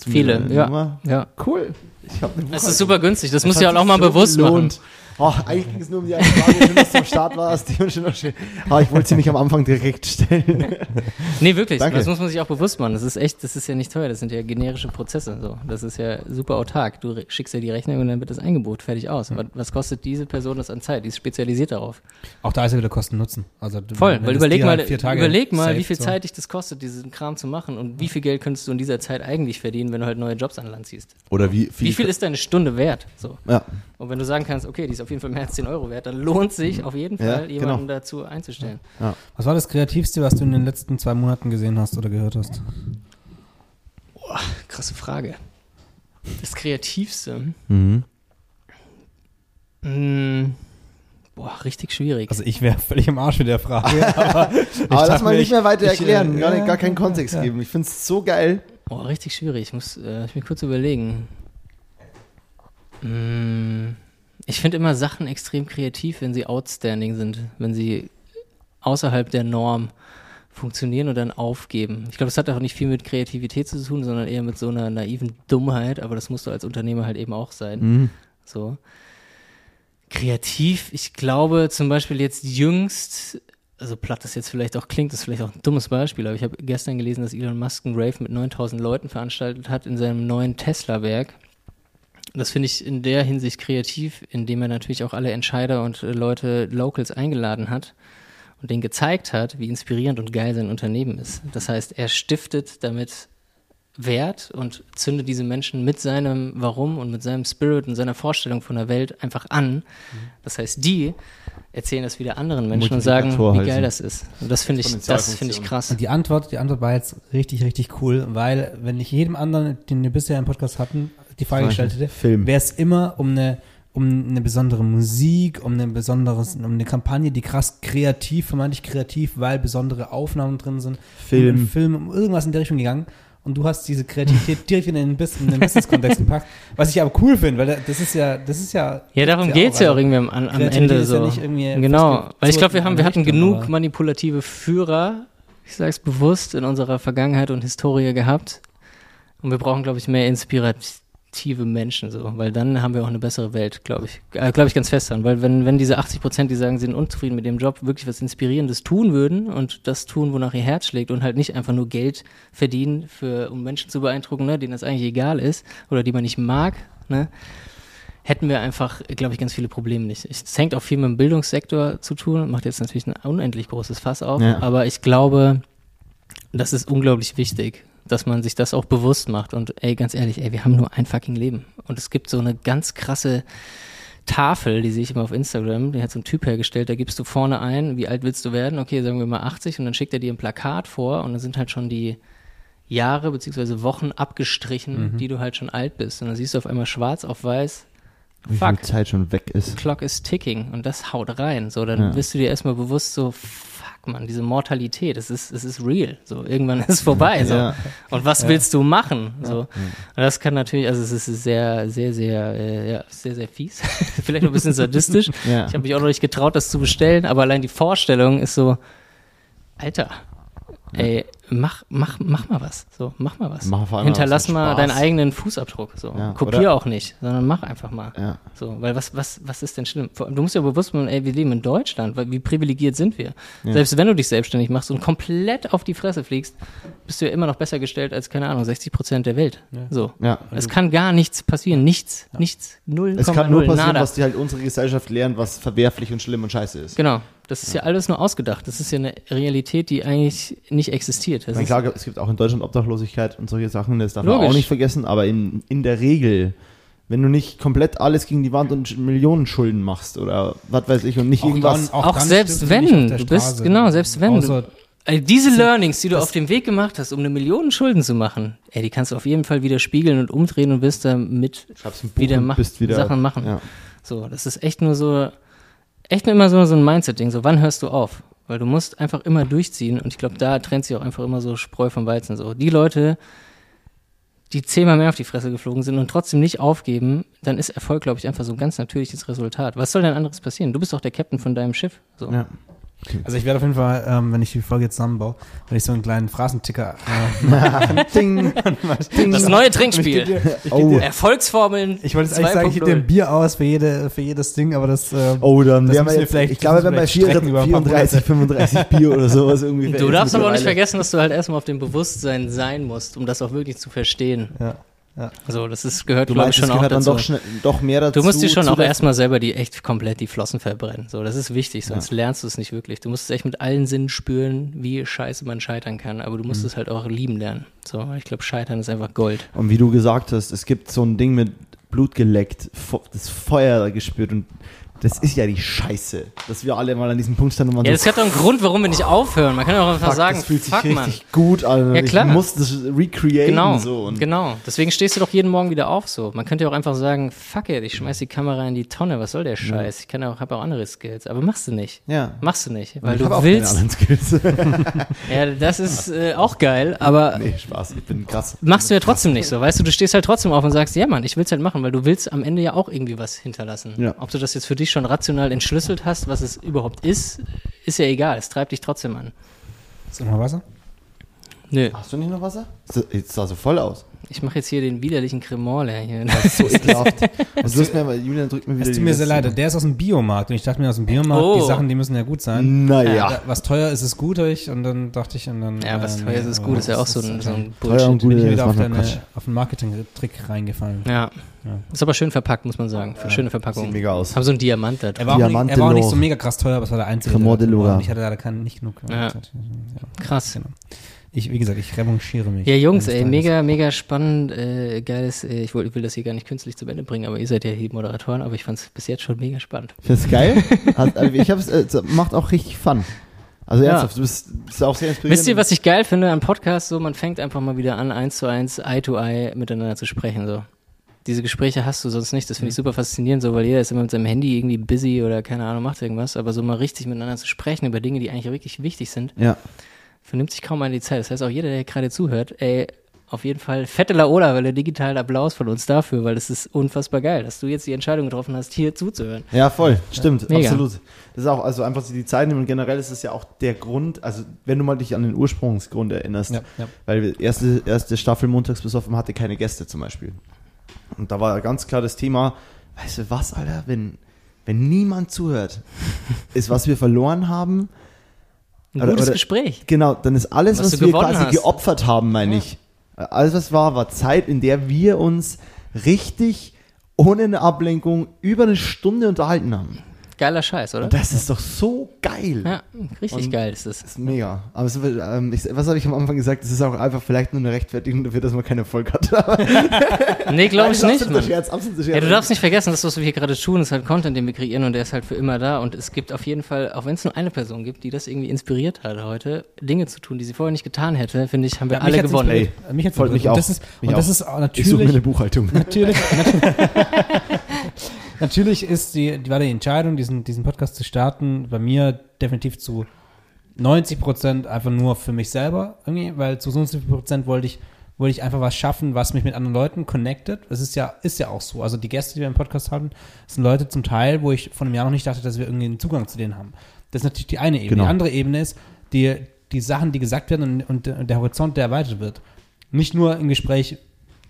Du mir viele. Ja, Nummer? ja. Cool. Ich hab eine Es ist super günstig, das, Das muss ja auch sich mal so bewusst gelohnt. Oh, eigentlich ging es nur um die eine Frage, wenn du zum Start warst. Die schon noch schön. Aber ich wollte sie nicht am Anfang direkt stellen. machen. *laughs* Nee, wirklich, Danke. das muss man sich auch bewusst machen. Das ist echt, das ist ja nicht teuer, das sind ja generische Prozesse. So. Das ist ja super autark. Du schickst ja die Rechnung und dann wird das eingebucht, fertig aus. Was, was kostet diese Person das an Zeit? Die ist spezialisiert darauf. Auch da ist ja wieder Kosten-Nutzen. Also, du- Voll, weil überleg mal, halt vier Tage überleg mal, safe wie viel so. Zeit dich das kostet, diesen Kram zu machen und wie viel Geld könntest du in dieser Zeit eigentlich verdienen, wenn du halt neue Jobs an Land ziehst. Oder wie Wie viel ist deine Stunde wert? So. Ja, Und wenn du sagen kannst, okay, die ist auf jeden Fall mehr als 10 Euro wert, dann lohnt sich auf jeden Ja, Fall, jemanden genau. dazu einzustellen. Was war das Kreativste, was du in den letzten zwei Monaten gesehen hast oder gehört hast? Boah, krasse Frage. Das Kreativste. Mhm. Hm, boah, richtig schwierig. Also ich wäre völlig im Arsch mit der Frage. *laughs* aber ich Aber lass mal nicht mehr weiter ich, erklären, äh, gar, nicht, ja, gar keinen ja, Kontext ja. geben. Ich finde es so geil. Boah, richtig schwierig. Ich muss, äh, ich mir kurz überlegen. Hm, ich finde immer Sachen extrem kreativ, wenn sie outstanding sind, wenn sie außerhalb der Norm funktionieren und dann aufgeben. Ich glaube, das hat auch nicht viel mit Kreativität zu tun, sondern eher mit so einer naiven Dummheit, aber das musst du als Unternehmer halt eben auch sein. Mhm. So. Kreativ, ich glaube zum Beispiel jetzt jüngst, also platt das jetzt vielleicht auch klingt, ist vielleicht auch ein dummes Beispiel, aber ich habe gestern gelesen, dass Elon Musk einen Rave mit 9000 Leuten veranstaltet hat in seinem neuen Tesla-Werk. Das finde ich in der Hinsicht kreativ, indem er natürlich auch alle Entscheider und äh, Leute, Locals eingeladen hat und denen gezeigt hat, wie inspirierend und geil sein Unternehmen ist. Das heißt, er stiftet damit Wert und zündet diese Menschen mit seinem Warum und mit seinem Spirit und seiner Vorstellung von der Welt einfach an. Das heißt, die erzählen das wieder anderen Menschen und sagen, wie geil das ist. Und das finde ich, das finde ich krass. Und die Antwort, die Antwort war jetzt richtig, richtig cool, weil wenn ich jedem anderen, den wir bisher im Podcast hatten, die Frage gestellt hätte, Film. wäre es immer um eine, um eine besondere Musik, um eine besonderes, um eine Kampagne, die krass kreativ, vermeintlich kreativ, weil besondere Aufnahmen drin sind, Film. um, Film, um irgendwas in der Richtung gegangen. Und du hast diese Kreativität *laughs* direkt in den, Bus- in den Business-Kontext gepackt. Was ich aber cool finde, weil das ist ja, das ist ja. Ja, darum ja geht's ja auch irgendwie am, am Ende ja so. nicht irgendwie genau, weil ich glaube, wir haben, wir hatten genug aber- manipulative Führer, ich sage es bewusst, in unserer Vergangenheit und Historie gehabt. Und wir brauchen, glaube ich, mehr inspirative Menschen so, weil dann haben wir auch eine bessere Welt, glaube ich. Äh, glaube ich ganz fest dran, weil wenn, wenn diese 80 Prozent, die sagen, sie sind unzufrieden mit dem Job, wirklich was Inspirierendes tun würden und das tun, wonach ihr Herz schlägt und halt nicht einfach nur Geld verdienen, für, um Menschen zu beeindrucken, ne, denen das eigentlich egal ist oder die man nicht mag, ne, hätten wir einfach, glaube ich, ganz viele Probleme nicht. Es hängt auch viel mit dem Bildungssektor zu tun, macht jetzt natürlich ein unendlich großes Fass auf, Ja. aber ich glaube, das ist unglaublich wichtig, dass man sich das auch bewusst macht. Und ey, ganz ehrlich, ey, wir haben nur ein fucking Leben. Und es gibt so eine ganz krasse Tafel, die sehe ich immer auf Instagram, die hat so ein Typ hergestellt, da gibst du vorne ein, wie alt willst du werden? Okay, sagen wir mal 80 und dann schickt er dir ein Plakat vor und dann sind halt schon die Jahre beziehungsweise Wochen abgestrichen, die du halt schon alt bist. Und dann siehst du auf einmal schwarz auf weiß, Wie fuck, viel Zeit schon weg ist. Clock is ticking. Und das haut rein. So, dann Ja. bist du dir erstmal bewusst so, fuck man, diese Mortalität, es ist, es ist real. So, irgendwann *laughs* ist es vorbei. So. Ja. Und was willst du machen? So. Und das kann natürlich, also es ist sehr, sehr, sehr, äh, ja, sehr, sehr fies. *laughs* Vielleicht noch ein bisschen sadistisch. *laughs* Ja. Ich habe mich auch noch nicht getraut, das zu bestellen, aber allein die Vorstellung ist so, Alter, ey, mach, mach, mach mal was. So, mach mal was. Mach vor allem Hinterlass was mal Spaß. deinen eigenen Fußabdruck. So. Ja, Kopier oder- auch nicht, sondern mach einfach mal. Ja. So, weil was, was, was ist denn schlimm? Du musst ja bewusst machen, ey, wir leben in Deutschland, weil wie privilegiert sind wir? Ja. Selbst wenn du dich selbstständig machst und komplett auf die Fresse fliegst, bist du ja immer noch besser gestellt als, keine Ahnung, 60 Prozent der Welt. So. Ja. Es kann gar nichts passieren. Nichts. Nichts. Null. Es kann nur passieren, nada. was die halt unsere Gesellschaft lernt, was verwerflich und schlimm und scheiße ist. Genau. Das ist ja. alles nur ausgedacht. Das ist ja eine Realität, die eigentlich nicht existiert. Das ist, klar, es gibt auch in Deutschland Obdachlosigkeit und solche Sachen, das darf man Logisch. auch nicht vergessen, aber in, in der Regel, wenn du nicht komplett alles gegen die Wand und Millionen Schulden machst oder was weiß ich und nicht irgendwas. auch dann selbst stirbst du nicht wenn, der du bist- genau, selbst wenn du- Ey, diese Learnings, die du auf dem Weg gemacht hast, um eine Million Schulden zu machen, ey, die kannst du auf jeden Fall wieder spiegeln und umdrehen und wirst damit wieder, mach, wieder Sachen machen. Ja. So, das ist echt nur so, echt immer so, so ein Mindset-Ding. So, wann hörst du auf? Weil du musst einfach immer durchziehen und ich glaube, da trennt sich auch einfach immer so Spreu vom Weizen. So, die Leute, die zehnmal mehr auf die Fresse geflogen sind und trotzdem nicht aufgeben, dann ist Erfolg, glaube ich, einfach so ein ganz natürliches Resultat. Was soll denn anderes passieren? Du bist doch der Captain von deinem Schiff. So. Ja. *laughs* Also ich werde auf jeden Fall, ähm, wenn ich die Folge jetzt zusammenbaue, werde ich so einen kleinen Phrasenticker äh, *laughs* Ding. Ding. Das neue Ich geb Trinkspiel. dir- ich Oh. dir- Erfolgsformeln. Ich wollte jetzt eigentlich sagen, ich gebe dir 2.0. ein Bier aus für, jede, für jedes Ding, aber das. Äh, Oh, dann Das wären wir jetzt, vielleicht- ich glaube, wenn wir vielleicht strecken über ein paar 34, 35 Bier oder sowas irgendwie. Du darfst aber auch nicht vergessen, dass du halt erstmal auf dem Bewusstsein sein musst, um das auch wirklich zu verstehen. ja. So, das ist, gehört, Du glaube ich, schon auch dazu. doch, schnell, doch mehr dazu. Du musst dir schon auch erstmal selber die echt komplett die Flossen verbrennen. So, das ist wichtig, sonst lernst du es nicht wirklich. Du musst es echt mit allen Sinnen spüren, wie scheiße man scheitern kann, aber du musst Mhm. es halt auch lieben lernen. So, ich glaube, Scheitern ist einfach Gold. Und wie du gesagt hast, es gibt so ein Ding mit Blut geleckt, das Feuer gespürt und das ist ja die Scheiße, dass wir alle mal an diesem Punkt standen Ja, so, das hat doch einen Grund, warum wir nicht aufhören. Man kann ja auch einfach fuck, sagen, das fühlt sich fuck, richtig Mann. gut an. Ja, klar. Ich muss das recreaten Genau, so. Und genau. Deswegen stehst du doch jeden Morgen wieder auf so. Man könnte ja auch einfach sagen, fuck it, ich schmeiß die Kamera in die Tonne, was soll der Scheiß? Ich kann ja auch, habe auch andere Skills, aber machst du nicht. Ja. Machst du nicht, weil ich du hab auch willst. keine Skills. *laughs* Ja, das ist äh, auch geil, aber nee, Spaß, ich bin krass. machst du ja trotzdem nicht so. Weißt du, du stehst halt trotzdem auf und sagst, ja Mann, ich will's halt machen, weil du willst am Ende ja auch irgendwie was hinterlassen. Ja. Ob du das jetzt für dich schon rational entschlüsselt hast, was es überhaupt ist, ist ja egal. Es treibt dich trotzdem an. Ist noch mal Wasser? Nö, Hast du nicht noch Wasser? Jetzt sah so voll aus. Ich mache jetzt hier den widerlichen Cremant leer hier. Das ist so *laughs* ekelhaft. Und *laughs* du hast mir, aber- Julian drückt mir wieder Es tut mir sehr leid. Der ist aus dem Biomarkt und ich dachte mir aus dem Biomarkt, Oh. die Sachen, die müssen ja gut sein. Naja. Äh, Was teuer ist, ist gut, ich. Und dann dachte ich, und dann. Ja, was äh, teuer ist, ist gut, ist ja auch so ein, so ein Teuer und Bullshit. gut. Bin ich wieder auf, deine, auf einen Marketing-Trick reingefallen. Ja. Ja. Ist aber schön verpackt, muss man sagen. Für schöne Verpackung. Sieht mega aus. Haben so ein Diamant da Er drin. war, auch nicht, er war auch nicht so mega krass teuer, aber es war der einzige. Cremant der de. Und Ich hatte leider keinen, nicht genug. Ja. Ja. Krass. Genau. Ich, wie gesagt, ich revanchiere mich. Ja, Jungs, ey, mega, mega spannend, äh, geiles, äh, ich will, will das hier gar nicht künstlich zu Ende bringen, aber ihr seid ja die Moderatoren, aber ich fand es bis jetzt schon mega spannend. Das ist geil. *laughs* Hat, also ich hab's, äh, es macht auch richtig Fun. Also Ja. ernsthaft, du bist, bist auch sehr inspirierend. Wisst ihr, was ich geil finde am Podcast? So, man fängt einfach mal wieder an, eins zu eins, eye to eye miteinander zu sprechen, so. Diese Gespräche hast du sonst nicht, das finde ich super faszinierend, so, weil jeder ist immer mit seinem Handy irgendwie busy oder keine Ahnung, macht irgendwas, aber so mal richtig miteinander zu sprechen über Dinge, die eigentlich wirklich wichtig sind, Ja. Vernimmt sich kaum an die Zeit. Das heißt, auch jeder, der gerade zuhört, ey, auf jeden Fall fette Laola, weil der digitalen Applaus von uns dafür, weil das ist unfassbar geil, dass du jetzt die Entscheidung getroffen hast, hier zuzuhören. Ja, voll, stimmt, Mega. absolut. Das ist auch, also einfach sich die Zeit nehmen und generell ist es ja auch der Grund, also wenn du mal dich an den Ursprungsgrund erinnerst, Ja, ja. weil wir erste, erste Staffel Montags besoffen hatte keine Gäste zum Beispiel. Und da war ganz klar das Thema, weißt du was, Alter, wenn, wenn niemand zuhört, *laughs* ist was wir verloren haben, Ein gutes oder- Gespräch. Genau, dann ist alles, Was was, wir quasi hast. geopfert haben, meine Ja. ich. Alles, was war, war Zeit, in der wir uns richtig ohne eine Ablenkung über eine Stunde unterhalten haben. Geiler Scheiß, oder? Und das ist doch so geil. Ja, richtig Und- geil ist das. Das ist mega. Aber es, ähm, ich, was habe ich am Anfang gesagt? Es ist auch einfach vielleicht nur eine Rechtfertigung dafür, dass man keinen Erfolg hat. *laughs* Nee, glaube ich nicht, absoluter Mann. Scherz, absoluter Scherz. Ja, du darfst nicht vergessen, dass das, was wir hier gerade tun, ist halt Content, den wir kreieren und der ist halt für immer da. Und es gibt auf jeden Fall, auch wenn es nur eine Person gibt, die das irgendwie inspiriert hat heute, Dinge zu tun, die sie vorher nicht getan hätte, finde ich, haben wir Ja, alle gewonnen. inspiriert. Mich hat's mich. Und auch. das ist, Mich und das auch. ist auch ich suche mir eine natürlich, Buchhaltung. natürlich, natürlich *laughs* *laughs* ist die, die war die Entscheidung, diesen, diesen Podcast zu starten, bei mir definitiv zu 90 Prozent einfach nur für mich selber, irgendwie, weil zu 90 Prozent wollte ich, wollte ich einfach was schaffen, was mich mit anderen Leuten connected. Das ist ja, ist ja auch so. Also die Gäste, die wir im Podcast hatten, sind Leute zum Teil, wo ich vor einem Jahr noch nicht dachte, dass wir irgendwie einen Zugang zu denen haben. Das ist natürlich die eine Ebene. Genau. Die andere Ebene ist, die, die Sachen, die gesagt werden und, und der Horizont, der erweitert wird. Nicht nur im Gespräch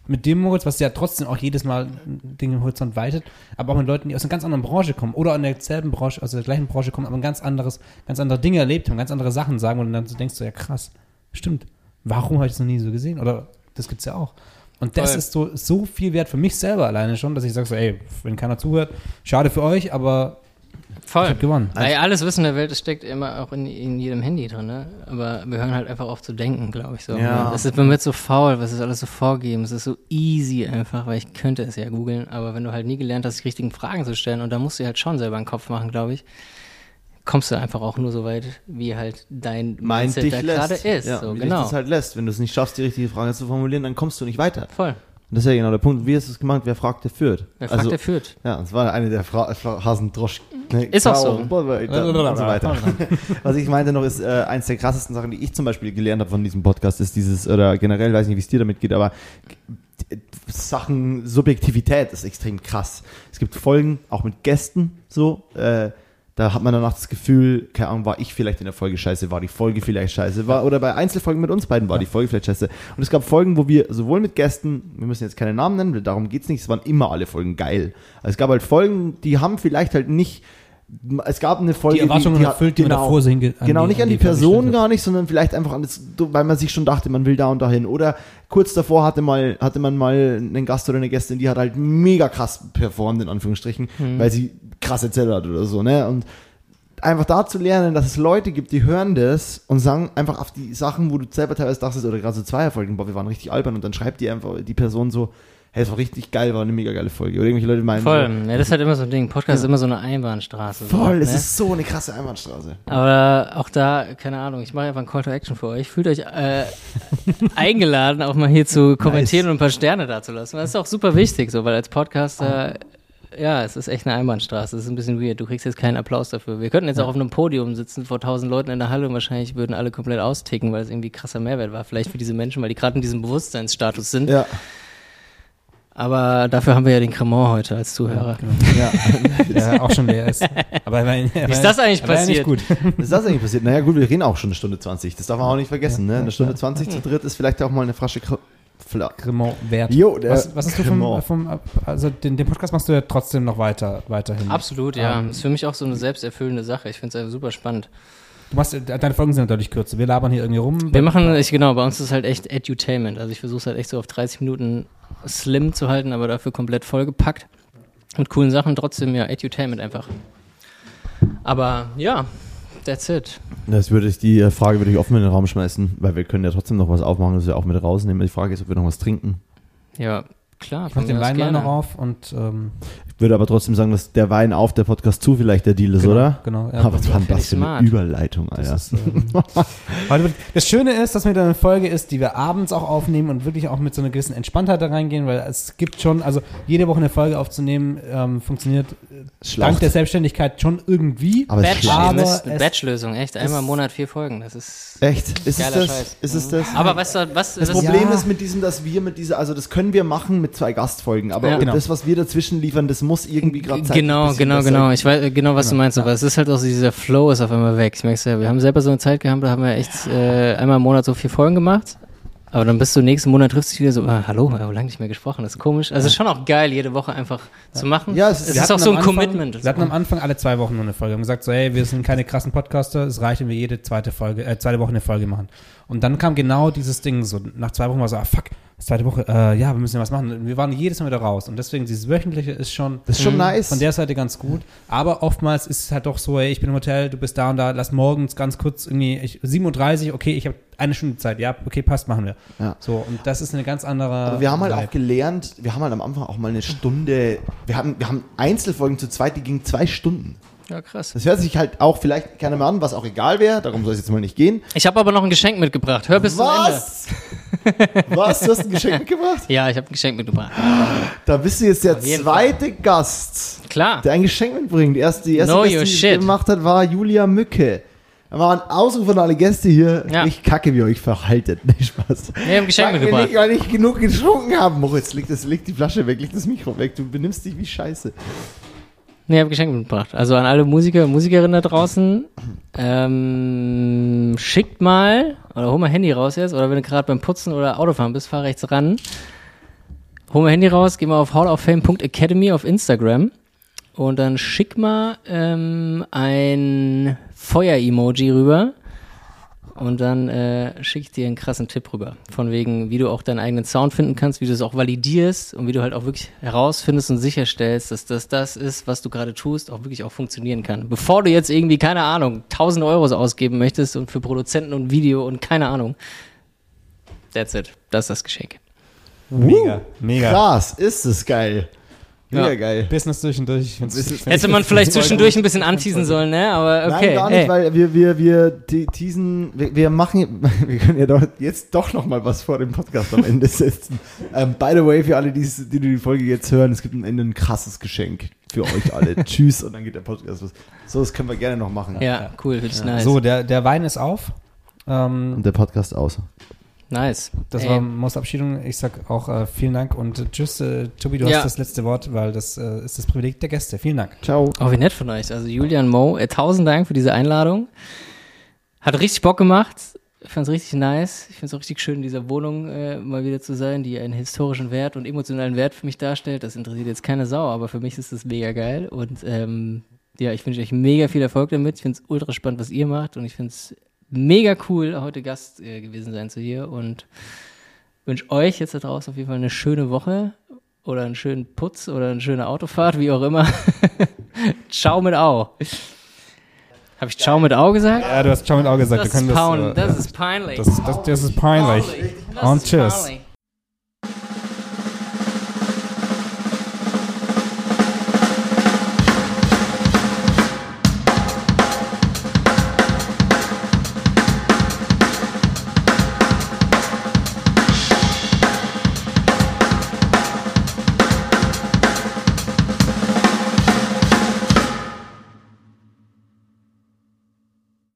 mit dem Moritz, was ja trotzdem auch jedes Mal den Horizont weitet, aber auch mit Leuten, die aus einer ganz anderen Branche kommen oder in derselben Branche, aus der gleichen Branche kommen, aber ein ganz anderes, ganz andere Dinge erlebt haben, ganz andere Sachen sagen und dann so denkst du, ja krass, stimmt. Warum habe ich das noch nie so gesehen? Oder das gibt's ja auch. Und das Voll. ist so, so viel wert für mich selber alleine schon, dass ich sage so, ey, wenn keiner zuhört, schade für euch, aber ich Voll. habe gewonnen. Weil alles Wissen der Welt, das steckt immer auch in, in jedem Handy drin, ne? Aber wir hören halt einfach auf zu denken, glaube ich so. Ja. Es ist, man wird so faul, was ist alles so vorgeben. Es ist so easy einfach, weil ich könnte es ja googeln, aber wenn du halt nie gelernt hast, die richtigen Fragen zu stellen, und da musst du dir halt schon selber einen Kopf machen, glaube ich, kommst du einfach auch nur so weit, wie halt dein Meint Mindset dich da gerade lässt. ist. Ja, so, wie genau. dich das halt lässt. Wenn du es nicht schaffst, die richtige Frage zu formulieren, dann kommst du nicht weiter. Voll. Und das ist ja genau der Punkt. Wie du es gemacht? Wer fragt, der führt. Wer fragt, also, der führt. Ja, das war eine der Fra Fra Hasendrosch. Ne, Ist auch so. und so weiter. *laughs* Was ich meinte noch, ist äh, eins der krassesten Sachen, die ich zum Beispiel gelernt habe von diesem Podcast, ist dieses, oder generell, weiß nicht, wie es dir damit geht, aber Sachen Subjektivität ist extrem krass. Es gibt Folgen, auch mit Gästen, so, äh, Da hat man danach das Gefühl, keine Ahnung, war ich vielleicht in der Folge scheiße, war die Folge vielleicht scheiße, war, oder bei Einzelfolgen mit uns beiden war die Folge vielleicht scheiße. Und es gab Folgen, wo wir sowohl mit Gästen, wir müssen jetzt keine Namen nennen, darum geht's nicht, es waren immer alle Folgen geil. Also es gab halt Folgen, die haben vielleicht halt nicht, es gab eine Folge, Die Erwartungen die, erfüllt, die man genau, davor so hinge- an Genau, die- nicht an an die, die Person gar nicht, sondern vielleicht einfach an das, weil man sich schon dachte, man will da und dahin. Oder kurz davor hatte, mal, hatte man mal einen Gast oder eine Gästin, die hat halt mega krass performt, in Anführungsstrichen, weil sie krass erzählt hat oder so, ne? Und einfach da zu lernen, dass es Leute gibt, die hören das und sagen einfach auf die Sachen, wo du selber teilweise dachtest, oder gerade so zwei Folgen, boah, wir waren richtig albern und dann schreibt die einfach die Person so, hey, es war richtig geil, war eine mega geile Folge. Oder irgendwelche Leute meinen Voll. Ja, das ist halt immer so ein Ding. Podcast ist immer so eine Einbahnstraße. so, voll, so, es ne? ist so eine krasse Einbahnstraße. Aber auch da, keine Ahnung, ich mache einfach einen Call to Action für euch. Fühlt euch äh, *laughs* eingeladen, auch mal hier zu kommentieren und ein paar Sterne dazulassen. Das ist auch super wichtig, so, weil als Podcaster, ja, es ist echt eine Einbahnstraße. Es ist ein bisschen weird. Du kriegst jetzt keinen Applaus dafür. Wir könnten jetzt auch auf einem Podium sitzen vor tausend Leuten in der Halle und wahrscheinlich würden alle komplett austicken, weil es irgendwie krasser Mehrwert war. Vielleicht für diese Menschen, weil die gerade in diesem Bewusstseinsstatus sind. Ja, Aber dafür haben wir ja den Cremant heute als Zuhörer. ja. *laughs* Der auch schon leer ist. Aber er war, er war, ist das eigentlich er ja nicht gut. *laughs* Ist das eigentlich passiert? Naja, gut, wir reden auch schon eine Stunde 20. Das darf man auch nicht vergessen, ne? Eine Stunde 20 zu dritt ist vielleicht auch mal eine Flasche Fla Cremant wert. Jo, der was, was hast du vom, Cremant. vom also den, den Podcast machst du ja trotzdem noch weiter, weiterhin. Absolut, ja. Ähm, ist für mich auch so eine selbsterfüllende Sache. Ich finde es super spannend. Du machst, deine Folgen sind natürlich kürzer. Wir labern hier irgendwie rum. Wir machen, ich, genau, bei uns ist halt echt Edutainment. Also ich versuche es halt echt so auf 30 Minuten slim zu halten, aber dafür komplett vollgepackt. Mit coolen Sachen, trotzdem ja Edutainment einfach. Aber ja, that's it. Das würde ich, die äh, Frage würde ich offen in den Raum schmeißen, weil wir können ja trotzdem noch was aufmachen, das wir auch mit rausnehmen. Die Frage ist, ob wir noch was trinken. Ja, klar. Ich mach von den Wein mal noch auf und ähm, würde aber trotzdem sagen, dass der Wein auf der Podcast zu vielleicht der Deal ist, genau, oder? Genau. ja. aber was war das für eine. Überleitung, Das, Alter? ist, ähm, *laughs* das Schöne ist, dass wir da eine Folge ist, die wir abends auch aufnehmen und wirklich auch mit so einer gewissen Entspanntheit da reingehen, weil es gibt schon, also jede Woche eine Folge aufzunehmen, ähm, funktioniert äh, Schlaucht. dank der Selbstständigkeit schon irgendwie. aber es Batch, Aber es- Batch-Lösung, echt. Einmal im Monat vier Folgen. Das ist. Echt? Ist es Geiler das? Scheiß. Ist es das? Aber weißt du, was? Das das- Problem Ja. ist mit diesem, dass wir mit dieser, also das können wir machen mit zwei Gastfolgen, aber Ja. Genau. das, was wir dazwischen liefern, das muss irgendwie gerade zeitlich Genau, genau, genau. Ich weiß äh, genau, was du Genau, meinst, aber es ist halt auch so, dieser Flow ist auf einmal weg. Ich merk's ja, wir haben selber so eine Zeit gehabt, da haben wir echt äh, einmal im Monat so vier Folgen gemacht. Aber dann bist du nächsten Monat triffst dich wieder so, ah, hallo, wir haben lange nicht mehr gesprochen, das ist komisch. Also es ist schon auch geil, jede Woche einfach zu machen. Ja, es ist- es ist auch so ein Anfang- Commitment. Wir hatten am Anfang alle zwei Wochen nur eine Folge. Wir haben gesagt, so, hey, wir sind keine krassen Podcaster, es reicht, wenn wir jede zweite Folge, äh, zweite Woche eine Folge machen. Und dann kam genau dieses Ding, so nach zwei Wochen war so, ah, fuck, zweite Woche, äh, ja, wir müssen ja was machen. Wir waren jedes Mal wieder raus. Und deswegen, dieses Wöchentliche ist schon Das ist schon nice. von der Seite ganz gut. Aber oftmals ist es halt doch so, hey, ich bin im Hotel, du bist da und da, lass morgens ganz kurz irgendwie, ich, 7.30 Uhr, okay, ich habe eine Stunde Zeit, ja, okay, passt, machen wir. Ja. So, und das ist eine ganz andere. Aber wir haben halt Vibe. auch gelernt, wir haben halt am Anfang auch mal eine Stunde, wir haben, wir haben Einzelfolgen zu zweit, die gingen zwei Stunden. Ja, krass. Das hört sich halt auch vielleicht keiner mehr an, was auch egal wäre, darum soll es jetzt mal nicht gehen. Ich habe aber noch ein Geschenk mitgebracht. Hör bis zum Ende. Was? *laughs* Was? Du hast ein Geschenk mitgebracht? Ja, ich habe ein Geschenk mitgebracht. Da bist du jetzt der zweite Gast, Klar. der ein Geschenk mitbringt. Die erste, die erste Know Gäste, die gemacht hat, war Julia Mücke. Da war ein Ausruf von alle Gäste hier. Ja. Ich kacke, wie ihr euch verhaltet. *laughs* Nee, Spaß. Nee, ein Geschenk mitgebracht. nicht, weil ich genug getrunken habe. Moritz, leg, das, leg die Flasche weg, leg das Mikro weg. Du benimmst dich wie Scheiße. Nee, habe Geschenk mitgebracht. Also an alle Musiker und Musikerinnen da draußen, ähm, schickt mal, oder hol mal Handy raus jetzt, oder wenn du gerade beim Putzen oder Autofahren bist, fahr rechts ran. Hol mal Handy raus, geh mal auf hallofame.academy auf Instagram und dann schick mal ähm, ein Feuer-Emoji rüber und dann äh, schicke ich dir einen krassen Tipp rüber. Von wegen, wie du auch deinen eigenen Sound finden kannst, wie du es auch validierst und wie du halt auch wirklich herausfindest und sicherstellst, dass das das ist, was du gerade tust, auch wirklich auch funktionieren kann. Bevor du jetzt irgendwie, keine Ahnung, 1000 Euro ausgeben möchtest und für Produzenten und Video und keine Ahnung. That's it. Das ist das Geschenk. Mega, mega. Krass, ist es geil. Mega Ja. geil. Business durch und durch. Hätte man vielleicht zwischendurch ein bisschen anteasen sollen, ne? Aber okay. Nein, gar nicht, hey. weil wir, wir, wir te- teasen, wir, wir machen, *laughs* wir können ja doch jetzt doch noch mal was vor dem Podcast am Ende setzen. *laughs* Ähm, by the way, für alle, die, die die Folge jetzt hören, es gibt am Ende ein krasses Geschenk für euch alle. *laughs* Tschüss und dann geht der Podcast los. So, das können wir gerne noch machen. Ja, cool, finde ich nice. So, der, der Wein ist auf. Ähm, Und der Podcast aus. Nice. Das Ey. war Maus Verabschiedung. Ich sag auch äh, vielen Dank und äh, tschüss, äh, Tobi, du Ja. hast das letzte Wort, weil das äh, ist das Privileg der Gäste. Vielen Dank. Ciao. Oh, wie nett von euch. Also Julian Mo, äh, tausend Dank für diese Einladung. Hat richtig Bock gemacht. Ich fand's richtig nice. Ich find's auch richtig schön, in dieser Wohnung äh, mal wieder zu sein, die einen historischen Wert und emotionalen Wert für mich darstellt. Das interessiert jetzt keine Sau, aber für mich ist das mega geil. Und ähm, ja, ich wünsche euch mega viel Erfolg damit. Ich find's ultra spannend, was ihr macht. Und ich find's mega cool, heute Gast äh, gewesen sein zu hier. Und wünsche euch jetzt da draußen auf jeden Fall eine schöne Woche oder einen schönen Putz oder eine schöne Autofahrt, wie auch immer. *laughs* Ciao mit Au. Habe ich Ciao mit Au gesagt? Ja, du hast Ciao mit Auge gesagt. das, ist das, äh, das ja. ist peinlich. das, das, das ist peinlich. Das Und tschüss. peinlich.